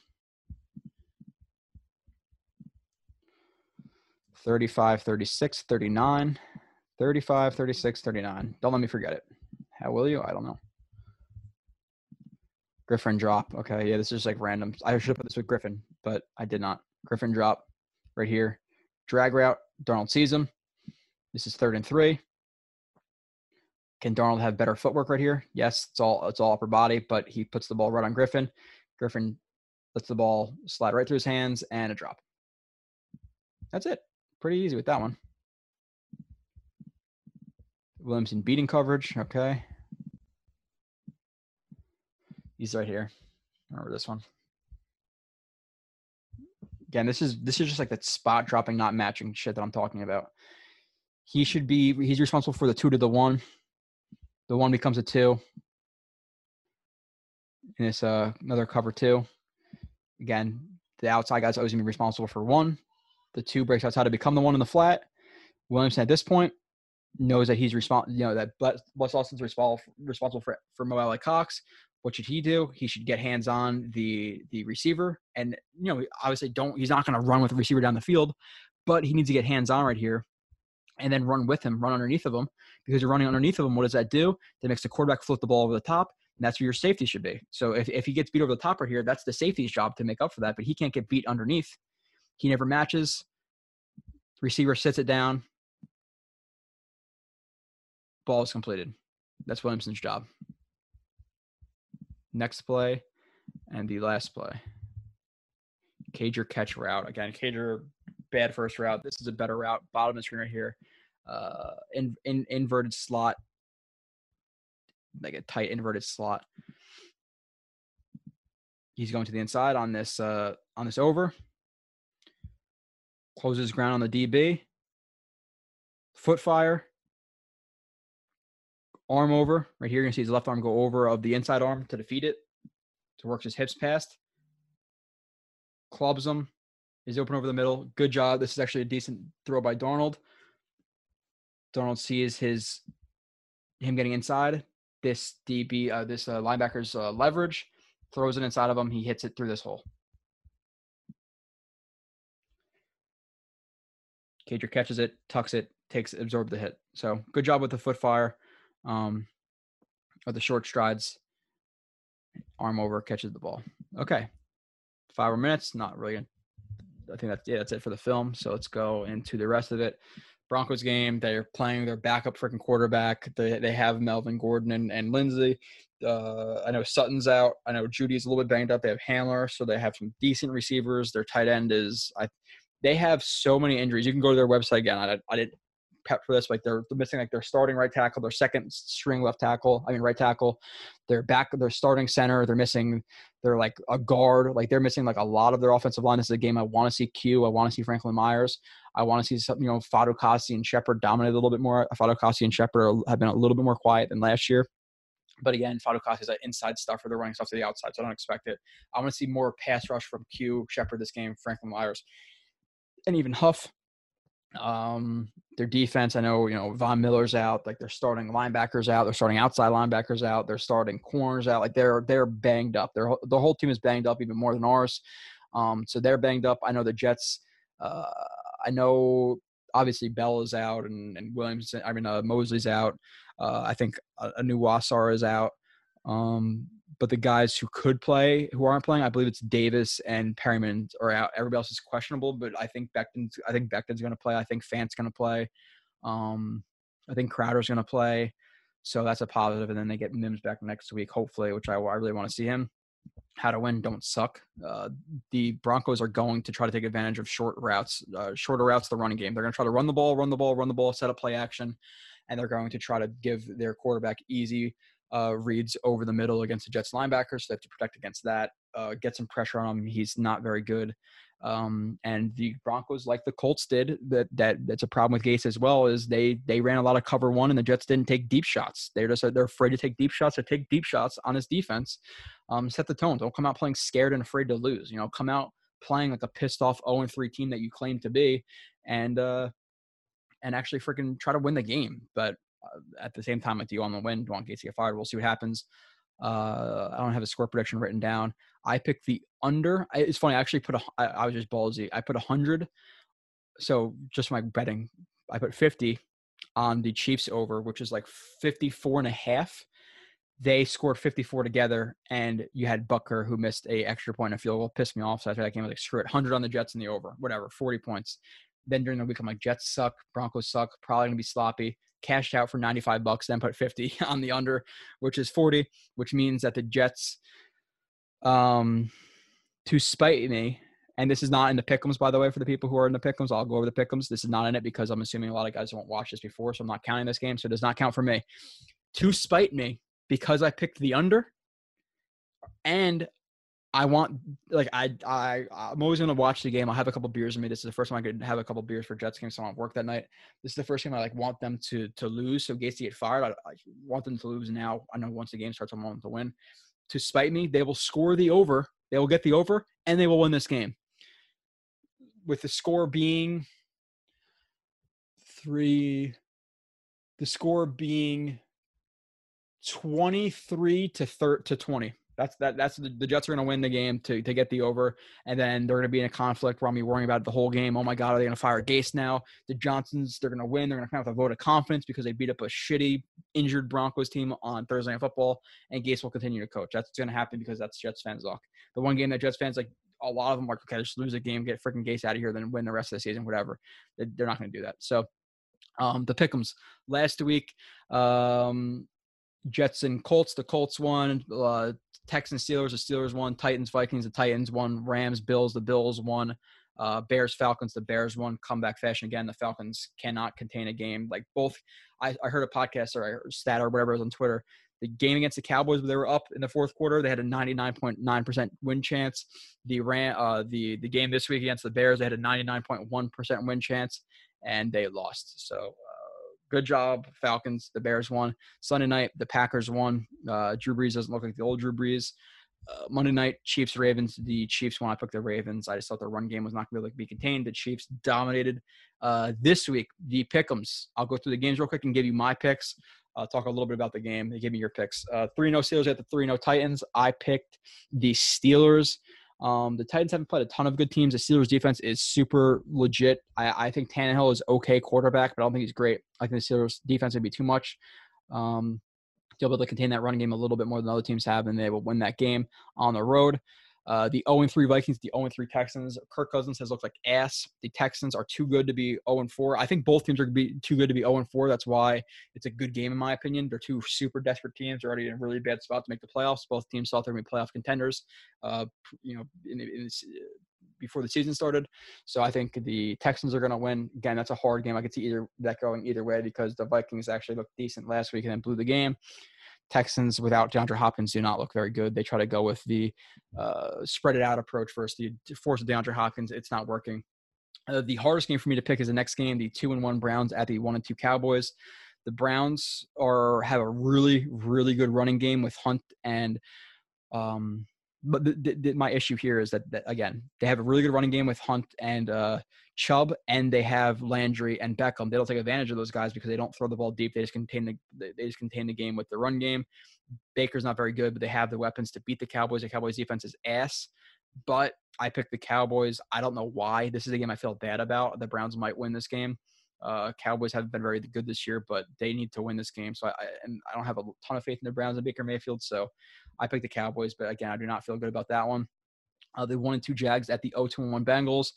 35, 36, 39. 35, 36, 39. Don't let me forget it. How will you? I don't know. Griffin drop. Okay, yeah, this is like random. I should have put this with Griffin, but I did not. Griffin drop right here. Drag route. Darnold sees him. This is third and three. Can Darnold have better footwork right here? Yes, it's all it's all upper body, but he puts the ball right on Griffin. Griffin lets the ball slide right through his hands and a drop. That's it. Pretty easy with that one. Williamson beating coverage. Okay. He's right here. Remember this one. Again, this is this is just like that spot dropping, not matching shit that I'm talking about. He should be he's responsible for the two to the one. The one becomes a two. And it's uh, another cover two. Again, the outside guy's always gonna be responsible for one. The two breaks outside to become the one in the flat. Williamson at this point knows that he's responsible, you know, that Wes Austin's responsible responsible for for Mo Alie-Cox. What should he do? He should get hands on the the receiver, and you know, obviously, don't. He's not going to run with the receiver down the field, but he needs to get hands on right here, and then run with him, run underneath of him, because you're running underneath of him. What does that do? That makes the quarterback float the ball over the top. And that's where your safety should be. So if, if he gets beat over the top right here, that's the safety's job to make up for that. But he can't get beat underneath. He never matches. Receiver sits it down. Ball is completed. That's Williamson's job. Next play and the last play. Cager catch route. Again, Cager bad first route. This is a better route. Bottom of the screen right here. Uh, in, in inverted slot, like a tight inverted slot. He's going to the inside on this uh, on this over. Closes ground on the DB. Foot fire arm over. Right here, you can see his left arm go over of the inside arm to defeat it. To works his hips past. Clubs him. He's open over the middle. Good job. This is actually a decent throw by Darnold. Darnold sees his him getting inside. This DB, uh, this uh, linebacker's uh, leverage, throws it inside of him. He hits it through this hole. Cager catches it, tucks it, takes absorb the hit. So good job with the foot fire um, or the short strides, arm over, catches the ball. Okay, five more minutes. Not really. I think that's yeah, that's it for the film. So let's go into the rest of it. Broncos game. They're playing their backup freaking quarterback. They they have Melvin Gordon and, and Lindsay. Uh, I know Sutton's out. I know Jeudy's a little bit banged up. They have Hamler, so they have some decent receivers. Their tight end is I. They have so many injuries. You can go to their website again. I, I didn't prepped for this. Like they're, they're missing like their starting right tackle, their second string left tackle. I mean right tackle. Their back, their starting center. They're missing. They're like a guard. Like they're missing like a lot of their offensive line. This is a game I want to see Q. I want to see Franklin Myers. I want to see some, you know, Fatukasi and Shepherd dominate a little bit more. Fatukasi and Shepherd have been a little bit more quiet than last year. But again, Fatukasi is an inside stuffer. They're running stuff to the outside, so I don't expect it. I want to see more pass rush from Q, Shepherd this game, Franklin Myers, and even Huff. Um, their defense, I know, you know, Von Miller's out. Like they're starting linebackers out. They're starting outside linebackers out. They're starting corners out. Like they're they're banged up. Their the whole team is banged up even more than ours. Um, so they're banged up. I know the Jets. Uh, I know obviously Bell is out and and Williams. I mean uh, Mosley's out. Uh, I think a, a new Wassar is out. Um, but the guys who could play, who aren't playing, I believe it's Davis and Perryman are out. Everybody else is questionable, but I think Becton's, I think Becton's going to play. I think Fant's going to play. Um, I think Crowder's going to play. So that's a positive. And then they get Mims back next week, hopefully, which I, I really want to see him. How to win, don't suck. Uh, the Broncos are going to try to take advantage of short routes, uh, shorter routes, the running game. They're going to try to run the ball, run the ball, run the ball, set up play action, and they're going to try to give their quarterback easy uh, reads over the middle against the Jets linebackers. So they have to protect against that. Uh, get some pressure on him. He's not very good. Um, and the Broncos, like the Colts did, that that that's a problem with Gase as well. Is they they ran a lot of cover one, and the Jets didn't take deep shots. They're just they're afraid to take deep shots or take deep shots on his defense. Um, set the tone. Don't come out playing scared and afraid to lose. You know, come out playing like a pissed off 0 3 team that you claim to be, and uh, and actually freaking try to win the game. But uh, at the same time, like, do you want to win? Do you want get fired? We'll see what happens. Uh, I don't have a score prediction written down. I picked the under. I, it's funny. I actually put a. I, I was just ballsy. I put a hundred. So just my betting, I put fifty on the Chiefs over, which is like 54 and a half. They scored 54 together, and you had Butker who missed a extra point and field goal. Pissed me off. So after that game, I was like, screw it, 100 on the Jets in the over, whatever, 40 points. Then during the week, I'm like, Jets suck, Broncos suck, probably gonna be sloppy cashed out for 95 bucks, then put 50 on the under, which is 40, which means that the Jets, um, to spite me, and this is not in the pickums, by the way, for the people who are in the pickums. I'll go over the pickums. This is not in it because I'm assuming a lot of guys won't watch this before, so I'm not counting this game. So it does not count for me. To spite me, because I picked the under, and I want like I I I'm always gonna watch the game. I'll have a couple beers with me. This is the first time I could have a couple beers for Jets game, so I'm at work that night. This is the first game I like want them to to lose. So Gase to get fired. I, I want them to lose now. I know once the game starts, I want them to win. To spite me, they will score the over. They will get the over, and they will win this game. With the score being three, the score being twenty three to thir- to twenty. That's that. That's the, the Jets are going to win the game to to get the over, and then they're going to be in a conflict where I'm be worrying about the whole game. Oh my God, are they going to fire Gase now? The Johnsons, they're going to win. They're going to come out with a vote of confidence because they beat up a shitty, injured Broncos team on Thursday Night Football, and Gase will continue to coach. That's going to happen because that's Jets fans talk. The one game that Jets fans like, a lot of them are okay, just lose a game, get freaking Gase out of here, then win the rest of the season, whatever. They're not going to do that. So. Um, the Pickums last week, um, Jets and Colts. The Colts won. Uh, Texans, Steelers, the Steelers won. Titans, Vikings, the Titans won. Rams, Bills, the Bills won. Uh, Bears, Falcons, the Bears won. Comeback fashion again. The Falcons cannot contain a game. Like both, I, I heard a podcast or a stat or whatever was on Twitter. The game against the Cowboys, they were up in the fourth quarter. They had a 99.9% win chance. The ran, uh, the the game this week against the Bears, they had a 99.1% win chance, and they lost. So good job, Falcons. The Bears won. Sunday night, the Packers won. Uh, Drew Brees doesn't look like the old Drew Brees. Uh, Monday night, Chiefs Ravens. The Chiefs won. I picked the Ravens. I just thought the run game was not going to be contained. The Chiefs dominated. Uh, this week, the Pickums. I'll go through the games real quick and give you my picks. I'll talk a little bit about the game. They give me your picks. Uh, 3 0 Steelers at the 3 no Titans. I picked the Steelers. Um, the Titans haven't played a ton of good teams. The Steelers defense is super legit. I, I think Tannehill is okay quarterback, but I don't think he's great. I think the Steelers defense would be too much. Um, they'll be able to contain that running game a little bit more than other teams have, and they will win that game on the road. Uh, the 0 3 Vikings, the 0 3 Texans. Kirk Cousins has looked like ass. The Texans are too good to be 0 4. I think both teams are be too good to be 0 4. That's why it's a good game in my opinion. They're two super desperate teams. They're already in a really bad spot to make the playoffs. Both teams thought they were going to be playoff contenders. Uh, you know, in, in, before the season started. So I think the Texans are going to win. Again, that's a hard game. I could see either that going either way because the Vikings actually looked decent last week and then blew the game. Texans without DeAndre Hopkins do not look very good. They try to go with the uh, spread it out approach versus the force of DeAndre Hopkins. It's not working. Uh, the hardest game for me to pick is the next game, the two and one Browns at the one and two Cowboys. The Browns are have a really really good running game with Hunt and um, but the, the, my issue here is that, that, again they have a really good running game with Hunt and uh, Chubb, and they have Landry and Beckham. They don't take advantage of those guys because they don't throw the ball deep. They just contain the they just contain the game with the run game. Baker's not very good, but they have the weapons to beat the Cowboys. The Cowboys defense is ass, but I picked the Cowboys. I don't know why. This is a game I feel bad about. The Browns might win this game. Uh, Cowboys haven't been very good this year, but they need to win this game. So I, and I don't have a ton of faith in the Browns and Baker Mayfield. So I picked the Cowboys, but again, I do not feel good about that one. Uh, the one and two Jags at the 0 2 1 Bengals.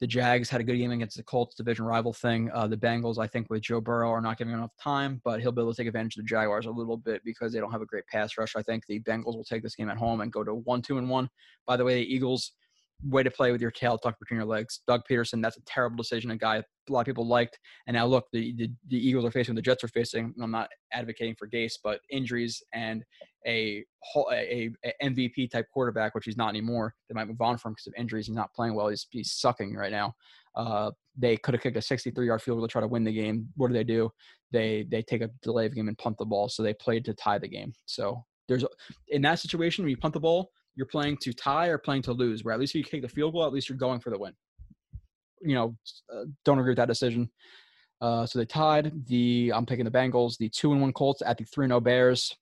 The Jags had a good game against the Colts division rival thing. Uh, the Bengals, I think, with Joe Burrow, are not giving enough time, but he'll be able to take advantage of the Jaguars a little bit because they don't have a great pass rush. I think the Bengals will take this game at home and go to one, two, and one. By the way, the Eagles way to play with your tail tucked between your legs. Doug Pederson, that's a terrible decision. A guy a lot of people liked, and now look, the the, the Eagles are facing, the Jets are facing. I'm not advocating for Gase, but injuries and a, a, a MVP type quarterback, which he's not anymore. They might move on from because of injuries. He's not playing well. He's he's sucking right now. Uh, they could have kicked a 63 yard field goal to try to win the game. What do they do? They they take a delay of game and punt the ball. So they played to tie the game. So there's in that situation when you punt the ball, you're playing to tie or playing to lose. Where at least if you kick the field goal, at least you're going for the win. You know, uh, don't agree with that decision. Uh, so they tied. The I'm picking the Bengals. The two and one Colts at the three and zero oh Bears.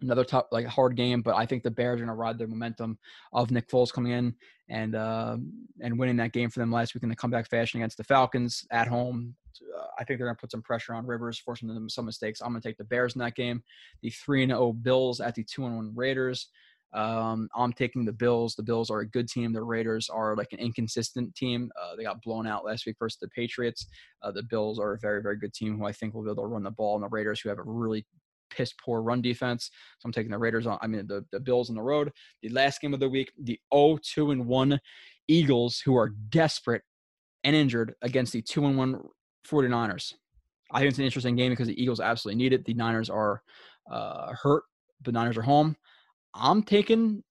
Another tough, like hard game, but I think the Bears are going to ride the momentum of Nick Foles coming in and uh, and winning that game for them last week in the comeback fashion against the Falcons at home. Uh, I think they're going to put some pressure on Rivers, forcing them some mistakes. I'm going to take the Bears in that game. The three and zero oh Bills at the two and one Raiders. Um, I'm taking the Bills. The Bills are a good team. The Raiders are like an inconsistent team. Uh, they got blown out last week versus the Patriots. Uh, the Bills are a very, very good team who I think will be able to run the ball, and the Raiders who have a really piss poor run defense. So I'm taking the Raiders on. I mean the, the Bills on the road. The last game of the week, the 0-2 and 1 Eagles, who are desperate and injured against the 2 and 1 49ers. I think it's an interesting game because the Eagles absolutely need it. The Niners are uh, hurt. The Niners are home. I'm taking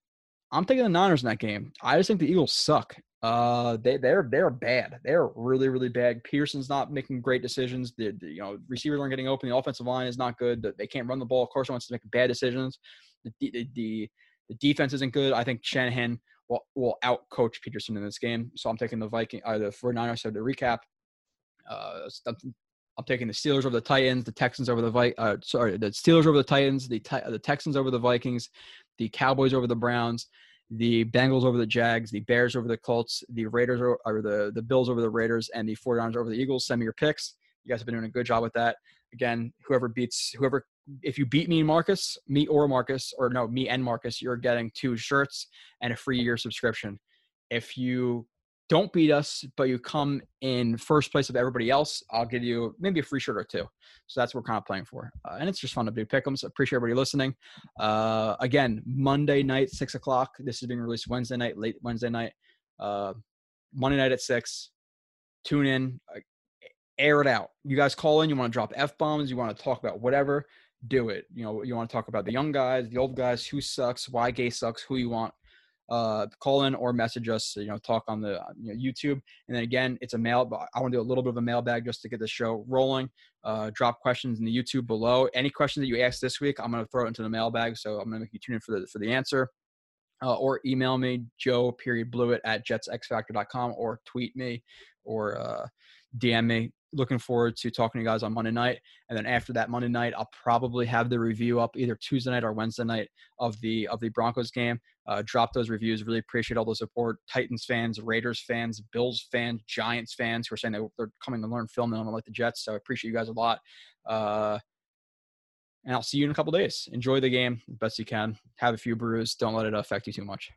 I'm taking the Niners in that game. I just think the Eagles suck. Uh, they they're they're bad. They're really really bad. Pearson's not making great decisions. The, the, you know receivers aren't getting open. The offensive line is not good. They can't run the ball. Carson wants to make bad decisions. The the the, the defense isn't good. I think Shanahan will will out coach Pederson in this game. So I'm taking the Viking uh, the 49ers. So to recap, uh, I'm taking the Steelers over the Titans, the Texans over the Vi- uh, sorry, the Steelers over the Titans, the the Texans over the Vikings, the Cowboys over the Browns, the Bengals over the Jags, the Bears over the Colts, the Raiders or, the the Bills over the Raiders, and the 49ers over the Eagles. Send me your picks. You guys have been doing a good job with that. Again, whoever beats whoever if you beat me and Marcus, me or Marcus, or no, me and Marcus, you're getting two shirts and a free year subscription. If you don't beat us, but you come in first place of everybody else, I'll give you maybe a free shirt or two. So that's what we're kind of playing for. Uh, and it's just fun to do pick'ems. Appreciate everybody listening. Uh, again, Monday night, six o'clock. This is being released Wednesday night, late Wednesday night. Uh, Monday night at six. Tune in, uh, air it out. You guys call in. You want to drop f bombs. You want to talk about whatever. Do it. You know, you want to talk about the young guys, the old guys, who sucks, why Gase sucks, who you want uh, call in or message us, you know, talk on the you know, YouTube. And then again, it's a mail, but I want to do a little bit of a mailbag just to get the show rolling. Uh, drop questions in the YouTube below. Any questions that you ask this week, I'm going to throw it into the mailbag. So I'm going to make you tune in for the, for the answer. Uh, or email me, joe period blewett at jetsxfactor.com or tweet me or uh, DM me looking forward to talking to you guys on Monday night. And then after that Monday night, I'll probably have the review up either Tuesday night or Wednesday night of the of the Broncos game. Uh, drop those reviews. Really appreciate all the support. Titans fans, Raiders fans, Bills fans, Giants fans who are saying they're coming to learn film and like the Jets. So I appreciate you guys a lot. Uh, and I'll see you in a couple days. Enjoy the game best you can. Have a few brews. Don't let it affect you too much.